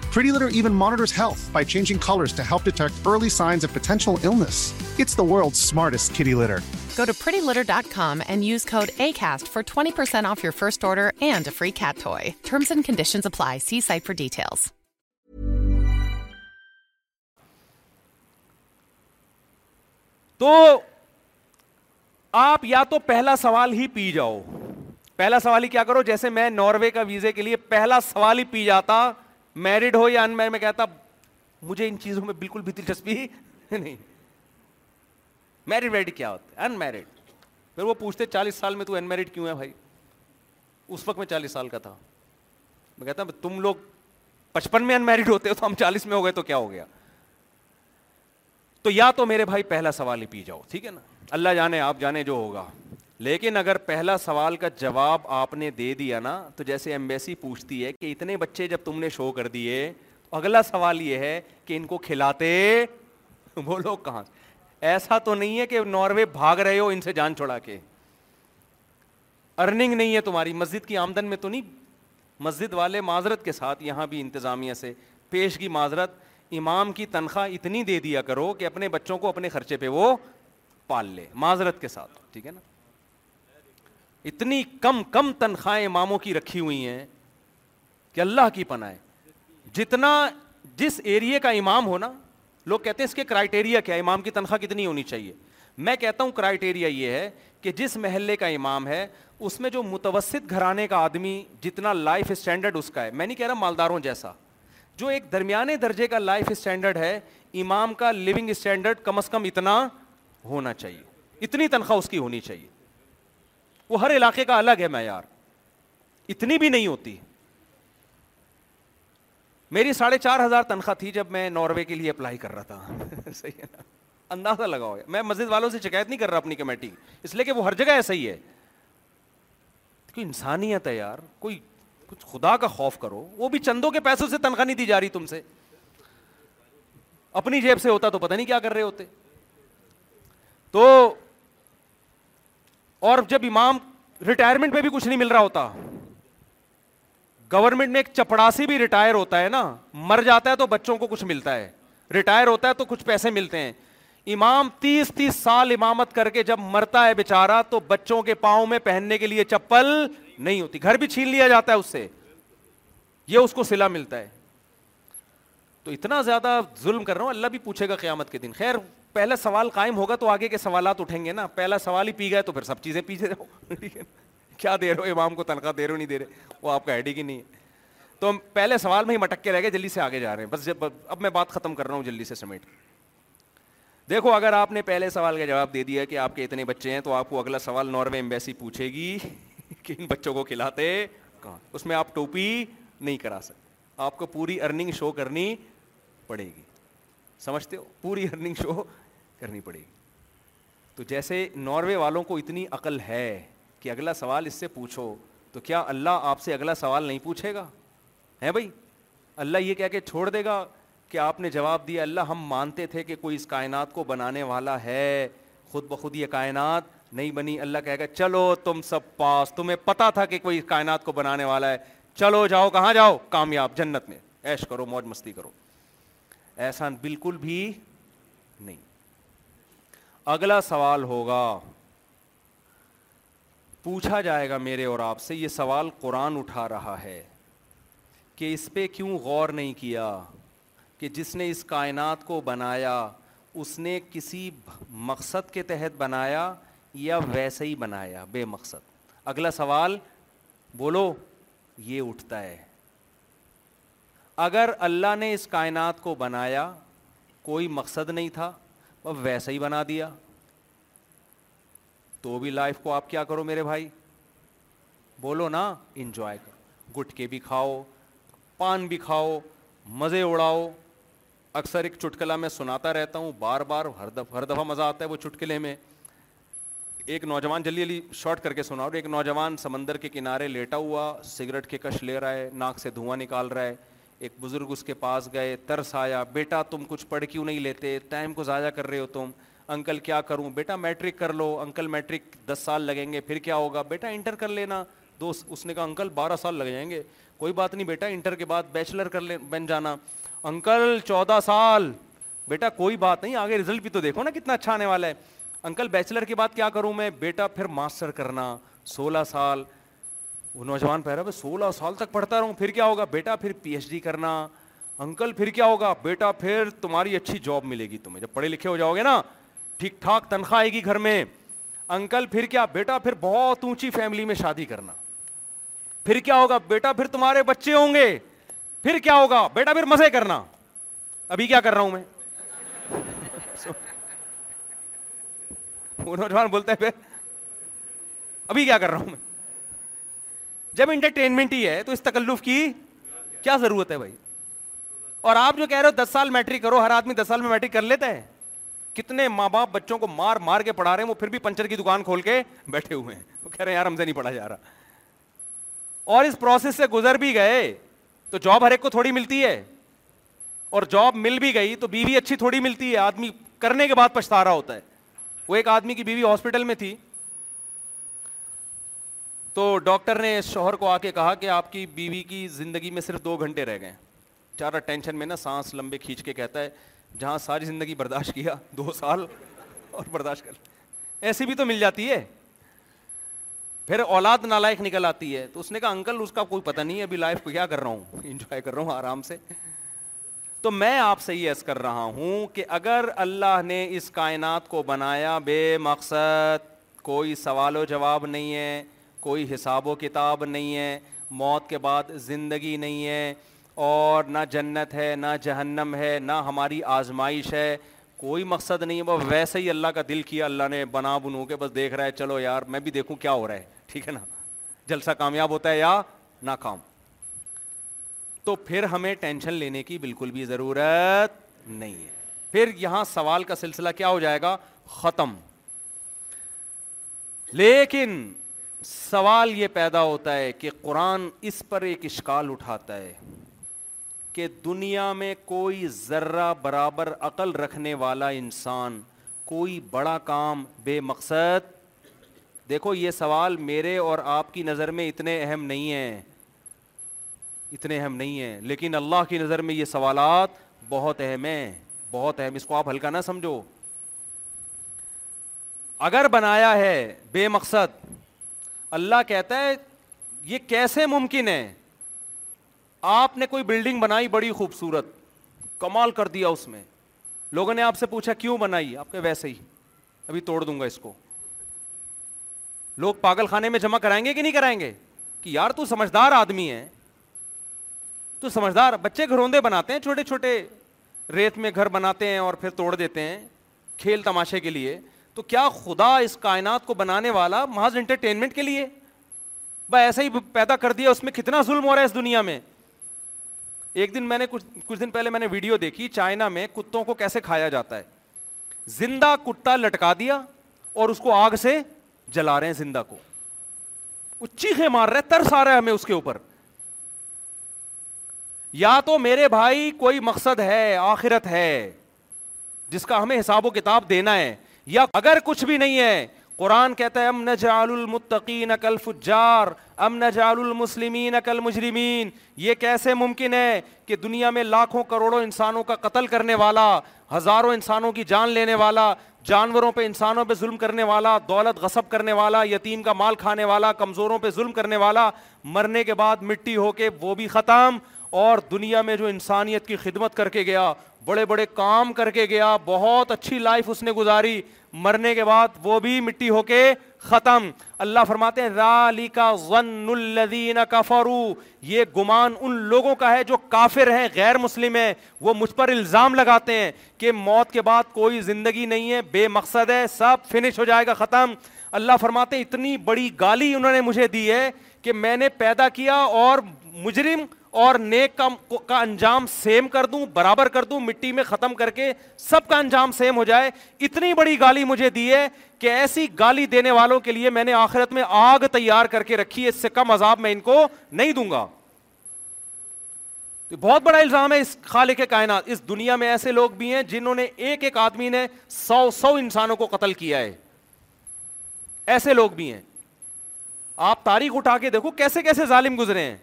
تو آپ یا تو پہلا سوال ہی پی جاؤ پہلا سوال ہی کیا کرو جیسے میں ناروے کا ویزے کے لیے پہلا سوال ہی پی جاتا میرڈ ہو یا ان میرڈ میں کہتا مجھے ان چیزوں میں بالکل بھی دلچسپی نہیں میرڈ ویرڈ کیا ہوتا ہے ان میرڈ پھر وہ پوچھتے چالیس سال میں تو ان میرڈ کیوں ہے بھائی اس وقت میں چالیس سال کا تھا میں کہتا تم لوگ پچپن میں ان میرڈ ہوتے ہو تو ہم چالیس میں ہو گئے تو کیا ہو گیا تو یا تو میرے بھائی پہلا سوال ہی پی جاؤ ٹھیک ہے نا اللہ جانے آپ جانے جو ہوگا لیکن اگر پہلا سوال کا جواب آپ نے دے دیا نا تو جیسے ایمبیسی پوچھتی ہے کہ اتنے بچے جب تم نے شو کر دیے اگلا سوال یہ ہے کہ ان کو کھلاتے وہ لوگ کہاں ایسا تو نہیں ہے کہ ناروے بھاگ رہے ہو ان سے جان چھوڑا کے ارننگ نہیں ہے تمہاری مسجد کی آمدن میں تو نہیں مسجد والے معذرت کے ساتھ یہاں بھی انتظامیہ سے پیش کی معذرت امام کی تنخواہ اتنی دے دیا کرو کہ اپنے بچوں کو اپنے خرچے پہ وہ پال لے معذرت کے ساتھ ٹھیک ہے نا اتنی کم کم تنخواہیں اماموں کی رکھی ہوئی ہیں کہ اللہ کی پناہ جتنا جس ایریے کا امام ہونا لوگ کہتے ہیں اس کے کرائٹیریا کیا امام کی تنخواہ کتنی ہونی چاہیے میں کہتا ہوں کرائٹیریا یہ ہے کہ جس محلے کا امام ہے اس میں جو متوسط گھرانے کا آدمی جتنا لائف اسٹینڈرڈ اس کا ہے میں نہیں کہہ رہا مالداروں جیسا جو ایک درمیانے درجے کا لائف اسٹینڈرڈ ہے امام کا لیونگ اسٹینڈرڈ کم از کم اتنا ہونا چاہیے اتنی تنخواہ اس کی ہونی چاہیے وہ ہر علاقے کا الگ ہے معیار اتنی بھی نہیں ہوتی میری ساڑھے چار ہزار تنخواہ تھی جب میں ناروے کے لیے اپلائی کر رہا تھا صحیح ہے نا اندازہ لگاؤ میں مسجد والوں سے شکایت نہیں کر رہا اپنی کمیٹی اس لیے کہ وہ ہر جگہ ایسا ہی ہے انسانیت ہے یار کوئی کچھ خدا کا خوف کرو وہ بھی چندوں کے پیسوں سے تنخواہ نہیں دی جا رہی تم سے اپنی جیب سے ہوتا تو پتہ نہیں کیا کر رہے ہوتے تو اور جب امام ریٹائرمنٹ میں بھی کچھ نہیں مل رہا ہوتا گورنمنٹ میں ایک چپڑاسی بھی ریٹائر ہوتا ہے نا مر جاتا ہے تو بچوں کو کچھ ملتا ہے ریٹائر ہوتا ہے تو کچھ پیسے ملتے ہیں امام تیس تیس سال امامت کر کے جب مرتا ہے بےچارا تو بچوں کے پاؤں میں پہننے کے لیے چپل نہیں ہوتی گھر بھی چھین لیا جاتا ہے اس سے یہ اس کو سلا ملتا ہے تو اتنا زیادہ ظلم کر رہا ہوں اللہ بھی پوچھے گا قیامت کے دن خیر پہلا سوال قائم ہوگا تو آگے کے سوالات اٹھیں گے نا پہلا سوال ہی پی گئے تو پھر سب چیزیں جاؤ کیا دے رہے ہو امام کو تنخواہ دے رہے ہو نہیں دے رہے وہ آپ کا ہے کی نہیں تو ہم پہلے سوال میں ہی مٹک کے رہ گئے جلدی سے آگے جا رہے ہیں بس جب اب میں بات ختم کر رہا ہوں جلدی سے سمیٹ دیکھو اگر آپ نے پہلے سوال کا جواب دے دیا کہ آپ کے اتنے بچے ہیں تو آپ کو اگلا سوال ناروے امبیسی پوچھے گی کہ ان بچوں کو کھلاتے کہاں اس میں آپ ٹوپی نہیں کرا سکتے آپ کو پوری ارننگ شو کرنی پڑے گی سمجھتے ہو پوری ارننگ شو کرنی پڑے گی تو جیسے ناروے والوں کو اتنی عقل ہے کہ اگلا سوال اس سے پوچھو تو کیا اللہ آپ سے اگلا سوال نہیں پوچھے گا ہے بھائی اللہ یہ کہہ کے چھوڑ دے گا کہ آپ نے جواب دیا اللہ ہم مانتے تھے کہ کوئی اس کائنات کو بنانے والا ہے خود بخود یہ کائنات نہیں بنی اللہ گا چلو تم سب پاس تمہیں پتا تھا کہ کوئی کائنات کو بنانے والا ہے چلو جاؤ کہاں جاؤ کامیاب جنت میں ایش کرو موج مستی کرو ایسا بالکل بھی نہیں اگلا سوال ہوگا پوچھا جائے گا میرے اور آپ سے یہ سوال قرآن اٹھا رہا ہے کہ اس پہ کیوں غور نہیں کیا کہ جس نے اس کائنات کو بنایا اس نے کسی مقصد کے تحت بنایا یا ویسے ہی بنایا بے مقصد اگلا سوال بولو یہ اٹھتا ہے اگر اللہ نے اس کائنات کو بنایا کوئی مقصد نہیں تھا ویسا ہی بنا دیا تو بھی لائف کو آپ کیا کرو میرے بھائی بولو نا انجوائے کرو گٹکے بھی کھاؤ پان بھی کھاؤ مزے اڑاؤ اکثر ایک چٹکلا میں سناتا رہتا ہوں بار بار ہر دفعہ ہر دفعہ مزہ آتا ہے وہ چٹکلے میں ایک نوجوان جلدی جلدی شارٹ کر کے سناؤ ایک نوجوان سمندر کے کنارے لیٹا ہوا سگریٹ کے کش لے رہا ہے ناک سے دھواں نکال رہا ہے ایک بزرگ اس کے پاس گئے ترس آیا بیٹا تم کچھ پڑھ کیوں نہیں لیتے ٹائم کو ضائع کر رہے ہو تم انکل کیا کروں بیٹا میٹرک کر لو انکل میٹرک دس سال لگیں گے پھر کیا ہوگا بیٹا انٹر کر لینا دوست اس نے کہا انکل بارہ سال لگ جائیں گے کوئی بات نہیں بیٹا انٹر کے بعد بیچلر کر لے بن جانا انکل چودہ سال بیٹا کوئی بات نہیں آگے رزلٹ بھی تو دیکھو نا کتنا اچھا آنے والا ہے انکل بیچلر کے بعد کیا کروں میں بیٹا پھر ماسٹر کرنا سولہ سال وہ نوجوان پہ رہا میں سولہ سال تک پڑھتا رہا ہوں پھر کیا ہوگا بیٹا پھر پی ایچ ڈی کرنا انکل پھر کیا ہوگا بیٹا پھر تمہاری اچھی جاب ملے گی تمہیں جب پڑھے لکھے ہو جاؤ گے نا ٹھیک ٹھاک تنخواہ آئے گی گھر میں انکل پھر کیا بیٹا پھر بہت اونچی فیملی میں شادی کرنا پھر کیا ہوگا بیٹا پھر تمہارے بچے ہوں گے پھر کیا ہوگا بیٹا پھر مزے کرنا ابھی کیا کر رہا ہوں میں وہ نوجوان بولتے ہیں ابھی کیا کر رہا ہوں میں جب انٹرٹینمنٹ ہی ہے تو اس تکلف کی کیا ضرورت ہے بھائی اور آپ جو کہہ رہے ہو دس سال میٹرک کرو ہر آدمی دس سال میں میٹرک کر لیتا ہے کتنے ماں باپ بچوں کو مار مار کے پڑھا رہے ہیں وہ پھر بھی پنچر کی دکان کھول کے بیٹھے ہوئے ہیں وہ کہہ رہے ہیں یار ہم سے نہیں پڑھا جا رہا اور اس پروسیس سے گزر بھی گئے تو جاب ہر ایک کو تھوڑی ملتی ہے اور جاب مل بھی گئی تو بیوی اچھی تھوڑی ملتی ہے آدمی کرنے کے بعد پچھتا رہا ہوتا ہے وہ ایک آدمی کی بیوی ہاسپٹل میں تھی تو ڈاکٹر نے اس شوہر کو آ کے کہا کہ آپ کی بیوی کی زندگی میں صرف دو گھنٹے رہ گئے چارہ ٹینشن میں نا سانس لمبے کھینچ کے کہتا ہے جہاں ساری زندگی برداشت کیا دو سال اور برداشت کر ایسی بھی تو مل جاتی ہے پھر اولاد نالائق نکل آتی ہے تو اس نے کہا انکل اس کا کوئی پتہ نہیں ہے ابھی لائف کو کیا کر رہا ہوں انجوائے کر رہا ہوں آرام سے تو میں آپ سے یہ کر رہا ہوں کہ اگر اللہ نے اس کائنات کو بنایا بے مقصد کوئی سوال و جواب نہیں ہے کوئی حساب و کتاب نہیں ہے موت کے بعد زندگی نہیں ہے اور نہ جنت ہے نہ جہنم ہے نہ ہماری آزمائش ہے کوئی مقصد نہیں ہے ویسے ہی اللہ کا دل کیا اللہ نے بنا بنو کے بس دیکھ رہا ہے چلو یار میں بھی دیکھوں کیا ہو رہا ہے ٹھیک ہے نا جلسہ کامیاب ہوتا ہے یا نہ کام تو پھر ہمیں ٹینشن لینے کی بالکل بھی ضرورت نہیں ہے پھر یہاں سوال کا سلسلہ کیا ہو جائے گا ختم لیکن سوال یہ پیدا ہوتا ہے کہ قرآن اس پر ایک اشکال اٹھاتا ہے کہ دنیا میں کوئی ذرہ برابر عقل رکھنے والا انسان کوئی بڑا کام بے مقصد دیکھو یہ سوال میرے اور آپ کی نظر میں اتنے اہم نہیں ہیں اتنے اہم نہیں ہیں لیکن اللہ کی نظر میں یہ سوالات بہت اہم ہیں بہت اہم اس کو آپ ہلکا نہ سمجھو اگر بنایا ہے بے مقصد اللہ کہتا ہے یہ کیسے ممکن ہے آپ نے کوئی بلڈنگ بنائی بڑی خوبصورت کمال کر دیا اس میں لوگوں نے آپ سے پوچھا کیوں بنائی آپ کے ویسے ہی ابھی توڑ دوں گا اس کو لوگ پاگل خانے میں جمع کرائیں گے کہ نہیں کرائیں گے کہ یار تو سمجھدار آدمی ہے تو سمجھدار بچے گھروندے بناتے ہیں چھوٹے چھوٹے ریت میں گھر بناتے ہیں اور پھر توڑ دیتے ہیں کھیل تماشے کے لیے تو کیا خدا اس کائنات کو بنانے والا محض انٹرٹینمنٹ کے لیے ایسا ہی پیدا کر دیا اس میں کتنا ظلم ہو رہا ہے اس دنیا میں ایک دن میں نے کچھ دن پہلے میں نے ویڈیو دیکھی چائنا میں کتوں کو کیسے کھایا جاتا ہے زندہ کتا لٹکا دیا اور اس کو آگ سے جلا رہے ہیں زندہ کو وہ چیخے مار رہے ترس آ رہا ہے ہمیں اس کے اوپر یا تو میرے بھائی کوئی مقصد ہے آخرت ہے جس کا ہمیں حساب و کتاب دینا ہے یا اگر کچھ بھی نہیں ہے قرآن کہتا ہے ام ام نجعل نجعل المتقین فجار المسلمین مجرمین یہ کیسے ممکن ہے کہ دنیا میں لاکھوں کروڑوں انسانوں کا قتل کرنے والا ہزاروں انسانوں کی جان لینے والا جانوروں پہ انسانوں پہ ظلم کرنے والا دولت غصب کرنے والا یتیم کا مال کھانے والا کمزوروں پہ ظلم کرنے والا مرنے کے بعد مٹی ہو کے وہ بھی ختم اور دنیا میں جو انسانیت کی خدمت کر کے گیا بڑے بڑے کام کر کے گیا بہت اچھی لائف اس نے گزاری مرنے کے بعد وہ بھی مٹی ہو کے ختم اللہ فرماتے ہیں رالی کا غن الفارو یہ گمان ان لوگوں کا ہے جو کافر ہیں غیر مسلم ہیں وہ مجھ پر الزام لگاتے ہیں کہ موت کے بعد کوئی زندگی نہیں ہے بے مقصد ہے سب فنش ہو جائے گا ختم اللہ فرماتے ہیں اتنی بڑی گالی انہوں نے مجھے دی ہے کہ میں نے پیدا کیا اور مجرم اور نیک کا کا انجام سیم کر دوں برابر کر دوں مٹی میں ختم کر کے سب کا انجام سیم ہو جائے اتنی بڑی گالی مجھے دی ہے کہ ایسی گالی دینے والوں کے لیے میں نے آخرت میں آگ تیار کر کے رکھی ہے اس سے کم عذاب میں ان کو نہیں دوں گا بہت بڑا الزام ہے اس خالق کائنات اس دنیا میں ایسے لوگ بھی ہیں جنہوں نے ایک ایک آدمی نے سو سو انسانوں کو قتل کیا ہے ایسے لوگ بھی ہیں آپ تاریخ اٹھا کے دیکھو کیسے کیسے ظالم گزرے ہیں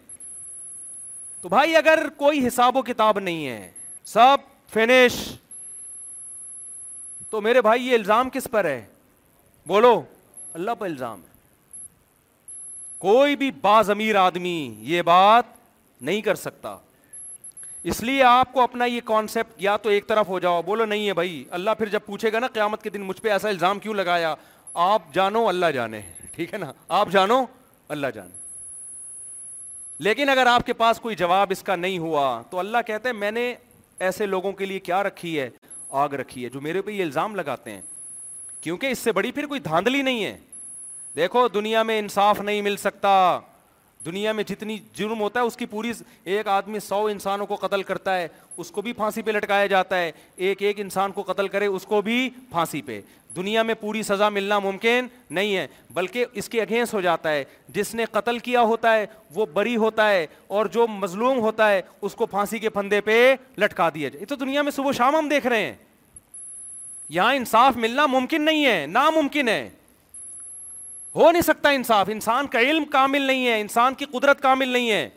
تو بھائی اگر کوئی حساب و کتاب نہیں ہے سب فنش تو میرے بھائی یہ الزام کس پر ہے بولو اللہ پر الزام ہے کوئی بھی باز امیر آدمی یہ بات نہیں کر سکتا اس لیے آپ کو اپنا یہ کانسیپٹ یا تو ایک طرف ہو جاؤ بولو نہیں ہے بھائی اللہ پھر جب پوچھے گا نا قیامت کے دن مجھ پہ ایسا الزام کیوں لگایا آپ جانو اللہ جانے ٹھیک ہے نا آپ جانو اللہ جانے لیکن اگر آپ کے پاس کوئی جواب اس کا نہیں ہوا تو اللہ کہتے ہیں میں نے ایسے لوگوں کے لیے کیا رکھی ہے آگ رکھی ہے جو میرے پہ یہ الزام لگاتے ہیں کیونکہ اس سے بڑی پھر کوئی دھاندلی نہیں ہے دیکھو دنیا میں انصاف نہیں مل سکتا دنیا میں جتنی جرم ہوتا ہے اس کی پوری ایک آدمی سو انسانوں کو قتل کرتا ہے اس کو بھی پھانسی پہ لٹکایا جاتا ہے ایک ایک انسان کو قتل کرے اس کو بھی پھانسی پہ دنیا میں پوری سزا ملنا ممکن نہیں ہے بلکہ اس کے اگینسٹ ہو جاتا ہے جس نے قتل کیا ہوتا ہے وہ بری ہوتا ہے اور جو مظلوم ہوتا ہے اس کو پھانسی کے پھندے پہ لٹکا دیا جائے تو دنیا میں صبح شام ہم دیکھ رہے ہیں یہاں انصاف ملنا ممکن نہیں ہے ناممکن ہے ہو نہیں سکتا انصاف انسان کا علم کامل نہیں ہے انسان کی قدرت کامل نہیں ہے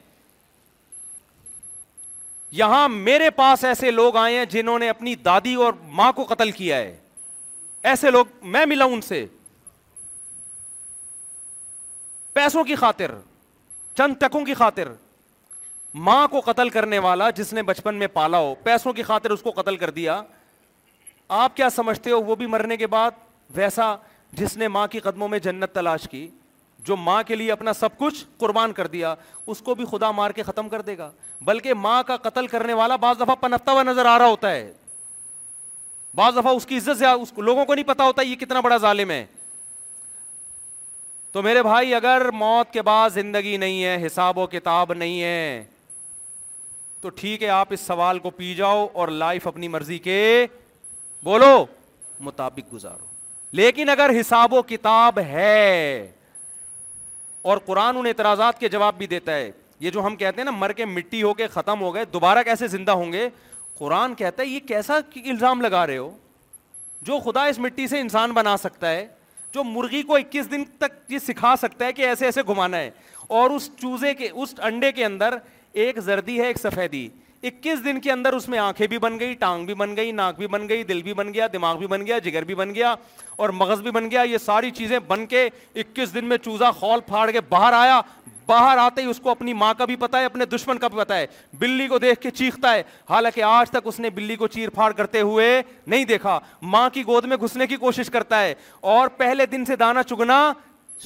یہاں میرے پاس ایسے لوگ آئے ہیں جنہوں نے اپنی دادی اور ماں کو قتل کیا ہے ایسے لوگ میں ملا ان سے پیسوں کی خاطر چند تکوں کی خاطر ماں کو قتل کرنے والا جس نے بچپن میں پالا ہو پیسوں کی خاطر اس کو قتل کر دیا آپ کیا سمجھتے ہو وہ بھی مرنے کے بعد ویسا جس نے ماں کی قدموں میں جنت تلاش کی جو ماں کے لیے اپنا سب کچھ قربان کر دیا اس کو بھی خدا مار کے ختم کر دے گا بلکہ ماں کا قتل کرنے والا بعض دفعہ پنپتا ہوا نظر آ رہا ہوتا ہے بعض دفعہ اس کی عزت سے لوگوں کو نہیں پتا ہوتا یہ کتنا بڑا ظالم ہے تو میرے بھائی اگر موت کے بعد زندگی نہیں ہے حساب و کتاب نہیں ہے تو ٹھیک ہے آپ اس سوال کو پی جاؤ اور لائف اپنی مرضی کے بولو مطابق گزارو لیکن اگر حساب و کتاب ہے اور قرآن ان اعتراضات کے جواب بھی دیتا ہے یہ جو ہم کہتے ہیں نا مر کے مٹی ہو کے ختم ہو گئے دوبارہ کیسے زندہ ہوں گے قرآن کہتا ہے یہ کیسا الزام لگا رہے ہو جو خدا اس مٹی سے انسان بنا سکتا ہے جو مرغی کو اکیس دن تک یہ سکھا سکتا ہے کہ ایسے ایسے گھمانا ہے اور اس چوزے کے اس انڈے کے اندر ایک زردی ہے ایک سفیدی اکیس دن کے اندر اس میں آنکھیں بھی بن گئی ٹانگ بھی بن بن بن بن بن گئی گئی ناک بھی بھی بھی بھی دل گیا گیا گیا دماغ جگر اور مغز بھی بن گیا یہ ساری چیزیں بن کے اکیس دن میں چوزا خول پھاڑ کے باہر آیا باہر آتے ہی اس کو اپنی ماں کا بھی پتا ہے اپنے دشمن کا بھی پتا ہے بلی کو دیکھ کے چیختا ہے حالانکہ آج تک اس نے بلی کو چیر پھاڑ کرتے ہوئے نہیں دیکھا ماں کی گود میں گھسنے کی کوشش کرتا ہے اور پہلے دن سے دانا چگنا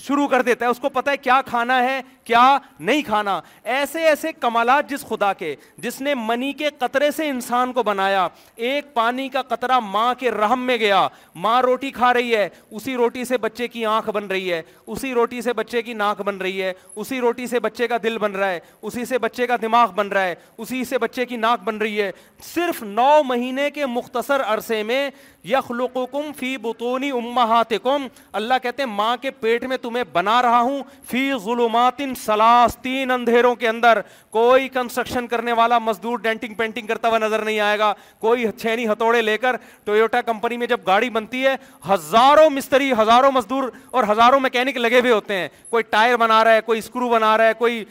شروع کر دیتا ہے اس کو پتا ہے کیا کھانا ہے کیا نہیں کھانا ایسے ایسے کمالات جس خدا کے جس نے منی کے قطرے سے انسان کو بنایا ایک پانی کا قطرہ ماں کے رحم میں گیا ماں روٹی کھا رہی ہے اسی روٹی سے بچے کی آنکھ بن رہی ہے اسی روٹی سے بچے کی ناک بن رہی ہے اسی روٹی سے بچے کا دل بن رہا ہے اسی سے بچے کا دماغ بن رہا ہے اسی سے بچے کی ناک بن رہی ہے صرف نو مہینے کے مختصر عرصے میں یخلقکم فی بطونی امہاتکم اللہ کہتے ہیں ماں کے پیٹ میں تمہیں بنا رہا ہوں فی ظلمات سلاس تین اندھیروں کے اندر کوئی کنسٹرکشن کرنے والا مزدور ڈینٹنگ پینٹنگ کرتا ہوا نظر نہیں آئے گا کوئی چھینی ہتھوڑے لے کر ٹویوٹا کمپنی میں جب گاڑی بنتی ہے ہزاروں مستری ہزاروں مزدور اور ہزاروں میکینک لگے ہوئے ہوتے ہیں کوئی ٹائر بنا رہا ہے کوئی اسکرو بنا رہا ہے کوئی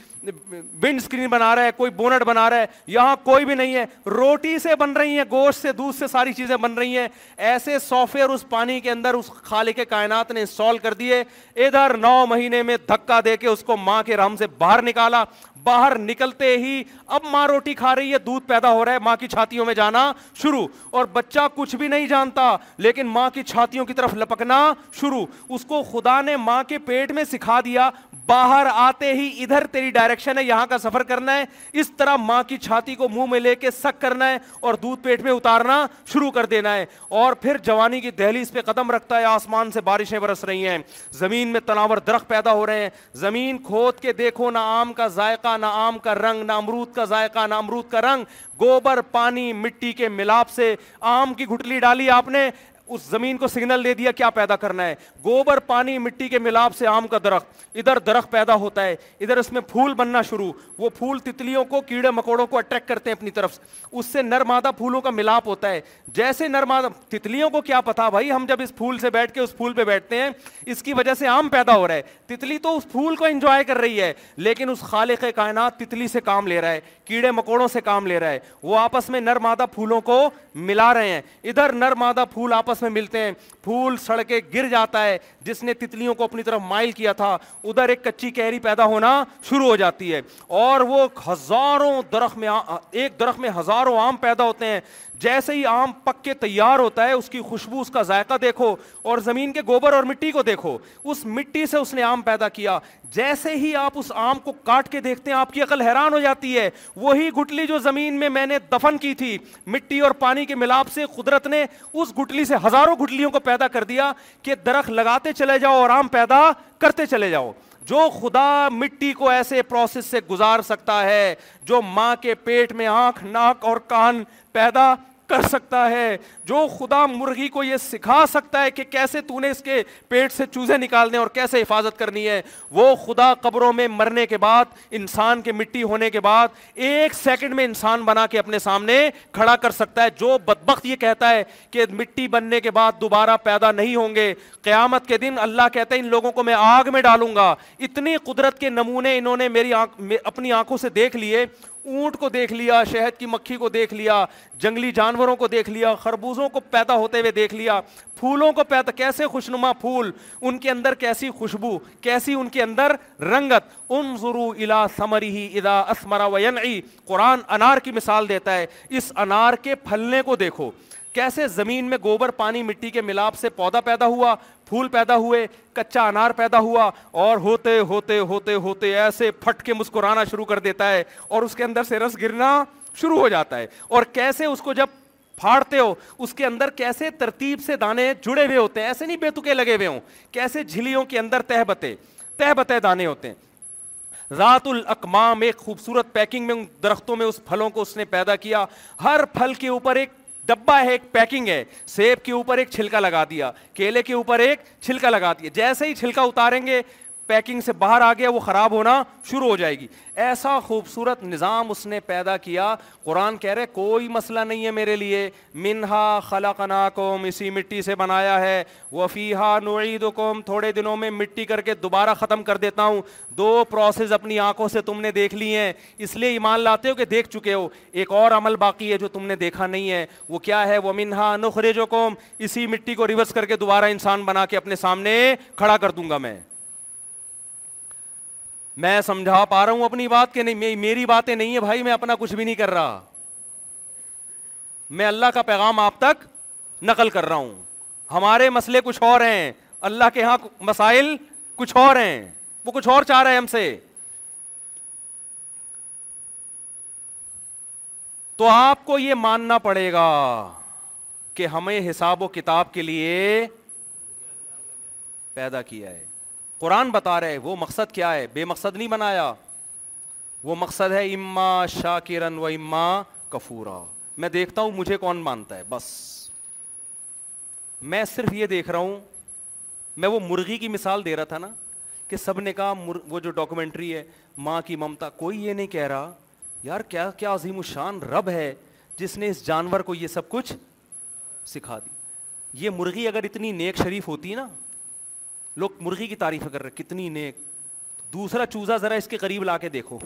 ونڈ اسکرین بنا رہا ہے کوئی بونٹ بنا رہا ہے یہاں کوئی بھی نہیں ہے روٹی سے بن رہی ہیں گوشت سے دودھ سے ساری چیزیں بن رہی ہیں ایسے سافٹ ویئر اس پانی کے اندر اس خالق کے کائنات نے انسٹال کر دیے ادھر نو مہینے میں دھکا دے کے اس کو ماں کے رام سے باہر نکالا باہر نکلتے ہی اب ماں روٹی کھا رہی ہے دودھ پیدا ہو رہا ہے ماں کی چھاتیوں میں جانا شروع اور بچہ کچھ بھی نہیں جانتا لیکن ماں کی چھاتیوں کی طرف لپکنا شروع اس کو خدا نے ماں کے پیٹ میں سکھا دیا باہر آتے ہی ادھر تیری ڈائریکشن ہے یہاں کا سفر کرنا ہے اس طرح ماں کی چھاتی کو منہ میں لے کے سک کرنا ہے اور دودھ پیٹ میں اتارنا شروع کر دینا ہے اور پھر جوانی کی دہلی اس پہ قدم رکھتا ہے آسمان سے بارشیں برس رہی ہیں زمین میں تناور درخت پیدا ہو رہے ہیں زمین کھود کے دیکھو نہ آم کا ذائقہ نہ آم کا رنگ نہ امرود کا ذائقہ نہ امرود کا رنگ گوبر پانی مٹی کے ملاپ سے آم کی گھٹلی ڈالی آپ نے اس زمین کو سگنل دے دیا کیا پیدا کرنا ہے گوبر پانی مٹی کے ملاپ سے آم کا درخت ادھر درخت پیدا ہوتا ہے ادھر اس میں پھول بننا شروع وہ پھول تتلیوں کو کیڑے مکوڑوں کو اٹریکٹ کرتے ہیں اپنی طرف اس سے نرمادہ پھولوں کا ملاپ ہوتا ہے جیسے نرمادہ تتلیوں کو کیا پتا بھائی ہم جب اس پھول سے بیٹھ کے اس پھول پہ بیٹھتے ہیں اس کی وجہ سے آم پیدا ہو رہا ہے تتلی تو اس پھول کو انجوائے کر رہی ہے لیکن اس خالق کائنات تتلی سے کام لے رہا ہے کیڑے مکوڑوں سے کام لے رہا ہے وہ آپس میں نرمادہ پھولوں کو ملا رہے ہیں ادھر نرمادہ پھول آپس آپس میں ملتے ہیں پھول سڑ کے گر جاتا ہے جس نے تتلیوں کو اپنی طرف مائل کیا تھا ادھر ایک کچی کیری پیدا ہونا شروع ہو جاتی ہے اور وہ ہزاروں درخت میں ایک درخت میں ہزاروں آم پیدا ہوتے ہیں جیسے ہی آم پک کے تیار ہوتا ہے اس کی خوشبو اس کا ذائقہ دیکھو اور زمین کے گوبر اور مٹی کو دیکھو اس مٹی سے اس نے آم پیدا کیا جیسے ہی آپ اس آم کو کاٹ کے دیکھتے ہیں آپ کی عقل حیران ہو جاتی ہے وہی گٹلی جو زمین میں میں نے دفن کی تھی مٹی اور پانی کے ملاپ سے قدرت نے اس گٹلی سے ہزاروں گٹلیوں کو پیدا کر دیا کہ درخت لگاتے چلے جاؤ اور آم پیدا کرتے چلے جاؤ جو خدا مٹی کو ایسے پروسیس سے گزار سکتا ہے جو ماں کے پیٹ میں آنکھ ناک اور کان پیدا کر سکتا ہے جو خدا مرغی کو یہ سکھا سکتا ہے کہ کیسے تو نے اس کے پیٹ سے چوزے نکالنے اور کیسے حفاظت کرنی ہے وہ خدا قبروں میں مرنے کے بعد انسان کے مٹی ہونے کے بعد ایک سیکنڈ میں انسان بنا کے اپنے سامنے کھڑا کر سکتا ہے جو بدبخت یہ کہتا ہے کہ مٹی بننے کے بعد دوبارہ پیدا نہیں ہوں گے قیامت کے دن اللہ کہتا ہے ان لوگوں کو میں آگ میں ڈالوں گا اتنی قدرت کے نمونے انہوں نے میری آنکھ اپنی آنکھوں سے دیکھ لیے اونٹ کو دیکھ لیا شہد کی مکھی کو دیکھ لیا جنگلی جانوروں کو دیکھ لیا خربوزوں کو پیدا ہوتے ہوئے دیکھ لیا پھولوں کو پیدا کیسے خوشنما پھول ان کے اندر کیسی خوشبو کیسی ان کے اندر رنگت ان ضرو الا سمر ہی ادا اسمرا وین قرآن انار کی مثال دیتا ہے اس انار کے پھلنے کو دیکھو کیسے زمین میں گوبر پانی مٹی کے ملاپ سے پودا پیدا ہوا پھول پیدا ہوئے کچا انار پیدا ہوا اور ہوتے ہوتے ہوتے ہوتے ایسے پھٹ کے مسکرانا شروع کر دیتا ہے اور اس کے اندر سے رس گرنا شروع ہو جاتا ہے اور کیسے اس کو جب پھاڑتے ہو اس کے اندر کیسے ترتیب سے دانے جڑے ہوئے ہوتے ہیں ایسے نہیں تکے لگے ہوئے ہوں کیسے جھلیوں کے اندر تہ بتے تہ بتے دانے ہوتے ہیں رات الاقمام ایک خوبصورت پیکنگ میں ان درختوں میں اس پھلوں کو اس نے پیدا کیا ہر پھل کے اوپر ایک ڈبا ہے ایک پیکنگ ہے سیب کے اوپر ایک چھلکا لگا دیا کیلے کے اوپر ایک چھلکا لگا دیا جیسے ہی چھلکا اتاریں گے پیکنگ سے باہر آ گیا وہ خراب ہونا شروع ہو جائے گی ایسا خوبصورت نظام اس نے پیدا کیا قرآن کہہ رہے کوئی مسئلہ نہیں ہے میرے لیے منہا خلق نا قوم اسی مٹی سے بنایا ہے وہ فیحا نعید قوم تھوڑے دنوں میں مٹی کر کے دوبارہ ختم کر دیتا ہوں دو پروسیز اپنی آنکھوں سے تم نے دیکھ لی ہیں اس لیے ایمان لاتے ہو کہ دیکھ چکے ہو ایک اور عمل باقی ہے جو تم نے دیکھا نہیں ہے وہ کیا ہے وہ منہا نخرے جو قوم اسی مٹی کو ریورس کر کے دوبارہ انسان بنا کے اپنے سامنے کھڑا کر دوں گا میں میں سمجھا پا رہا ہوں اپنی بات کہ نہیں میری باتیں نہیں ہے بھائی میں اپنا کچھ بھی نہیں کر رہا میں اللہ کا پیغام آپ تک نقل کر رہا ہوں ہمارے مسئلے کچھ اور ہیں اللہ کے یہاں مسائل کچھ اور ہیں وہ کچھ اور چاہ رہے ہیں ہم سے تو آپ کو یہ ماننا پڑے گا کہ ہمیں حساب و کتاب کے لیے پیدا کیا ہے قرآن بتا رہے وہ مقصد کیا ہے بے مقصد نہیں بنایا وہ مقصد ہے اما شاہ کرن و اما کفورا میں دیکھتا ہوں مجھے کون مانتا ہے بس میں صرف یہ دیکھ رہا ہوں میں وہ مرغی کی مثال دے رہا تھا نا کہ سب نے کہا مر... وہ جو ڈاکومنٹری ہے ماں کی ممتا کوئی یہ نہیں کہہ رہا یار کیا کیا عظیم الشان رب ہے جس نے اس جانور کو یہ سب کچھ سکھا دی یہ مرغی اگر اتنی نیک شریف ہوتی نا لوگ مرغی کی تعریف کر رہے کتنی نیک دوسرا چوزا ذرا اس کے قریب لا کے دیکھو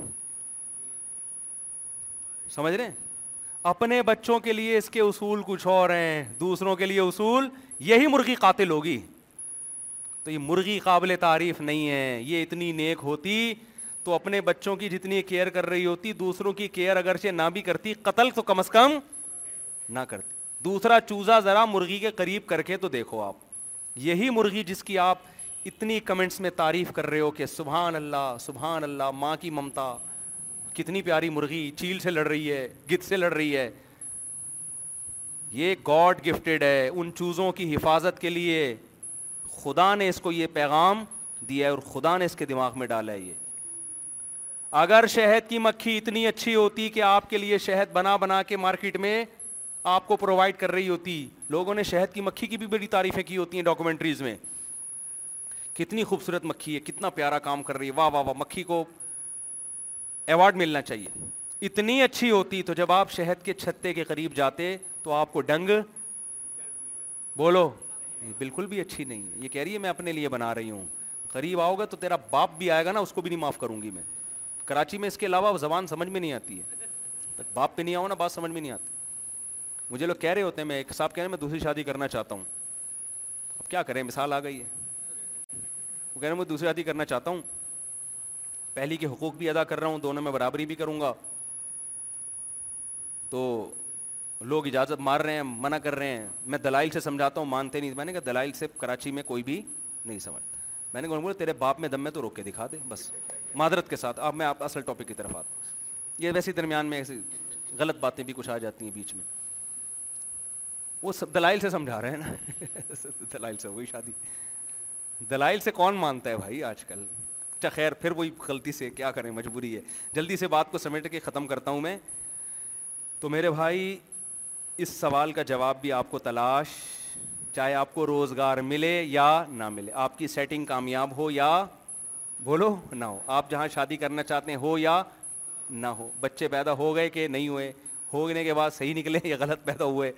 سمجھ رہے ہیں اپنے بچوں کے لیے اس کے اصول کچھ اور ہیں دوسروں کے لیے اصول یہی مرغی قاتل ہوگی تو یہ مرغی قابل تعریف نہیں ہے یہ اتنی نیک ہوتی تو اپنے بچوں کی جتنی کیئر کر رہی ہوتی دوسروں کی کیئر اگرچہ نہ بھی کرتی قتل تو کم از کم نہ کرتی دوسرا چوزا ذرا مرغی کے قریب کر کے تو دیکھو آپ یہی مرغی جس کی آپ اتنی کمنٹس میں تعریف کر رہے ہو کہ سبحان اللہ سبحان اللہ ماں کی ممتا کتنی پیاری مرغی چیل سے لڑ رہی ہے گت سے لڑ رہی ہے یہ گاڈ گفٹیڈ ہے ان چوزوں کی حفاظت کے لیے خدا نے اس کو یہ پیغام دیا ہے اور خدا نے اس کے دماغ میں ڈالا ہے یہ اگر شہد کی مکھی اتنی اچھی ہوتی کہ آپ کے لیے شہد بنا بنا کے مارکیٹ میں آپ کو پرووائڈ کر رہی ہوتی لوگوں نے شہد کی مکھی کی بھی بڑی تعریفیں کی ہوتی ہیں ڈاکومنٹریز میں کتنی خوبصورت مکھی ہے کتنا پیارا کام کر رہی ہے واہ واہ واہ مکھی کو ایوارڈ ملنا چاہیے اتنی اچھی ہوتی تو جب آپ شہد کے چھتے کے قریب جاتے تو آپ کو ڈنگ بولو بالکل بھی اچھی نہیں ہے یہ کہہ رہی ہے میں اپنے لیے بنا رہی ہوں قریب آؤ گا تو تیرا باپ بھی آئے گا نا اس کو بھی نہیں معاف کروں گی میں کراچی میں اس کے علاوہ زبان سمجھ میں نہیں آتی ہے باپ پہ نہیں آؤں نا بات سمجھ میں نہیں آتی مجھے لوگ کہہ رہے ہوتے ہیں میں ایک صاحب کہہ رہے ہیں میں دوسری شادی کرنا چاہتا ہوں اب کیا کریں مثال آ گئی ہے وہ کہہ رہے ہیں میں دوسری شادی کرنا چاہتا ہوں پہلی کے حقوق بھی ادا کر رہا ہوں دونوں میں برابری بھی کروں گا تو لوگ اجازت مار رہے ہیں منع کر رہے ہیں میں دلائل سے سمجھاتا ہوں مانتے نہیں میں نے کہا دلائل سے کراچی میں کوئی بھی نہیں سمجھ میں نے تیرے باپ میں دم میں تو روکے دکھا دے بس معذرت کے ساتھ اب میں آپ اصل ٹاپک کی طرف آتا یہ ویسے درمیان میں ایسی غلط باتیں بھی کچھ آ جاتی ہیں بیچ میں وہ سب دلائل سے سمجھا رہے ہیں نا دلائل سے ہوئی شادی دلائل سے کون مانتا ہے بھائی آج کل اچھا خیر پھر وہی غلطی سے کیا کریں مجبوری ہے جلدی سے بات کو سمیٹ کے ختم کرتا ہوں میں تو میرے بھائی اس سوال کا جواب بھی آپ کو تلاش چاہے آپ کو روزگار ملے یا نہ ملے آپ کی سیٹنگ کامیاب ہو یا بولو نہ ہو آپ جہاں شادی کرنا چاہتے ہیں ہو یا نہ ہو بچے پیدا ہو گئے کہ نہیں ہوئے ہونے کے بعد صحیح نکلے یا غلط پیدا ہوئے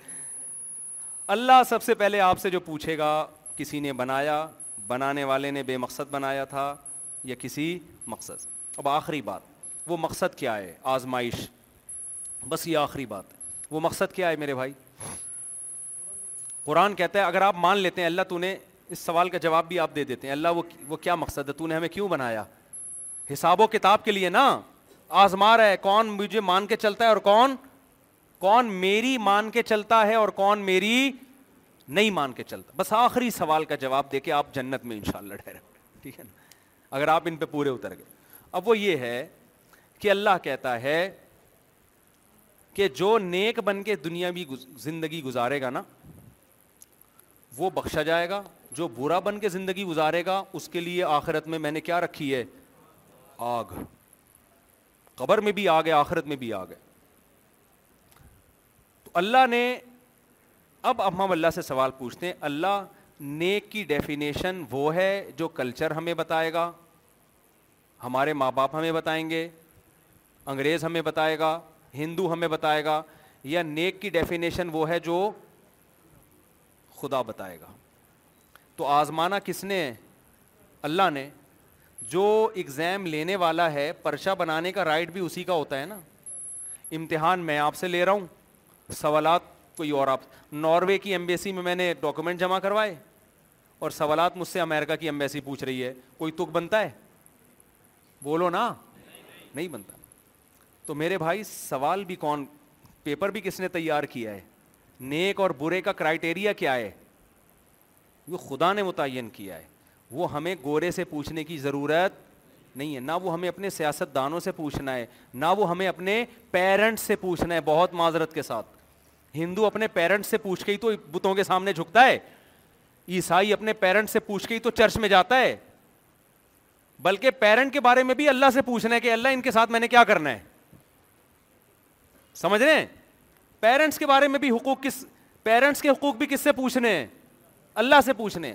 اللہ سب سے پہلے آپ سے جو پوچھے گا کسی نے بنایا بنانے والے نے بے مقصد بنایا تھا یا کسی مقصد اب آخری بات وہ مقصد کیا ہے آزمائش بس یہ آخری بات ہے وہ مقصد کیا ہے میرے بھائی قرآن کہتا ہے اگر آپ مان لیتے ہیں اللہ تو نے اس سوال کا جواب بھی آپ دے دیتے ہیں اللہ وہ کیا مقصد ہے تو نے ہمیں کیوں بنایا حساب و کتاب کے لیے نا آزما رہا ہے کون مجھے مان کے چلتا ہے اور کون کون میری مان کے چلتا ہے اور کون میری نہیں مان کے چلتا بس آخری سوال کا جواب دے کے آپ جنت میں ان شاء اللہ ٹھیک ہے نا اگر آپ ان پہ پورے اتر گئے اب وہ یہ ہے کہ اللہ کہتا ہے کہ جو نیک بن کے دنیا زندگی گزارے گا نا وہ بخشا جائے گا جو برا بن کے زندگی گزارے گا اس کے لیے آخرت میں میں نے کیا رکھی ہے آگ قبر میں بھی آگ ہے آخرت میں بھی آگ ہے تو اللہ نے اب اب ہم اللہ سے سوال پوچھتے ہیں اللہ نیک کی ڈیفینیشن وہ ہے جو کلچر ہمیں بتائے گا ہمارے ماں باپ ہمیں بتائیں گے انگریز ہمیں بتائے گا ہندو ہمیں بتائے گا یا نیک کی ڈیفینیشن وہ ہے جو خدا بتائے گا تو آزمانا کس نے اللہ نے جو اگزام لینے والا ہے پرچہ بنانے کا رائٹ بھی اسی کا ہوتا ہے نا امتحان میں آپ سے لے رہا ہوں سوالات کوئی اور آپ ناروے کی ایمبیسی میں میں نے ڈاکومنٹ جمع کروائے اور سوالات مجھ سے امیرکا کی امبیسی پوچھ رہی ہے کوئی تک بنتا ہے بولو نا نہیں بنتا تو میرے بھائی سوال بھی کون پیپر بھی کس نے تیار کیا ہے نیک اور برے کا کرائٹیریا کیا ہے وہ خدا نے متعین کیا ہے وہ ہمیں گورے سے پوچھنے کی ضرورت نہیں ہے نہ وہ ہمیں اپنے سیاست دانوں سے پوچھنا ہے نہ وہ ہمیں اپنے پیرنٹس سے پوچھنا ہے بہت معذرت کے ساتھ ہندو اپنے پیرنٹ سے پوچھ کے ہی تو بتوں کے سامنے جھکتا ہے عیسائی اپنے پیرنٹ سے پوچھ کے ہی تو چرچ میں جاتا ہے بلکہ پیرنٹ کے بارے میں بھی اللہ سے پوچھنا ہے کہ اللہ ان کے ساتھ میں نے کیا کرنا ہے سمجھ رہے ہیں پیرنٹس کے بارے میں بھی حقوق کس پیرنٹس کے حقوق بھی کس سے پوچھنے ہیں اللہ سے پوچھنے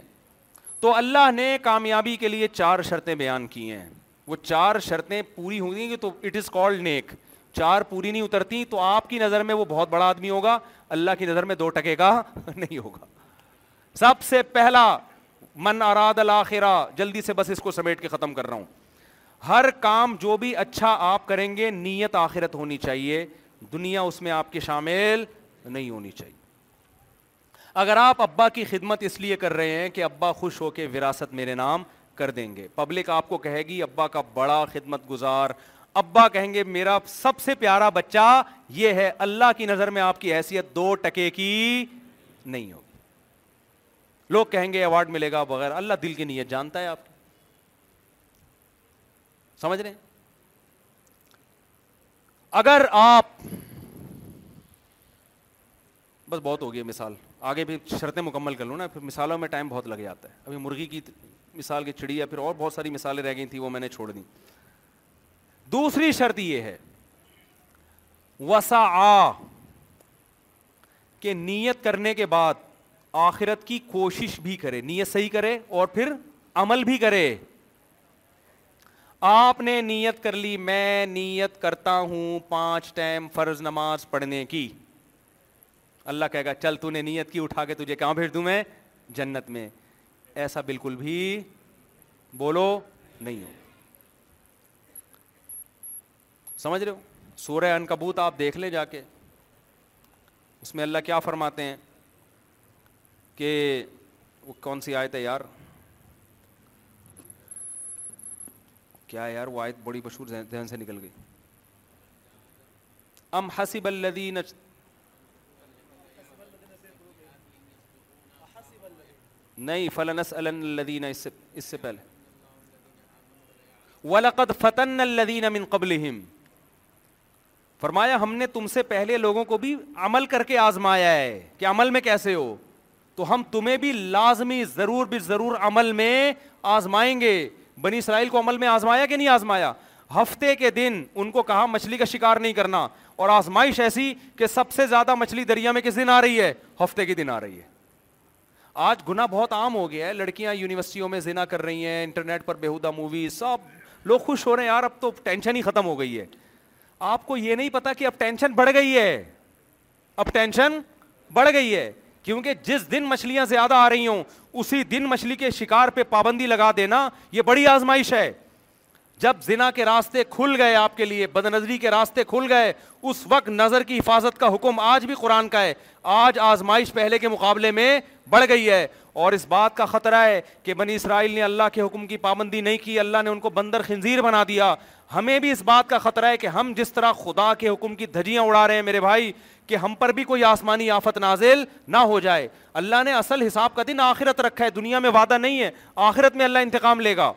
تو اللہ نے کامیابی کے لیے چار شرطیں بیان کی ہیں وہ چار شرطیں پوری ہوں گی تو اٹ از کالڈ نیک چار پوری نہیں اترتی تو آپ کی نظر میں وہ بہت بڑا آدمی ہوگا اللہ کی نظر میں دو ٹکے گا نہیں ہوگا سب سے سے پہلا من اراد جلدی بس اس کو سمیٹ کے ختم کر رہا ہوں ہر کام جو بھی اچھا آپ کریں گے نیت آخرت ہونی چاہیے دنیا اس میں آپ کے شامل نہیں ہونی چاہیے اگر آپ ابا کی خدمت اس لیے کر رہے ہیں کہ ابا خوش ہو کے وراثت میرے نام کر دیں گے پبلک آپ کو کہے گی ابا کا بڑا خدمت گزار ابا کہیں گے میرا سب سے پیارا بچہ یہ ہے اللہ کی نظر میں آپ کی حیثیت دو ٹکے کی نہیں ہوگی لوگ کہیں گے ایوارڈ ملے گا بغیر اللہ دل کی نیت جانتا ہے آپ سمجھ ہیں اگر آپ بس بہت ہو مثال آگے بھی شرطیں مکمل کر لوں نا پھر مثالوں میں ٹائم بہت لگ جاتا ہے ابھی مرغی کی مثال کی چڑیا پھر اور بہت ساری مثالیں رہ گئی تھیں وہ میں نے چھوڑ دی دوسری شرط یہ ہے وسا کہ نیت کرنے کے بعد آخرت کی کوشش بھی کرے نیت صحیح کرے اور پھر عمل بھی کرے آپ نے نیت کر لی میں نیت کرتا ہوں پانچ ٹائم فرض نماز پڑھنے کی اللہ کہے گا چل تو نے نیت کی اٹھا کے تجھے کہاں بھیج دوں میں جنت میں ایسا بالکل بھی بولو نہیں ہو سمجھ رہے ہو سورہ ان کبوت آپ دیکھ لیں جا کے اس میں اللہ کیا فرماتے ہیں کہ وہ کون سی آیت ہے یار کیا یار وہ آیت بڑی مشہور ذہن سے نکل گئی ام حسب الدین نہیں الدین اس سے پہلے ولقد فتن الدین قبل فرمایا ہم نے تم سے پہلے لوگوں کو بھی عمل کر کے آزمایا ہے کہ عمل میں کیسے ہو تو ہم تمہیں بھی لازمی ضرور بھی ضرور عمل میں آزمائیں گے بنی اسرائیل کو عمل میں آزمایا کہ نہیں آزمایا ہفتے کے دن ان کو کہا مچھلی کا شکار نہیں کرنا اور آزمائش ایسی کہ سب سے زیادہ مچھلی دریا میں کس دن آ رہی ہے ہفتے کے دن آ رہی ہے آج گنا بہت عام ہو گیا ہے لڑکیاں یونیورسٹیوں میں زنا کر رہی ہیں انٹرنیٹ پر بےحدہ موویز سب لوگ خوش ہو رہے ہیں یار اب تو ٹینشن ہی ختم ہو گئی ہے آپ کو یہ نہیں پتا کہ اب ٹینشن بڑھ گئی ہے اب ٹینشن بڑھ گئی ہے کیونکہ جس دن مچھلیاں زیادہ آ رہی ہوں اسی دن مچھلی کے شکار پہ پابندی لگا دینا یہ بڑی آزمائش ہے جب زنا کے راستے کھل گئے آپ کے لیے بد نظری کے راستے کھل گئے اس وقت نظر کی حفاظت کا حکم آج بھی قرآن کا ہے آج آزمائش پہلے کے مقابلے میں بڑھ گئی ہے اور اس بات کا خطرہ ہے کہ بنی اسرائیل نے اللہ کے حکم کی پابندی نہیں کی اللہ نے ان کو بندر خنزیر بنا دیا ہمیں بھی اس بات کا خطرہ ہے کہ ہم جس طرح خدا کے حکم کی دھجیاں اڑا رہے ہیں میرے بھائی کہ ہم پر بھی کوئی آسمانی آفت نازل نہ ہو جائے اللہ نے اصل حساب کا دن آخرت رکھا ہے دنیا میں وعدہ نہیں ہے آخرت میں اللہ انتقام لے گا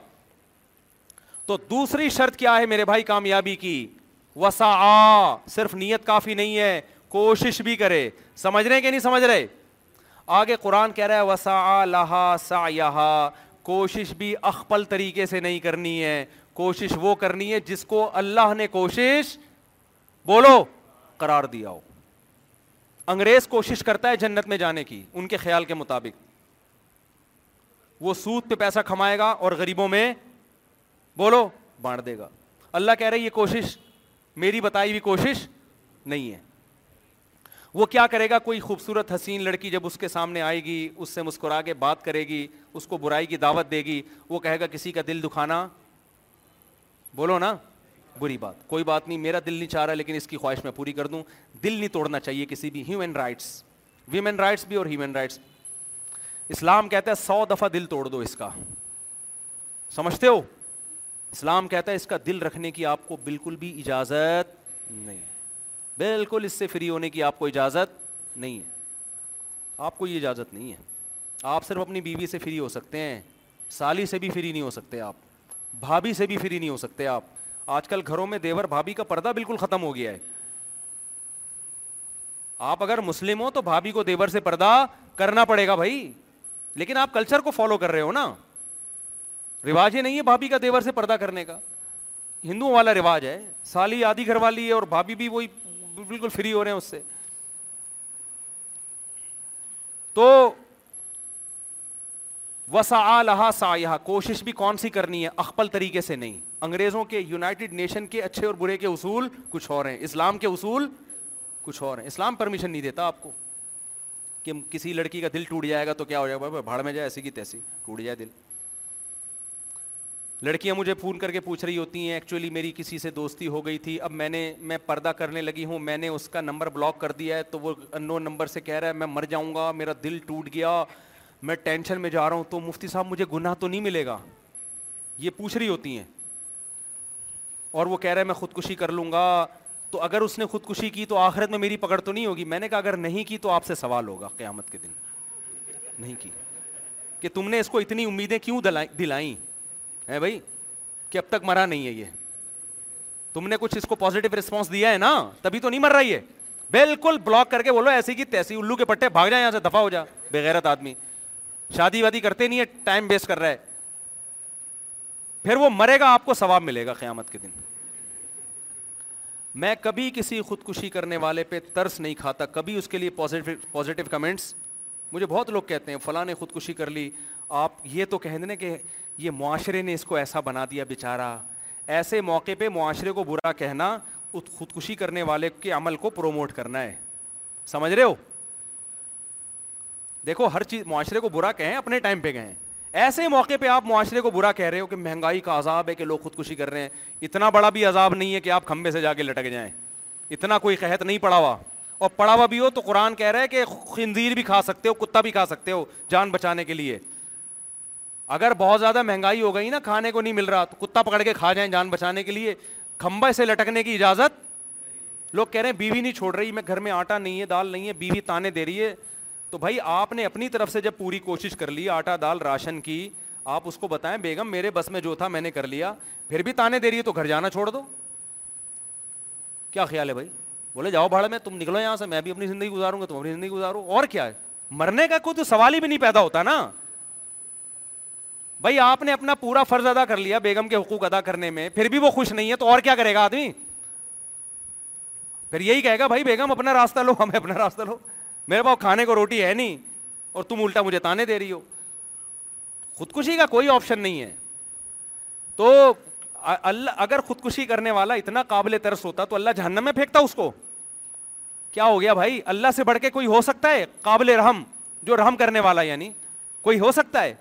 تو دوسری شرط کیا ہے میرے بھائی کامیابی کی وسا صرف نیت کافی نہیں ہے کوشش بھی کرے سمجھ رہے کہ نہیں سمجھ رہے آگے قرآن کہہ رہا ہے وسا لہا سا کوشش بھی اخپل طریقے سے نہیں کرنی ہے کوشش وہ کرنی ہے جس کو اللہ نے کوشش بولو قرار دیا ہو انگریز کوشش کرتا ہے جنت میں جانے کی ان کے خیال کے مطابق وہ سود پہ پیسہ کھمائے گا اور غریبوں میں بولو بانٹ دے گا اللہ کہہ رہے یہ کوشش میری بتائی ہوئی کوشش نہیں ہے وہ کیا کرے گا کوئی خوبصورت حسین لڑکی جب اس کے سامنے آئے گی اس سے مسکرا کے بات کرے گی اس کو برائی کی دعوت دے گی وہ کہے گا کسی کا دل دکھانا بولو نا بری بات کوئی بات نہیں میرا دل نہیں چاہ رہا لیکن اس کی خواہش میں پوری کر دوں دل نہیں توڑنا چاہیے کسی بھی ہیومن رائٹس ویمن رائٹس بھی اور ہیومن رائٹس اسلام کہتا ہے سو دفعہ دل توڑ دو اس کا سمجھتے ہو اسلام کہتا ہے اس کا دل رکھنے کی آپ کو بالکل بھی اجازت نہیں بالکل اس سے فری ہونے کی آپ کو اجازت نہیں ہے آپ کو یہ اجازت نہیں ہے آپ صرف اپنی بیوی سے فری ہو سکتے ہیں سالی سے بھی فری نہیں ہو سکتے آپ بھابھی سے بھی فری نہیں ہو سکتے آپ آج کل گھروں میں دیور بھابھی کا پردہ بالکل ختم ہو گیا ہے آپ اگر مسلم ہو تو بھابھی کو دیور سے پردہ کرنا پڑے گا بھائی لیکن آپ کلچر کو فالو کر رہے ہو نا رواج ہی نہیں ہے بھابھی کا دیور سے پردہ کرنے کا ہندوؤں والا رواج ہے سالی آدھی گھر والی ہے اور بھابھی بھی وہی بالکل فری ہو رہے ہیں اس سے تو وسا لہا سا یہ کوشش بھی کون سی کرنی ہے اخبل طریقے سے نہیں انگریزوں کے یونائٹیڈ نیشن کے اچھے اور برے کے اصول کچھ اور ہیں اسلام کے اصول کچھ اور ہیں اسلام پرمیشن نہیں دیتا آپ کو کہ کسی لڑکی کا دل ٹوٹ جائے گا تو کیا ہو جائے گا بھاڑ میں جائے ایسی کی تیسی ٹوٹ جائے دل لڑکیاں مجھے فون کر کے پوچھ رہی ہوتی ہیں ایکچولی میری کسی سے دوستی ہو گئی تھی اب میں نے میں پردہ کرنے لگی ہوں میں نے اس کا نمبر بلاک کر دیا ہے تو وہ ان نمبر سے کہہ رہا ہے میں مر جاؤں گا میرا دل ٹوٹ گیا میں ٹینشن میں جا رہا ہوں تو مفتی صاحب مجھے گناہ تو نہیں ملے گا یہ پوچھ رہی ہوتی ہیں اور وہ کہہ رہا ہے میں خودکشی کر لوں گا تو اگر اس نے خودکشی کی تو آخرت میں میری پکڑ تو نہیں ہوگی میں نے کہا اگر نہیں کی تو آپ سے سوال ہوگا قیامت کے دن نہیں کی کہ تم نے اس کو اتنی امیدیں کیوں دلائیں دلائیں ہے بھائی کہ اب تک مرا نہیں ہے یہ تم نے کچھ اس کو پوزیٹو ریسپانس دیا ہے نا تبھی تو نہیں مر رہا یہ بالکل بلاک کر کے بولو ایسی کی تیسی الو کے پٹے بھاگ جائیں یہاں سے دفاع ہو جا بےغیرت آدمی شادی وادی کرتے نہیں ہے ٹائم ویسٹ کر رہا ہے پھر وہ مرے گا آپ کو ثواب ملے گا قیامت کے دن میں کبھی کسی خودکشی کرنے والے پہ ترس نہیں کھاتا کبھی اس کے لیے پازیٹیو کمنٹس مجھے بہت لوگ کہتے ہیں فلاں نے خودکشی کر لی آپ یہ تو کہہ دیں کہ یہ معاشرے نے اس کو ایسا بنا دیا بے چارہ ایسے موقع پہ معاشرے کو برا کہنا خودکشی کرنے والے کے عمل کو پروموٹ کرنا ہے سمجھ رہے ہو دیکھو ہر چیز معاشرے کو برا کہیں اپنے ٹائم پہ کہیں ایسے موقع پہ آپ معاشرے کو برا کہہ رہے ہو کہ مہنگائی کا عذاب ہے کہ لوگ خودکشی کر رہے ہیں اتنا بڑا بھی عذاب نہیں ہے کہ آپ کھمبے سے جا کے لٹک جائیں اتنا کوئی قحط نہیں پڑا ہوا اور پڑا ہوا بھی ہو تو قرآن کہہ رہا ہے کہ خنزیر بھی کھا سکتے ہو کتا بھی کھا سکتے ہو جان بچانے کے لیے اگر بہت زیادہ مہنگائی ہو گئی نا کھانے کو نہیں مل رہا تو کتا پکڑ کے کھا جائیں جان بچانے کے لیے کھمبے سے لٹکنے کی اجازت لوگ کہہ رہے ہیں بیوی نہیں چھوڑ رہی میں گھر میں آٹا نہیں ہے دال نہیں ہے بیوی تانے دے رہی ہے تو بھائی آپ نے اپنی طرف سے جب پوری کوشش کر لی آٹا دال راشن کی آپ اس کو بتائیں بیگم میرے بس میں جو تھا میں نے کر لیا پھر بھی تانے دے رہی ہے تو گھر جانا چھوڑ دو کیا خیال ہے بھائی بولے جاؤ بھاڑ میں تم نکلو یہاں سے میں بھی اپنی زندگی گزاروں گا تم اپنی زندگی گزارو اور کیا ہے مرنے کا کوئی تو سوال ہی بھی نہیں پیدا ہوتا نا بھائی آپ نے اپنا پورا فرض ادا کر لیا بیگم کے حقوق ادا کرنے میں پھر بھی وہ خوش نہیں ہے تو اور کیا کرے گا آدمی پھر یہی کہے گا بھائی بیگم اپنا راستہ لو ہمیں اپنا راستہ لو میرے پاس کھانے کو روٹی ہے نہیں اور تم الٹا مجھے تانے دے رہی ہو خودکشی کا کوئی آپشن نہیں ہے تو اللہ اگر خودکشی کرنے والا اتنا قابل ترس ہوتا تو اللہ جہنم میں پھینکتا اس کو کیا ہو گیا بھائی اللہ سے بڑھ کے کوئی ہو سکتا ہے قابل رحم جو رحم کرنے والا یعنی کوئی ہو سکتا ہے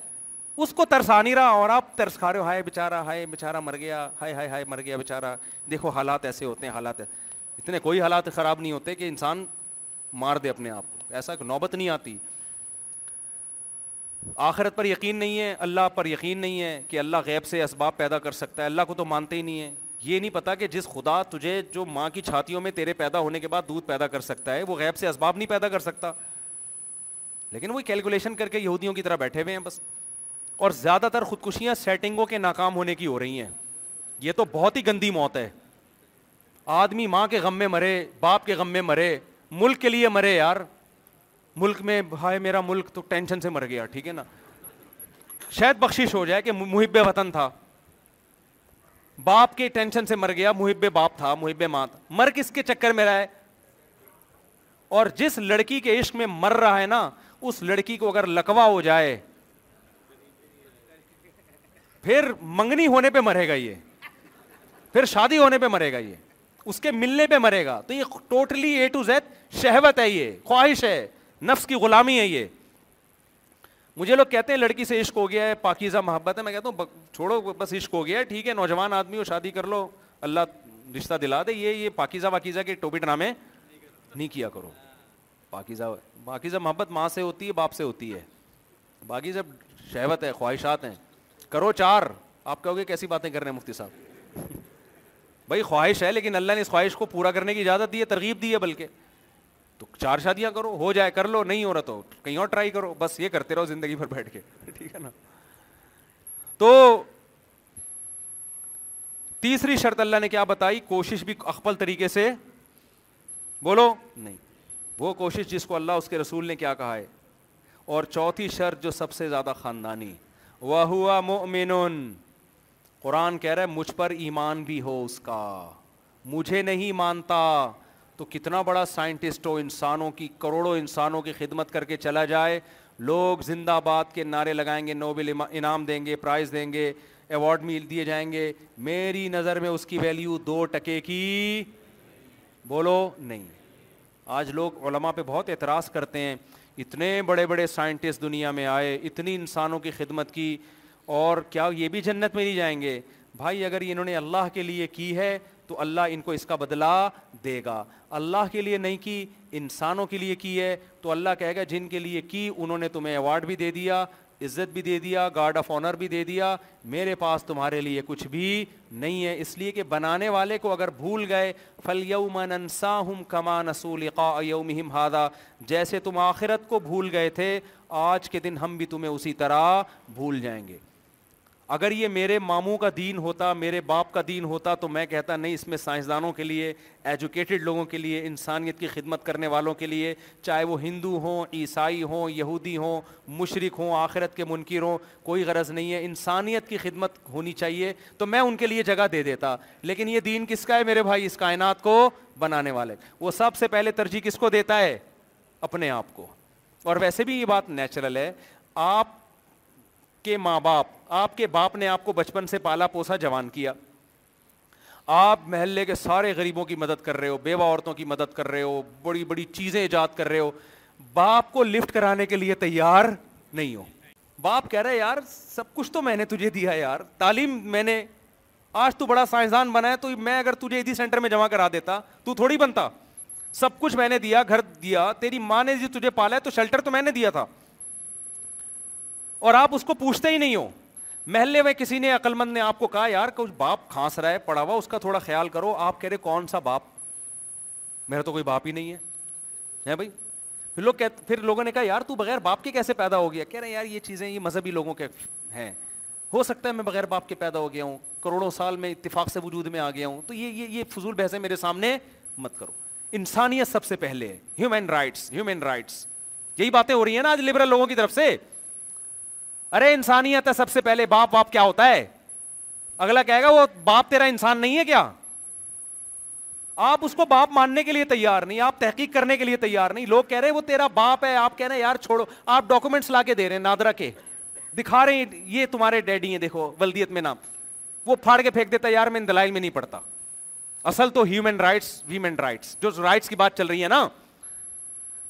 اس کو ترسا نہیں رہا اور آپ ترس کھا رہے ہو ہائے بےچارا ہائے بےچارا مر گیا ہائے ہائے ہائے مر گیا بےچارا دیکھو حالات ایسے ہوتے ہیں حالات اتنے کوئی حالات خراب نہیں ہوتے کہ انسان مار دے اپنے آپ کو ایسا کہ نوبت نہیں آتی آخرت پر یقین نہیں ہے اللہ پر یقین نہیں ہے کہ اللہ غیب سے اسباب پیدا کر سکتا ہے اللہ کو تو مانتے ہی نہیں ہے یہ نہیں پتا کہ جس خدا تجھے جو ماں کی چھاتیوں میں تیرے پیدا ہونے کے بعد دودھ پیدا کر سکتا ہے وہ غیب سے اسباب نہیں پیدا کر سکتا لیکن وہ کیلکولیشن کر کے یہودیوں کی طرح بیٹھے ہوئے ہیں بس اور زیادہ تر خودکشیاں سیٹنگوں کے ناکام ہونے کی ہو رہی ہیں یہ تو بہت ہی گندی موت ہے آدمی ماں کے غم میں مرے باپ کے غم میں مرے ملک کے لیے مرے یار ملک میں ہائے میرا ملک تو ٹینشن سے مر گیا ٹھیک ہے نا شاید بخشش ہو جائے کہ محب وطن تھا باپ کے ٹینشن سے مر گیا محب باپ تھا محب ماں تھا مر کس کے چکر میں رہا ہے اور جس لڑکی کے عشق میں مر رہا ہے نا اس لڑکی کو اگر لکوا ہو جائے پھر منگنی ہونے پہ مرے گا یہ پھر شادی ہونے پہ مرے گا یہ اس کے ملنے پہ مرے گا تو یہ ٹوٹلی اے ٹو زیڈ شہوت ہے یہ خواہش ہے نفس کی غلامی ہے یہ مجھے لوگ کہتے ہیں لڑکی سے عشق ہو گیا ہے پاکیزہ محبت ہے میں کہتا ہوں چھوڑو بس عشق ہو گیا ہے ٹھیک ہے نوجوان آدمی ہو شادی کر لو اللہ رشتہ دلا دے یہ یہ پاکیزہ واکیزہ کے ٹوپی ڈرامے نہیں کیا کرو پاکیزہ پاکیزہ محبت ماں سے ہوتی ہے باپ سے ہوتی ہے باقی سب شہوت ہے خواہشات ہیں کرو چار آپ کہو گے کیسی باتیں کر رہے ہیں مفتی صاحب بھائی خواہش ہے لیکن اللہ نے اس خواہش کو پورا کرنے کی اجازت دی ہے ترغیب دی ہے بلکہ تو چار شادیاں کرو ہو جائے کر لو نہیں ہو رہا تو کہیں اور ٹرائی کرو بس یہ کرتے رہو زندگی پر بیٹھ کے ٹھیک ہے نا تو تیسری شرط اللہ نے کیا بتائی کوشش بھی اقبل طریقے سے بولو نہیں وہ کوشش جس کو اللہ اس کے رسول نے کیا کہا ہے اور چوتھی شرط جو سب سے زیادہ خاندانی وہ مومن قرآن کہہ رہا ہے مجھ پر ایمان بھی ہو اس کا مجھے نہیں مانتا تو کتنا بڑا سائنٹسٹ ہو انسانوں کی کروڑوں انسانوں کی خدمت کر کے چلا جائے لوگ زندہ باد کے نعرے لگائیں گے نوبل انعام دیں گے پرائز دیں گے ایوارڈ میل دیے جائیں گے میری نظر میں اس کی ویلیو دو ٹکے کی بولو نہیں آج لوگ علماء پہ بہت اعتراض کرتے ہیں اتنے بڑے بڑے سائنٹسٹ دنیا میں آئے اتنی انسانوں کی خدمت کی اور کیا یہ بھی جنت میں نہیں جائیں گے بھائی اگر انہوں نے اللہ کے لیے کی ہے تو اللہ ان کو اس کا بدلا دے گا اللہ کے لیے نہیں کی انسانوں کے لیے کی ہے تو اللہ کہے گا جن کے لیے کی انہوں نے تمہیں ایوارڈ بھی دے دیا عزت بھی دے دیا گارڈ آف آنر بھی دے دیا میرے پاس تمہارے لیے کچھ بھی نہیں ہے اس لیے کہ بنانے والے کو اگر بھول گئے فل پھل ہم کما قا یوم ہادا جیسے تم آخرت کو بھول گئے تھے آج کے دن ہم بھی تمہیں اسی طرح بھول جائیں گے اگر یہ میرے ماموں کا دین ہوتا میرے باپ کا دین ہوتا تو میں کہتا نہیں اس میں سائنسدانوں کے لیے ایجوکیٹڈ لوگوں کے لیے انسانیت کی خدمت کرنے والوں کے لیے چاہے وہ ہندو ہوں عیسائی ہوں یہودی ہوں مشرق ہوں آخرت کے منکر ہوں کوئی غرض نہیں ہے انسانیت کی خدمت ہونی چاہیے تو میں ان کے لیے جگہ دے دیتا لیکن یہ دین کس کا ہے میرے بھائی اس کائنات کو بنانے والے وہ سب سے پہلے ترجیح کس کو دیتا ہے اپنے آپ کو اور ویسے بھی یہ بات نیچرل ہے آپ کے ماں باپ آپ کے باپ نے آپ کو بچپن سے پالا پوسا جوان کیا آپ محلے کے سارے غریبوں کی مدد کر رہے ہو بیوہ عورتوں کی مدد کر رہے ہو بڑی بڑی چیزیں ایجاد کر رہے ہو باپ کو لفٹ کرانے کے لیے تیار نہیں ہو باپ کہہ رہے یار سب کچھ تو میں نے تجھے دیا یار تعلیم میں نے آج تو بڑا سائنسدان بنا ہے تو میں اگر تجھے اسی سینٹر میں جمع کرا دیتا تو تھوڑی بنتا سب کچھ میں نے دیا گھر دیا تیری ماں نے تجھے پالا ہے تو شیلٹر تو میں نے دیا تھا اور آپ اس کو پوچھتے ہی نہیں ہو محلے میں کسی نے عقلمند نے آپ کو کہا یار کچھ باپ کھانس رہا ہے پڑا ہوا اس کا تھوڑا خیال کرو آپ کہہ رہے کون سا باپ میرا تو کوئی باپ ہی نہیں ہے ہے بھائی پھر لوگ کہتے پھر لوگوں نے کہا یار تو بغیر باپ کے کیسے پیدا ہو گیا کہہ رہے یار یہ چیزیں یہ مذہبی لوگوں کے ہیں ہو سکتا ہے میں بغیر باپ کے پیدا ہو گیا ہوں کروڑوں سال میں اتفاق سے وجود میں آ گیا ہوں تو یہ یہ فضول بحثیں میرے سامنے مت کرو انسانیت سب سے پہلے ہیومن رائٹس ہیومن رائٹس یہی باتیں ہو رہی ہیں نا آج لبرل لوگوں کی طرف سے ارے انسانیت ہے سب سے پہلے باپ باپ کیا ہوتا ہے اگلا کہے گا وہ باپ تیرا انسان نہیں ہے کیا آپ اس کو باپ ماننے کے لیے تیار نہیں آپ تحقیق کرنے کے لیے تیار نہیں لوگ کہہ رہے وہ تیرا باپ ہے آپ کہہ رہے ہیں یار چھوڑو آپ ڈاکومینٹس لا کے دے رہے ہیں نادرا کے دکھا رہے ہیں یہ تمہارے ڈیڈی ہیں دیکھو ولدیت میں نام وہ پھاڑ کے پھینک دیتا ہے یار میں دلائل میں نہیں پڑتا اصل تو ہیومن رائٹس ویومین رائٹس جو رائٹس کی بات چل رہی ہے نا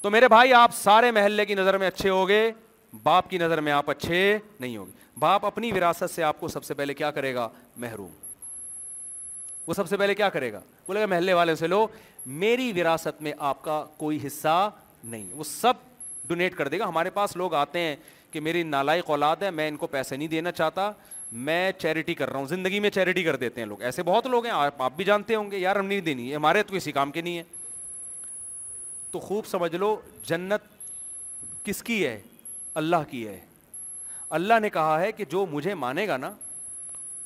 تو میرے بھائی آپ سارے محلے کی نظر میں اچھے ہو گئے باپ کی نظر میں آپ اچھے نہیں ہوگی باپ اپنی وراثت سے آپ کو سب سے پہلے کیا کرے گا محروم وہ سب سے پہلے کیا کرے گا بولے گا محلے والے سے لو میری وراثت میں آپ کا کوئی حصہ نہیں وہ سب ڈونیٹ کر دے گا ہمارے پاس لوگ آتے ہیں کہ میری نالائی اولاد ہے میں ان کو پیسے نہیں دینا چاہتا میں چیریٹی کر رہا ہوں زندگی میں چیریٹی کر دیتے ہیں لوگ ایسے بہت لوگ ہیں آپ آپ بھی جانتے ہوں گے یار ہم نہیں دینی ہمارے تو کسی کام کے نہیں ہے تو خوب سمجھ لو جنت کس کی ہے اللہ کی ہے اللہ نے کہا ہے کہ جو مجھے مانے گا نا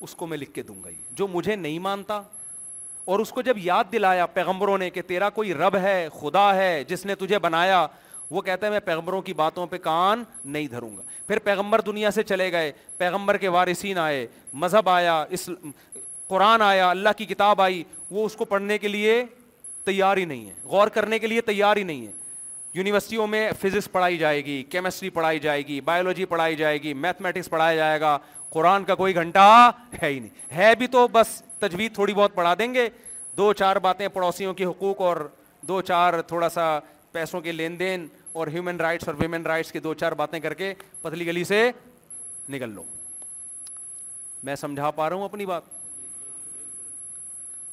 اس کو میں لکھ کے دوں گا یہ جو مجھے نہیں مانتا اور اس کو جب یاد دلایا پیغمبروں نے کہ تیرا کوئی رب ہے خدا ہے جس نے تجھے بنایا وہ کہتا ہے میں پیغمبروں کی باتوں پہ کان نہیں دھروں گا پھر پیغمبر دنیا سے چلے گئے پیغمبر کے وارثین آئے مذہب آیا اس قرآن آیا اللہ کی کتاب آئی وہ اس کو پڑھنے کے لیے تیار ہی نہیں ہے غور کرنے کے لیے تیار ہی نہیں ہے یونیورسٹیوں میں فزکس پڑھائی جائے گی کیمسٹری پڑھائی جائے گی بایولوجی پڑھائی جائے گی میتھمیٹکس پڑھایا جائے گا قرآن کا کوئی گھنٹہ ہے ہی نہیں ہے بھی تو بس تجویز تھوڑی بہت پڑھا دیں گے دو چار باتیں پڑوسیوں کے حقوق اور دو چار تھوڑا سا پیسوں کے لین دین اور ہیومن رائٹس اور ویومن رائٹس کی دو چار باتیں کر کے پتلی گلی سے نکل لو میں سمجھا پا رہا ہوں اپنی بات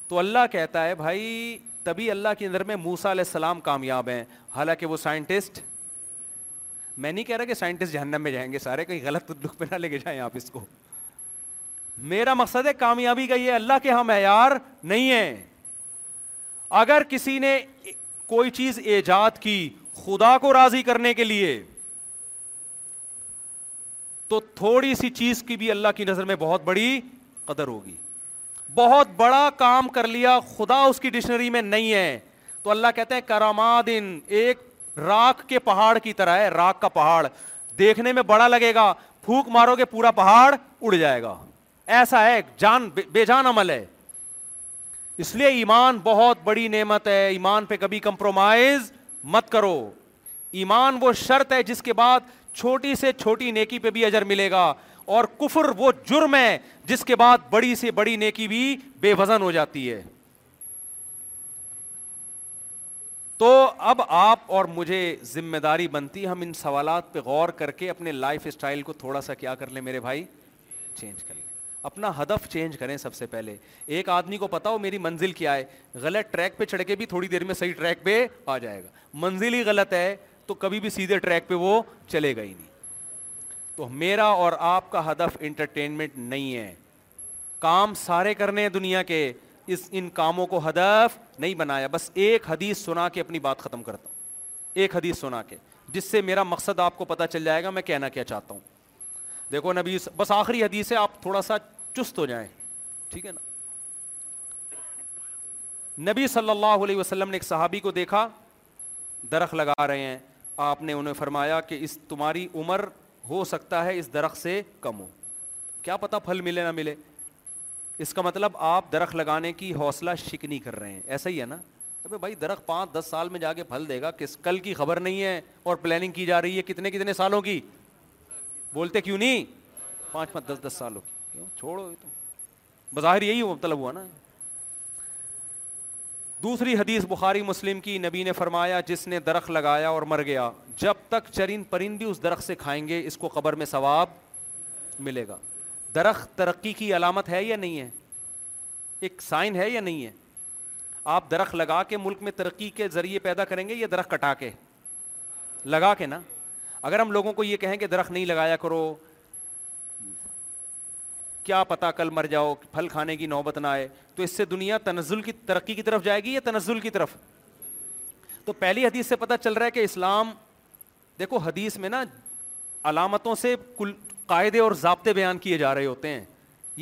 تو اللہ کہتا ہے بھائی تبھی اللہ کی نظر میں موسا علیہ السلام کامیاب ہیں حالانکہ وہ سائنٹسٹ میں نہیں کہہ رہا کہ سائنٹسٹ جہنم میں جائیں گے سارے کہیں غلط تندوق پہ نہ لے کے جائیں آپ اس کو میرا مقصد ہے کامیابی کا یہ اللہ کے ہم معیار نہیں ہے اگر کسی نے کوئی چیز ایجاد کی خدا کو راضی کرنے کے لیے تو تھوڑی سی چیز کی بھی اللہ کی نظر میں بہت بڑی قدر ہوگی بہت بڑا کام کر لیا خدا اس کی ڈکشنری میں نہیں ہے تو اللہ کہتے ہیں ایک راک کے پہاڑ کی طرح ہے راک کا پہاڑ دیکھنے میں بڑا لگے گا پھوک مارو گے پورا پہاڑ اڑ جائے گا ایسا ہے جان بے جان عمل ہے اس لیے ایمان بہت بڑی نعمت ہے ایمان پہ کبھی کمپرومائز مت کرو ایمان وہ شرط ہے جس کے بعد چھوٹی سے چھوٹی نیکی پہ بھی اجر ملے گا اور کفر وہ جرم ہے جس کے بعد بڑی سے بڑی نیکی بھی بے وزن ہو جاتی ہے تو اب آپ اور مجھے ذمہ داری بنتی ہم ان سوالات پہ غور کر کے اپنے لائف اسٹائل کو تھوڑا سا کیا کر لیں میرے بھائی چینج کر لیں اپنا ہدف چینج کریں سب سے پہلے ایک آدمی کو پتا ہو میری منزل کیا ہے غلط ٹریک پہ چڑھ کے بھی تھوڑی دیر میں صحیح ٹریک پہ آ جائے گا منزل ہی غلط ہے تو کبھی بھی سیدھے ٹریک پہ وہ چلے گا ہی نہیں تو میرا اور آپ کا ہدف انٹرٹینمنٹ نہیں ہے کام سارے کرنے ہیں دنیا کے اس ان کاموں کو ہدف نہیں بنایا بس ایک حدیث سنا کے اپنی بات ختم کرتا ہوں ایک حدیث سنا کے جس سے میرا مقصد آپ کو پتا چل جائے گا میں کہنا کیا چاہتا ہوں دیکھو نبی بس آخری حدیث ہے آپ تھوڑا سا چست ہو جائیں ٹھیک ہے نا نبی صلی اللہ علیہ وسلم نے ایک صحابی کو دیکھا درخت لگا رہے ہیں آپ نے انہیں فرمایا کہ اس تمہاری عمر ہو سکتا ہے اس درخت سے کم ہو کیا پتا پھل ملے نہ ملے اس کا مطلب آپ درخت لگانے کی حوصلہ شکنی کر رہے ہیں ایسا ہی ہے نا ابھی بھائی درخت پانچ دس سال میں جا کے پھل دے گا کس کل کی خبر نہیں ہے اور پلاننگ کی جا رہی ہے کتنے کتنے سالوں کی بولتے کیوں نہیں پانچ پانچ دس دس سالوں کیوں چھوڑو بظاہر یہی مطلب ہوا نا دوسری حدیث بخاری مسلم کی نبی نے فرمایا جس نے درخت لگایا اور مر گیا جب تک چرند پرندی اس درخت سے کھائیں گے اس کو قبر میں ثواب ملے گا درخت ترقی کی علامت ہے یا نہیں ہے ایک سائن ہے یا نہیں ہے آپ درخت لگا کے ملک میں ترقی کے ذریعے پیدا کریں گے یا درخت کٹا کے لگا کے نا اگر ہم لوگوں کو یہ کہیں کہ درخت نہیں لگایا کرو کیا پتا کل مر جاؤ پھل کھانے کی نوبت نہ آئے تو اس سے دنیا تنزل کی ترقی کی طرف جائے گی یا تنزل کی طرف تو پہلی حدیث سے پتا چل رہا ہے کہ اسلام دیکھو حدیث میں نا علامتوں سے کل قاعدے اور ضابطے بیان کیے جا رہے ہوتے ہیں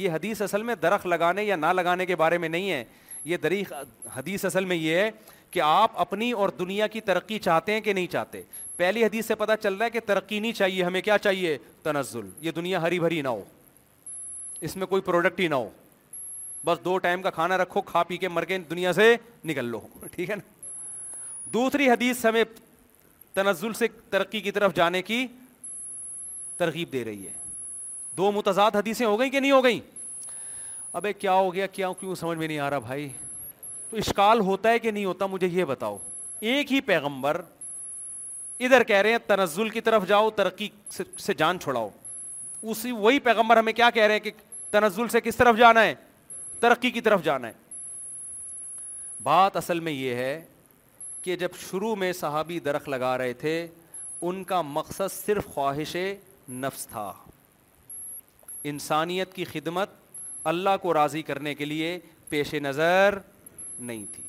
یہ حدیث اصل میں درخت لگانے یا نہ لگانے کے بارے میں نہیں ہے یہ دریخ حدیث اصل میں یہ ہے کہ آپ اپنی اور دنیا کی ترقی چاہتے ہیں کہ نہیں چاہتے پہلی حدیث سے پتا چل رہا ہے کہ ترقی نہیں چاہیے ہمیں کیا چاہیے تنزل یہ دنیا ہری بھری نہ ہو اس میں کوئی پروڈکٹ ہی نہ ہو بس دو ٹائم کا کھانا رکھو کھا پی کے مر کے دنیا سے نکل لو ٹھیک ہے نا دوسری حدیث ہمیں تنزل سے ترقی کی طرف جانے کی ترغیب دے رہی ہے دو متضاد حدیثیں ہو گئیں کہ نہیں ہو گئیں ابے کیا ہو گیا کیا کیوں سمجھ میں نہیں آ رہا بھائی تو اشکال ہوتا ہے کہ نہیں ہوتا مجھے یہ بتاؤ ایک ہی پیغمبر ادھر کہہ رہے ہیں تنزل کی طرف جاؤ ترقی سے جان چھوڑاؤ اسی وہی پیغمبر ہمیں کیا کہہ رہے ہیں کہ تنزل سے کس طرف جانا ہے ترقی کی طرف جانا ہے بات اصل میں یہ ہے کہ جب شروع میں صحابی درخت لگا رہے تھے ان کا مقصد صرف خواہش نفس تھا انسانیت کی خدمت اللہ کو راضی کرنے کے لیے پیش نظر نہیں تھی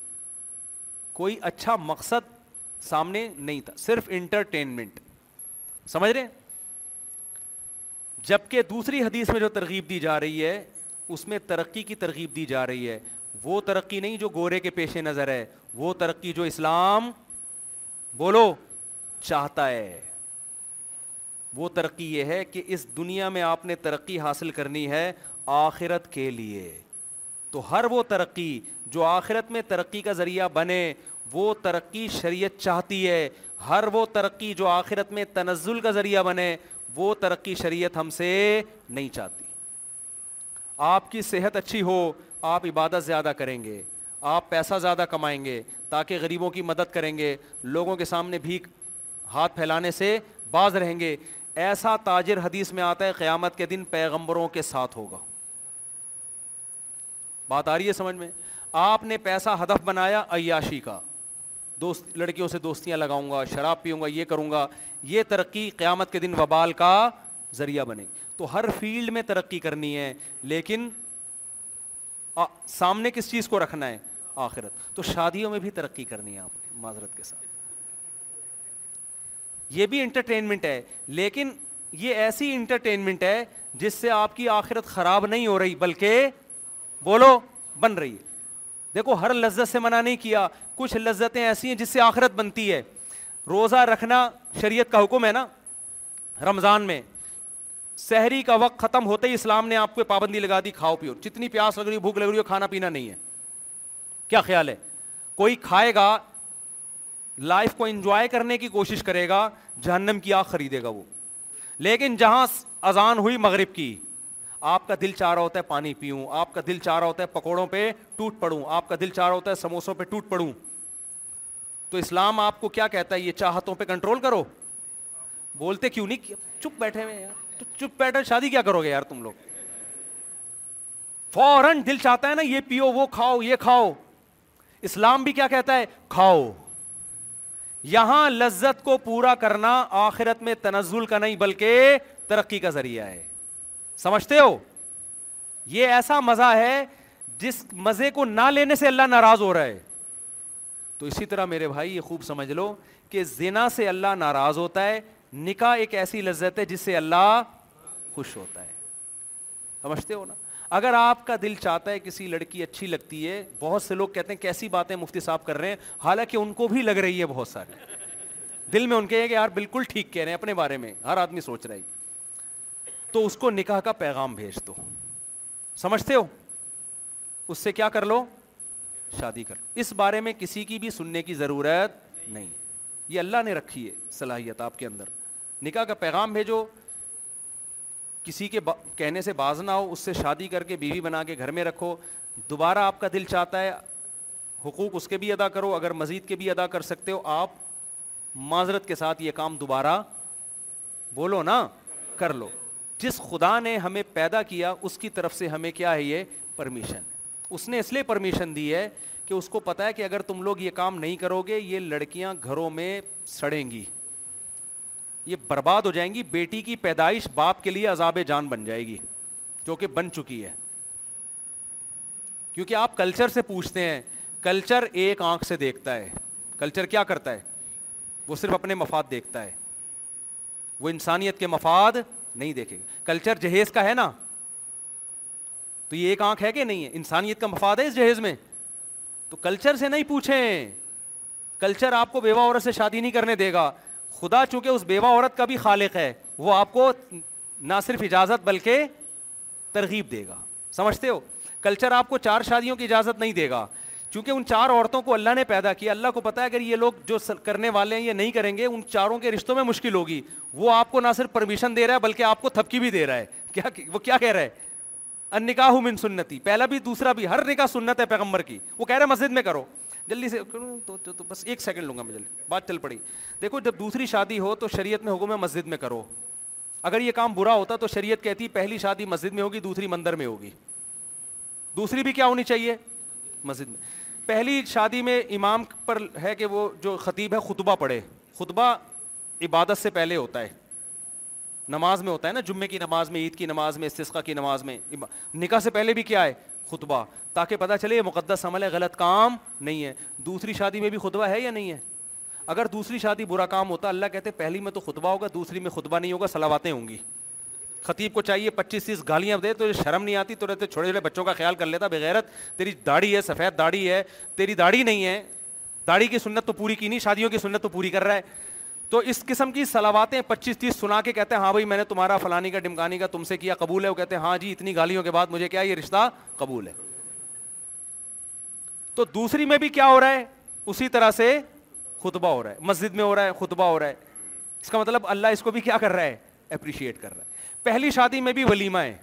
کوئی اچھا مقصد سامنے نہیں تھا صرف انٹرٹینمنٹ سمجھ رہے ہیں جبکہ دوسری حدیث میں جو ترغیب دی جا رہی ہے اس میں ترقی کی ترغیب دی جا رہی ہے وہ ترقی نہیں جو گورے کے پیش نظر ہے وہ ترقی جو اسلام بولو چاہتا ہے وہ ترقی یہ ہے کہ اس دنیا میں آپ نے ترقی حاصل کرنی ہے آخرت کے لیے تو ہر وہ ترقی جو آخرت میں ترقی کا ذریعہ بنے وہ ترقی شریعت چاہتی ہے ہر وہ ترقی جو آخرت میں تنزل کا ذریعہ بنے وہ ترقی شریعت ہم سے نہیں چاہتی آپ کی صحت اچھی ہو آپ عبادت زیادہ کریں گے آپ پیسہ زیادہ کمائیں گے تاکہ غریبوں کی مدد کریں گے لوگوں کے سامنے بھی ہاتھ پھیلانے سے باز رہیں گے ایسا تاجر حدیث میں آتا ہے قیامت کے دن پیغمبروں کے ساتھ ہوگا بات آ رہی ہے سمجھ میں آپ نے پیسہ ہدف بنایا عیاشی کا دوست لڑکیوں سے دوستیاں لگاؤں گا شراب پیوں گا یہ کروں گا یہ ترقی قیامت کے دن وبال کا ذریعہ بنے تو ہر فیلڈ میں ترقی کرنی ہے لیکن سامنے کس چیز کو رکھنا ہے آخرت تو شادیوں میں بھی ترقی کرنی ہے آپ نے معذرت کے ساتھ یہ بھی انٹرٹینمنٹ ہے لیکن یہ ایسی انٹرٹینمنٹ ہے جس سے آپ کی آخرت خراب نہیں ہو رہی بلکہ بولو بن رہی ہے دیکھو ہر لذت سے منع نہیں کیا کچھ لذتیں ایسی ہیں جس سے آخرت بنتی ہے روزہ رکھنا شریعت کا حکم ہے نا رمضان میں سحری کا وقت ختم ہوتا ہی اسلام نے آپ کو پابندی لگا دی کھاؤ پیو جتنی پیاس لگ رہی بھوک لگ رہی ہو کھانا پینا نہیں ہے کیا خیال ہے کوئی کھائے گا لائف کو انجوائے کرنے کی کوشش کرے گا جہنم کی آگ خریدے گا وہ لیکن جہاں اذان ہوئی مغرب کی آپ کا دل چاہ رہا ہوتا ہے پانی پیوں آپ کا دل چاہ رہا ہوتا ہے پکوڑوں پہ ٹوٹ پڑوں آپ کا دل چاہ رہا ہوتا ہے سموسوں پہ ٹوٹ پڑوں تو اسلام آپ کو کیا کہتا ہے یہ چاہتوں پہ کنٹرول کرو بولتے کیوں نہیں چپ بیٹھے ہوئے تو چپ بیٹھے شادی کیا کرو گے یار تم لوگ فوراً دل چاہتا ہے نا یہ پیو وہ کھاؤ یہ کھاؤ اسلام بھی کیا کہتا ہے کھاؤ یہاں لذت کو پورا کرنا آخرت میں تنزل کا نہیں بلکہ ترقی کا ذریعہ ہے سمجھتے ہو یہ ایسا مزہ ہے جس مزے کو نہ لینے سے اللہ ناراض ہو رہا ہے تو اسی طرح میرے بھائی یہ خوب سمجھ لو کہ زنا سے اللہ ناراض ہوتا ہے نکاح ایک ایسی لذت ہے جس سے اللہ خوش ہوتا ہے سمجھتے ہو نا اگر آپ کا دل چاہتا ہے کسی لڑکی اچھی لگتی ہے بہت سے لوگ کہتے ہیں کیسی باتیں مفتی صاحب کر رہے ہیں حالانکہ ان کو بھی لگ رہی ہے بہت ساری دل میں ان کے ہے کہ یار بالکل ٹھیک کہہ رہے ہیں اپنے بارے میں ہر آدمی سوچ رہا ہے تو اس کو نکاح کا پیغام بھیج دو سمجھتے ہو اس سے کیا کر لو شادی لو اس بارے میں کسی کی بھی سننے کی ضرورت نہیں یہ اللہ نے رکھی ہے صلاحیت آپ کے اندر نکاح کا پیغام بھیجو کسی کے کہنے سے باز نہ ہو اس سے شادی کر کے بیوی بنا کے گھر میں رکھو دوبارہ آپ کا دل چاہتا ہے حقوق اس کے بھی ادا کرو اگر مزید کے بھی ادا کر سکتے ہو آپ معذرت کے ساتھ یہ کام دوبارہ بولو نا کر لو جس خدا نے ہمیں پیدا کیا اس کی طرف سے ہمیں کیا ہے یہ پرمیشن اس نے اس لیے پرمیشن دی ہے کہ اس کو پتا ہے کہ اگر تم لوگ یہ کام نہیں کرو گے یہ لڑکیاں گھروں میں سڑیں گی یہ برباد ہو جائیں گی بیٹی کی پیدائش باپ کے لیے عذاب جان بن جائے گی جو کہ بن چکی ہے کیونکہ آپ کلچر سے پوچھتے ہیں کلچر ایک آنکھ سے دیکھتا ہے کلچر کیا کرتا ہے وہ صرف اپنے مفاد دیکھتا ہے وہ انسانیت کے مفاد نہیں دیکھے گا کلچر جہیز کا ہے نا تو یہ ایک آنکھ ہے کہ نہیں ہے انسانیت کا مفاد ہے اس جہیز میں تو کلچر سے نہیں پوچھیں کلچر آپ کو بیوہ عورت سے شادی نہیں کرنے دے گا خدا چونکہ اس بیوہ عورت کا بھی خالق ہے وہ آپ کو نہ صرف اجازت بلکہ ترغیب دے گا سمجھتے ہو کلچر آپ کو چار شادیوں کی اجازت نہیں دے گا چونکہ ان چار عورتوں کو اللہ نے پیدا کیا اللہ کو پتا ہے اگر یہ لوگ جو کرنے والے ہیں یہ نہیں کریں گے ان چاروں کے رشتوں میں مشکل ہوگی وہ آپ کو نہ صرف پرمیشن دے رہا ہے بلکہ آپ کو تھپکی بھی دے رہا ہے کیا وہ کیا کہہ رہا ہے ان نکاح من سنتی پہلا بھی دوسرا بھی ہر نکاح سنت ہے پیغمبر کی وہ کہہ رہا ہے مسجد میں کرو جلدی سے تو, بس ایک سیکنڈ لوں گا میں جلدی بات چل پڑی دیکھو جب دوسری شادی ہو تو شریعت میں حکم ہے مسجد میں کرو اگر یہ کام برا ہوتا تو شریعت کہتی پہلی شادی مسجد میں ہوگی دوسری مندر میں ہوگی دوسری بھی کیا ہونی چاہیے مسجد میں پہلی شادی میں امام پر ہے کہ وہ جو خطیب ہے خطبہ پڑھے خطبہ عبادت سے پہلے ہوتا ہے نماز میں ہوتا ہے نا جمعے کی نماز میں عید کی نماز میں استثقا کی نماز میں نکاح سے پہلے بھی کیا ہے خطبہ تاکہ پتہ چلے یہ مقدس عمل ہے غلط کام نہیں ہے دوسری شادی میں بھی خطبہ ہے یا نہیں ہے اگر دوسری شادی برا کام ہوتا اللہ کہتے پہلی میں تو خطبہ ہوگا دوسری میں خطبہ نہیں ہوگا سلاواتیں ہوں گی خطیب کو چاہیے پچیس تیس گالیاں دے تو یہ شرم نہیں آتی تو رہتے چھوٹے چھوٹے بچوں کا خیال کر لیتا بغیرت تیری داڑھی ہے سفید داڑھی ہے تیری داڑھی نہیں ہے داڑھی کی سنت تو پوری کی نہیں شادیوں کی سنت تو پوری کر رہا ہے تو اس قسم کی سلاواتیں پچیس تیس سنا کے کہتے ہیں ہاں بھائی میں نے تمہارا فلانی کا ڈمکانی کا تم سے کیا قبول ہے وہ کہتے ہیں ہاں جی اتنی گالیوں کے بعد مجھے کیا یہ رشتہ قبول ہے تو دوسری میں بھی کیا ہو رہا ہے اسی طرح سے خطبہ ہو رہا ہے مسجد میں ہو رہا ہے خطبہ ہو رہا ہے اس کا مطلب اللہ اس کو بھی کیا کر رہا ہے اپریشیٹ کر رہا ہے پہلی شادی میں بھی ولیمہ ہے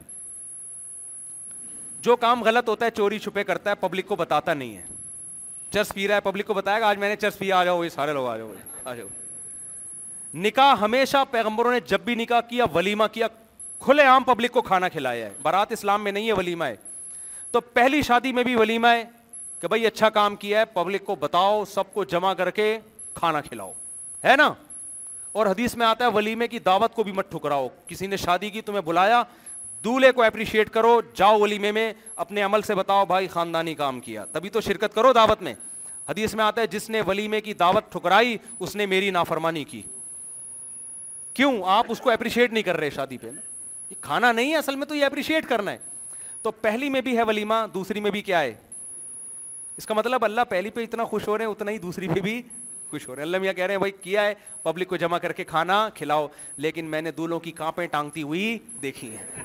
جو کام غلط ہوتا ہے چوری چھپے کرتا ہے پبلک کو بتاتا نہیں ہے چرس پی رہا ہے پبلک کو بتائے گا آج میں نے چرس پیا آ جاؤ یہ سارے لوگ آ جاؤ آ جاؤ نکاح ہمیشہ پیغمبروں نے جب بھی نکاح کیا ولیمہ کیا کھلے عام پبلک کو کھانا کھلایا ہے بارات اسلام میں نہیں ہے ولیمہ ہے تو پہلی شادی میں بھی ولیمہ ہے کہ بھائی اچھا کام کیا ہے پبلک کو بتاؤ سب کو جمع کر کے کھانا کھلاؤ ہے نا اور حدیث میں آتا ہے ولیمے کی دعوت کو بھی مت ٹھکراؤ کسی نے شادی کی تمہیں بلایا دولہے کو اپریشیٹ کرو جاؤ ولیمے میں اپنے عمل سے بتاؤ بھائی خاندانی کام کیا تبھی تو شرکت کرو دعوت میں حدیث میں آتا ہے جس نے ولیمے کی دعوت ٹھکرائی اس نے میری نافرمانی کی کیوں آپ اس کو اپریشیٹ نہیں کر رہے شادی پہ یہ کھانا نہیں ہے اصل میں تو یہ اپریشیٹ کرنا ہے تو پہلی میں بھی ہے ولیمہ دوسری میں بھی کیا ہے اس کا مطلب اللہ پہلی پہ اتنا خوش ہو رہے ہیں اتنا ہی دوسری پہ بھی ہو اللہ میاں کہہ رہے ہیں بھائی کیا ہے پبلک کو جمع کر کے کھانا کھلاؤ لیکن میں نے دولوں کی کانپیں ٹانگتی ہوئی دیکھی ہیں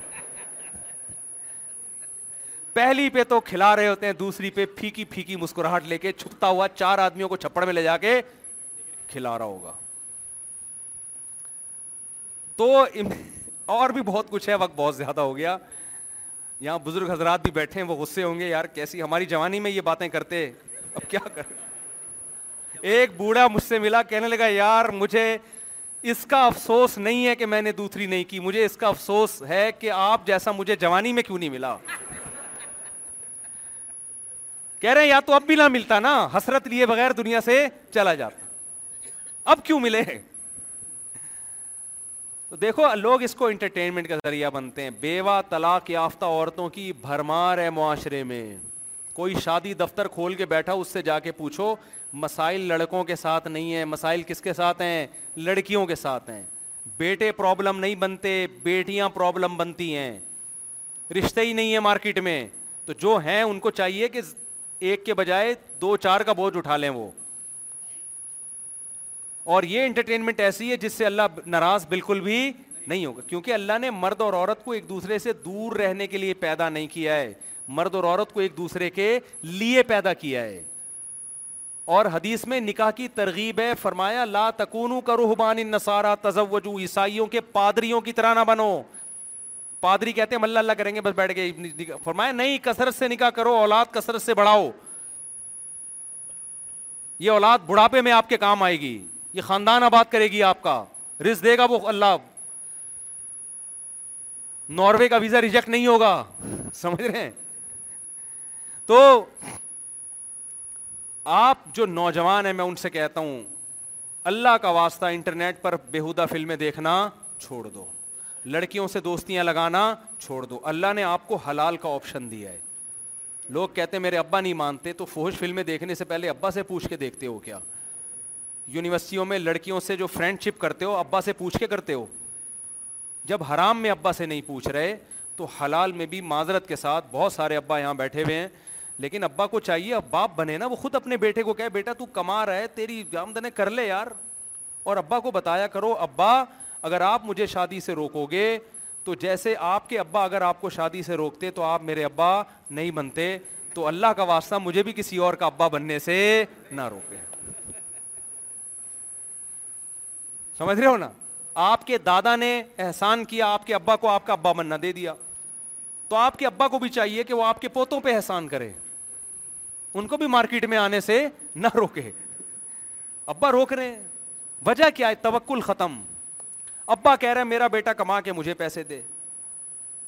پہلی پہ تو کھلا رہے ہوتے ہیں دوسری پہ پھیکی پھیکی مسکراہٹ لے کے چھپتا ہوا چار آدمیوں کو چھپڑ میں لے جا کے کھلا رہا ہوگا تو اور بھی بہت کچھ ہے وقت بہت زیادہ ہو گیا یہاں بزرگ حضرات بھی بیٹھے ہیں وہ غصے ہوں گے یار کیسی ہماری جوانی میں یہ باتیں کرتے اب کیا کریں ایک بوڑھا مجھ سے ملا کہنے لگا یار مجھے اس کا افسوس نہیں ہے کہ میں نے دوسری نہیں کی مجھے اس کا افسوس ہے کہ آپ جیسا مجھے جوانی میں کیوں نہیں ملا کہہ رہے ہیں یا تو اب بھی نہ ملتا نا حسرت لیے بغیر دنیا سے چلا جاتا اب کیوں ملے تو دیکھو لوگ اس کو انٹرٹینمنٹ کا ذریعہ بنتے ہیں بیوہ طلاق یافتہ عورتوں کی بھرمار ہے معاشرے میں کوئی شادی دفتر کھول کے بیٹھا اس سے جا کے پوچھو مسائل لڑکوں کے ساتھ نہیں ہیں مسائل کس کے ساتھ ہیں لڑکیوں کے ساتھ ہیں بیٹے پرابلم نہیں بنتے بیٹیاں پرابلم بنتی ہیں رشتے ہی نہیں ہیں مارکیٹ میں تو جو ہیں ان کو چاہیے کہ ایک کے بجائے دو چار کا بوجھ اٹھا لیں وہ اور یہ انٹرٹینمنٹ ایسی ہے جس سے اللہ ناراض بالکل بھی نہیں ہوگا کیونکہ اللہ نے مرد اور عورت کو ایک دوسرے سے دور رہنے کے لیے پیدا نہیں کیا ہے مرد اور عورت کو ایک دوسرے کے لیے پیدا کیا ہے اور حدیث میں نکاح کی ترغیب ہے فرمایا لا کا روحبان تزوجو عیسائیوں کے پادریوں کی طرح نہ بنو پادری کہتے ہیں مل کریں گے بس بیٹھ گئے فرمایا نہیں کثرت سے نکاح کرو اولاد کثرت سے بڑھاؤ یہ اولاد بڑھاپے میں آپ کے کام آئے گی یہ خاندان آباد کرے گی آپ کا رز دے گا وہ اللہ ناروے کا ویزا ریجیکٹ نہیں ہوگا سمجھ رہے ہیں تو آپ جو نوجوان ہیں میں ان سے کہتا ہوں اللہ کا واسطہ انٹرنیٹ پر بےحدہ فلمیں دیکھنا چھوڑ دو لڑکیوں سے دوستیاں لگانا چھوڑ دو اللہ نے آپ کو حلال کا آپشن دیا ہے لوگ کہتے ہیں میرے ابا نہیں مانتے تو فوج فلمیں دیکھنے سے پہلے ابا سے پوچھ کے دیکھتے ہو کیا یونیورسٹیوں میں لڑکیوں سے جو فرینڈ شپ کرتے ہو ابا سے پوچھ کے کرتے ہو جب حرام میں ابا سے نہیں پوچھ رہے تو حلال میں بھی معذرت کے ساتھ بہت سارے ابا یہاں بیٹھے ہوئے ہیں لیکن ابا کو چاہیے اب باپ بنے نا وہ خود اپنے بیٹے کو کہے بیٹا تو کما رہا ہے تیری آمدنی کر لے یار اور ابا کو بتایا کرو ابا اگر آپ مجھے شادی سے روکو گے تو جیسے آپ کے ابا اگر آپ کو شادی سے روکتے تو آپ میرے ابا نہیں بنتے تو اللہ کا واسطہ مجھے بھی کسی اور کا ابا بننے سے نہ روکے سمجھ رہے ہو نا آپ کے دادا نے احسان کیا آپ کے ابا کو آپ کا ابا بننا دے دیا تو آپ کے ابا کو بھی چاہیے کہ وہ آپ کے پوتوں پہ احسان کرے ان کو بھی مارکیٹ میں آنے سے نہ روکے ابا روک رہے ہیں وجہ کیا ہے توکل ختم ابا کہہ رہے میرا بیٹا کما کے مجھے پیسے دے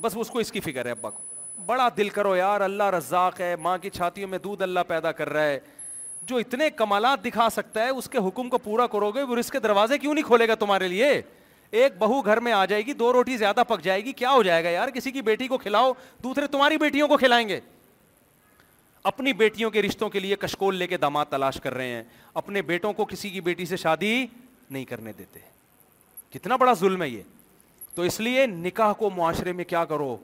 بس اس کو اس کی فکر ہے ابا کو بڑا دل کرو یار اللہ رزاق ہے ماں کی چھاتیوں میں دودھ اللہ پیدا کر رہا ہے جو اتنے کمالات دکھا سکتا ہے اس کے حکم کو پورا کرو گے اور اس کے دروازے کیوں نہیں کھولے گا تمہارے لیے ایک بہو گھر میں آ جائے گی دو روٹی زیادہ پک جائے گی کیا ہو جائے گا یار کسی کی بیٹی کو کھلاؤ دوسرے تمہاری بیٹیوں کو کھلائیں گے اپنی بیٹیوں کے رشتوں کے لیے کشکول لے کے داماد تلاش کر رہے ہیں اپنے بیٹوں کو کسی کی بیٹی سے شادی نہیں کرنے دیتے کتنا بڑا ظلم ہے یہ تو اس لیے نکاح کو معاشرے میں کیا کرو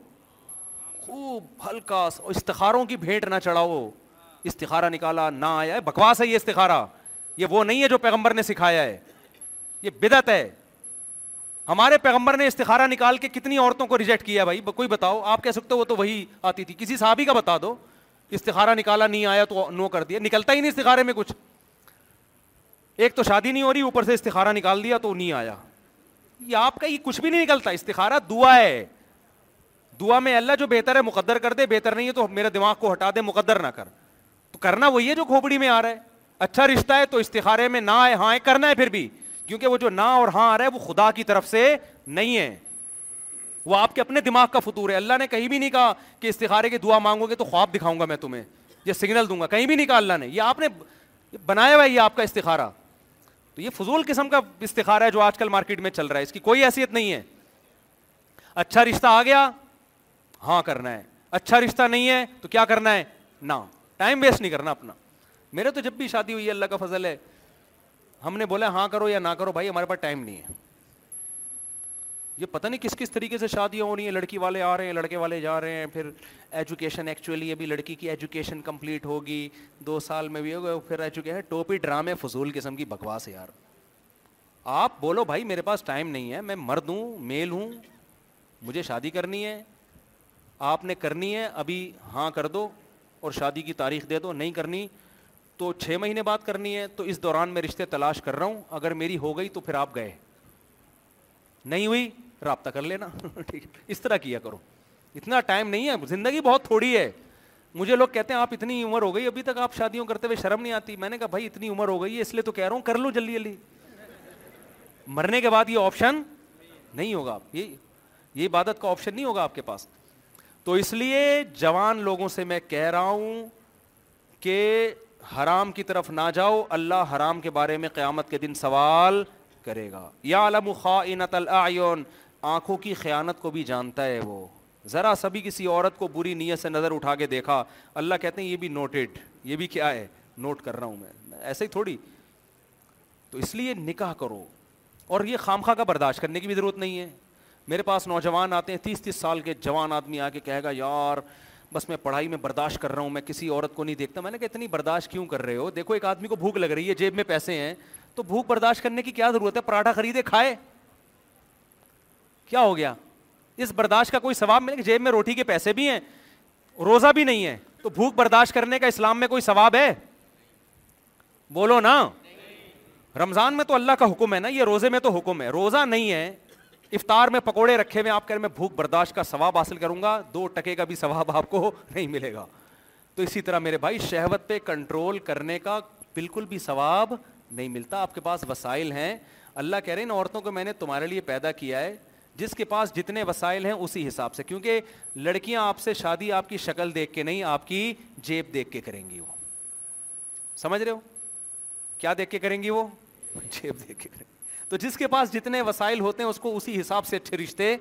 خوب ہلکا استخاروں کی بھیٹ نہ چڑھاؤ استخارا نکالا نہ آیا ہے بکواس ہے یہ استخارا یہ وہ نہیں ہے جو پیغمبر نے سکھایا ہے یہ بدت ہے ہمارے پیغمبر نے استخارہ نکال کے کتنی عورتوں کو ریجیکٹ کیا بھائی کوئی بتاؤ آپ کہہ سکتے ہو وہ تو وہی آتی تھی کسی صحابی کا بتا دو استخارہ نکالا نہیں آیا تو نو کر دیا نکلتا ہی نہیں استخارے میں کچھ ایک تو شادی نہیں ہو رہی اوپر سے استخارہ نکال دیا تو نہیں آیا یہ آپ کا یہ کچھ بھی نہیں نکلتا استخارہ دعا ہے دعا میں اللہ جو بہتر ہے مقدر کر دے بہتر نہیں ہے تو میرے دماغ کو ہٹا دے مقدر نہ کر تو کرنا وہی ہے جو کھوپڑی میں آ رہا ہے اچھا رشتہ ہے تو استخارے میں نہ آئے ہاں کرنا ہے پھر بھی کیونکہ وہ جو نہ اور ہاں آ رہا ہے وہ خدا کی طرف سے نہیں ہے وہ آپ کے اپنے دماغ کا فطور ہے اللہ نے کہیں بھی نہیں کہا کہ استخارے کی دعا مانگو گے تو خواب دکھاؤں گا میں تمہیں یہ سگنل دوں گا کہیں بھی نہیں کہا اللہ نے یہ آپ نے بنایا ہوا ہے یہ آپ کا استخارہ تو یہ فضول قسم کا استخارہ ہے جو آج کل مارکیٹ میں چل رہا ہے اس کی کوئی حیثیت نہیں ہے اچھا رشتہ آ گیا ہاں کرنا ہے اچھا رشتہ نہیں ہے تو کیا کرنا ہے نہ ٹائم ویسٹ نہیں کرنا اپنا میرے تو جب بھی شادی ہوئی ہے اللہ کا فضل ہے ہم نے بولا ہاں کرو یا نہ کرو بھائی ہمارے پاس ٹائم نہیں ہے یہ پتا نہیں کس کس طریقے سے شادیاں ہو رہی ہیں لڑکی والے آ رہے ہیں لڑکے والے جا رہے ہیں پھر ایجوکیشن ایکچولی ابھی لڑکی کی ایجوکیشن کمپلیٹ ہوگی دو سال میں بھی ہوگا پھر ایجوکیشن ٹوپی ڈرامے فضول قسم کی بکواس ہے یار آپ بولو بھائی میرے پاس ٹائم نہیں ہے میں مرد ہوں میل ہوں مجھے شادی کرنی ہے آپ نے کرنی ہے ابھی ہاں کر دو اور شادی کی تاریخ دے دو نہیں کرنی تو چھ مہینے بات کرنی ہے تو اس دوران میں رشتے تلاش کر رہا ہوں اگر میری ہو گئی تو پھر آپ گئے نہیں ہوئی رابطہ کر لینا ٹھیک ہے اس طرح کیا کرو اتنا ٹائم نہیں ہے زندگی بہت تھوڑی ہے مجھے لوگ کہتے ہیں آپ اتنی عمر ہو گئی ابھی تک آپ شادیوں کرتے ہوئے شرم نہیں آتی میں نے کہا بھائی اتنی عمر ہو گئی ہے اس لیے تو کہہ رہا ہوں کر لوں جلدی جلدی مرنے کے بعد یہ آپشن نہیں ہوگا یہ یہ عبادت کا آپشن نہیں ہوگا آپ کے پاس تو اس لیے جوان لوگوں سے میں کہہ رہا ہوں کہ حرام کی طرف نہ جاؤ اللہ حرام کے بارے میں قیامت کے دن سوال کرے گا یا علم آنکھوں کی خیانت کو بھی جانتا ہے وہ ذرا سبھی کسی عورت کو بری نیت سے نظر اٹھا کے دیکھا اللہ کہتے ہیں یہ بھی نوٹڈ یہ بھی کیا ہے نوٹ کر رہا ہوں میں ایسے ہی تھوڑی تو اس لیے نکاح کرو اور یہ خواہ کا برداشت کرنے کی بھی ضرورت نہیں ہے میرے پاس نوجوان آتے ہیں تیس تیس سال کے جوان آدمی آ کے کہے گا یار بس میں پڑھائی میں برداشت کر رہا ہوں میں کسی عورت کو نہیں دیکھتا میں نے کہا اتنی برداشت کیوں کر رہے ہو دیکھو ایک آدمی کو بھوک لگ رہی ہے جیب میں پیسے ہیں تو بھوک برداشت کرنے کی کیا ضرورت ہے پراٹھا خریدے کھائے کیا ہو گیا اس برداشت کا کوئی ثواب کہ جیب میں روٹی کے پیسے بھی ہیں روزہ بھی نہیں ہے تو بھوک برداشت کرنے کا اسلام میں کوئی ثواب ہے بولو نا رمضان میں تو اللہ کا حکم ہے نا یہ روزے میں تو حکم ہے روزہ نہیں ہے افطار میں پکوڑے رکھے ہوئے آپ کہہ رہے ہیں بھوک برداشت کا ثواب حاصل کروں گا دو ٹکے کا بھی ثواب آپ کو نہیں ملے گا تو اسی طرح میرے بھائی شہوت پہ کنٹرول کرنے کا بالکل بھی ثواب نہیں ملتا آپ کے پاس وسائل ہیں اللہ کہہ رہے ہیں ان عورتوں کو میں نے تمہارے لیے پیدا کیا ہے جس کے پاس جتنے وسائل ہیں اسی حساب سے کیونکہ لڑکیاں آپ سے شادی آپ کی شکل دیکھ کے نہیں آپ کی جیب دیکھ کے کریں گی وہ سمجھ رہے ہو کیا دیکھ کے کریں گی وہ جیب دیکھ کے کریں گی تو جس کے پاس جتنے وسائل ہوتے ہیں اس کو اسی حساب سے اچھے رشتے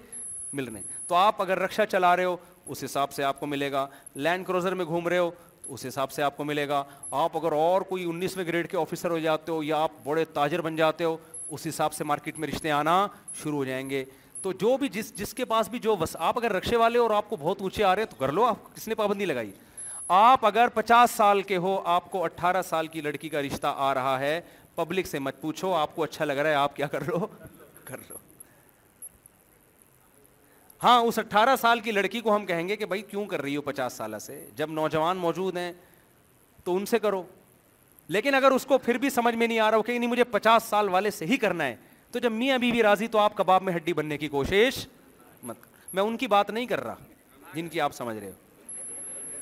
مل رہے ہیں تو آپ اگر رکشہ چلا رہے ہو اس حساب سے آپ کو ملے گا لینڈ کروزر میں گھوم رہے ہو اس حساب سے آپ کو ملے گا آپ اگر اور کوئی انیسویں گریڈ کے آفیسر ہو جاتے ہو یا آپ بڑے تاجر بن جاتے ہو اس حساب سے مارکیٹ میں رشتے آنا شروع ہو جائیں گے تو جو بھی جس جس کے پاس بھی جو آپ اگر رکشے والے اور آپ کو بہت اونچے آ رہے ہیں تو کر لو آپ کس نے پابندی لگائی آپ اگر پچاس سال کے ہو آپ کو اٹھارہ سال کی لڑکی کا رشتہ آ رہا ہے پبلک سے مت پوچھو آپ کو اچھا لگ رہا ہے آپ کیا کر کر لو ہاں اس اٹھارہ سال کی لڑکی کو ہم کہیں گے کہ بھائی کیوں کر رہی ہو پچاس سالہ سے جب نوجوان موجود ہیں تو ان سے کرو لیکن اگر اس کو پھر بھی سمجھ میں نہیں آ رہا ہو کہ نہیں مجھے پچاس سال والے سے ہی کرنا ہے تو جب میاں ابھی بھی راضی تو آپ کباب میں ہڈی بننے کی کوشش مت میں ان کی بات نہیں کر رہا جن کی آپ سمجھ رہے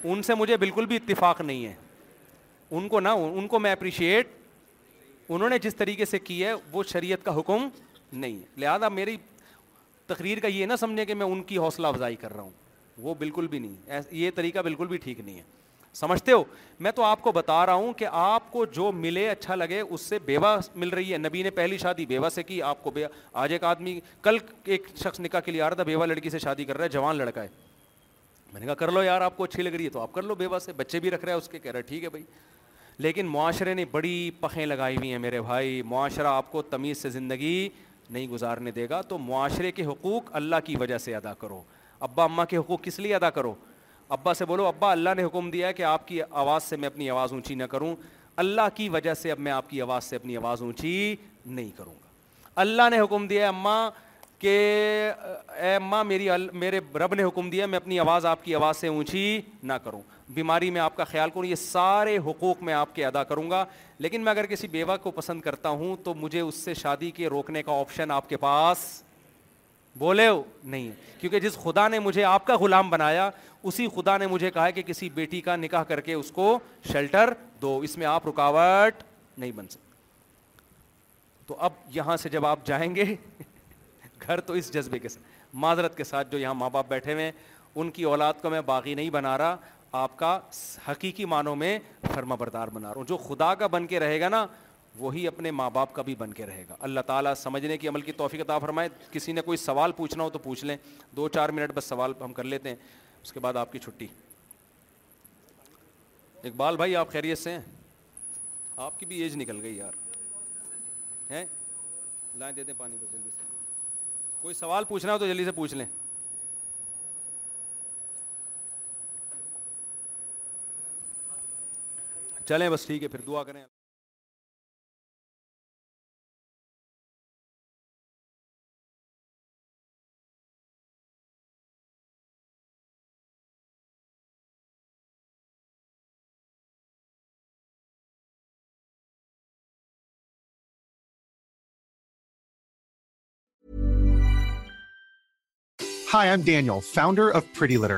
ہو ان سے مجھے بالکل بھی اتفاق نہیں ہے ان کو نہ ان کو میں اپریشیٹ انہوں نے جس طریقے سے کی ہے وہ شریعت کا حکم نہیں ہے لہٰذا میری تقریر کا یہ نہ سمجھیں کہ میں ان کی حوصلہ افزائی کر رہا ہوں وہ بالکل بھی نہیں یہ طریقہ بالکل بھی ٹھیک نہیں ہے سمجھتے ہو میں تو آپ کو بتا رہا ہوں کہ آپ کو جو ملے اچھا لگے اس سے بیوہ مل رہی ہے نبی نے پہلی شادی بیوہ سے کی آپ کو بے آج ایک آدمی کل ایک شخص نکاح کے لیے آ رہا تھا بیوہ لڑکی سے شادی کر رہا ہے جوان لڑکا ہے میں نے کہا کر لو یار آپ کو اچھی لگ رہی ہے تو آپ کر لو بیوہ سے بچے بھی رکھ رہا ہے اس کے کہہ رہا ہے ٹھیک ہے بھائی لیکن معاشرے نے بڑی پخیں لگائی ہوئی ہیں میرے بھائی معاشرہ آپ کو تمیز سے زندگی نہیں گزارنے دے گا تو معاشرے کے حقوق اللہ کی وجہ سے ادا کرو ابا اماں کے حقوق کس لیے ادا کرو ابا سے بولو ابا اللہ نے حکم دیا ہے کہ آپ کی آواز سے میں اپنی آواز اونچی نہ کروں اللہ کی وجہ سے اب میں آپ کی آواز سے اپنی آواز اونچی نہیں کروں گا اللہ نے حکم دیا ہے اماں کہ اے اماں میری میرے رب نے حکم دیا میں اپنی آواز آپ کی آواز سے اونچی نہ کروں بیماری میں آپ کا خیال کروں یہ سارے حقوق میں آپ کے ادا کروں گا لیکن میں اگر کسی بیوہ کو پسند کرتا ہوں تو مجھے اس سے شادی کے روکنے کا آپشن آپ کے پاس بولے ہو نہیں کیونکہ جس خدا نے مجھے آپ کا غلام بنایا اسی خدا نے مجھے کہا کہ کسی بیٹی کا نکاح کر کے اس کو شیلٹر دو اس میں آپ رکاوٹ نہیں بن سکتے تو اب یہاں سے جب آپ جائیں گے گھر تو اس جذبے کے ساتھ معذرت کے ساتھ جو یہاں ماں باپ بیٹھے ہوئے ہیں ان کی اولاد کو میں باغی نہیں بنا رہا آپ کا حقیقی معنوں میں فرما بردار بنا رہا ہوں جو خدا کا بن کے رہے گا نا وہی اپنے ماں باپ کا بھی بن کے رہے گا اللہ تعالیٰ سمجھنے کی عمل کی توفیق عطا فرمائے کسی نے کوئی سوال پوچھنا ہو تو پوچھ لیں دو چار منٹ بس سوال ہم کر لیتے ہیں اس کے بعد آپ کی چھٹی اقبال بھائی آپ خیریت سے ہیں آپ کی بھی ایج نکل گئی یار ہیں دے دیتے پانی کو جلدی سے کوئی سوال پوچھنا ہو تو جلدی سے پوچھ لیں چلیں بس ٹھیک ہے پھر دعا کریں hi I'm Daniel founder of litter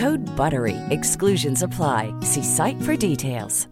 hood بر وی ایگسنس افلائی سی سائٹ فر دیس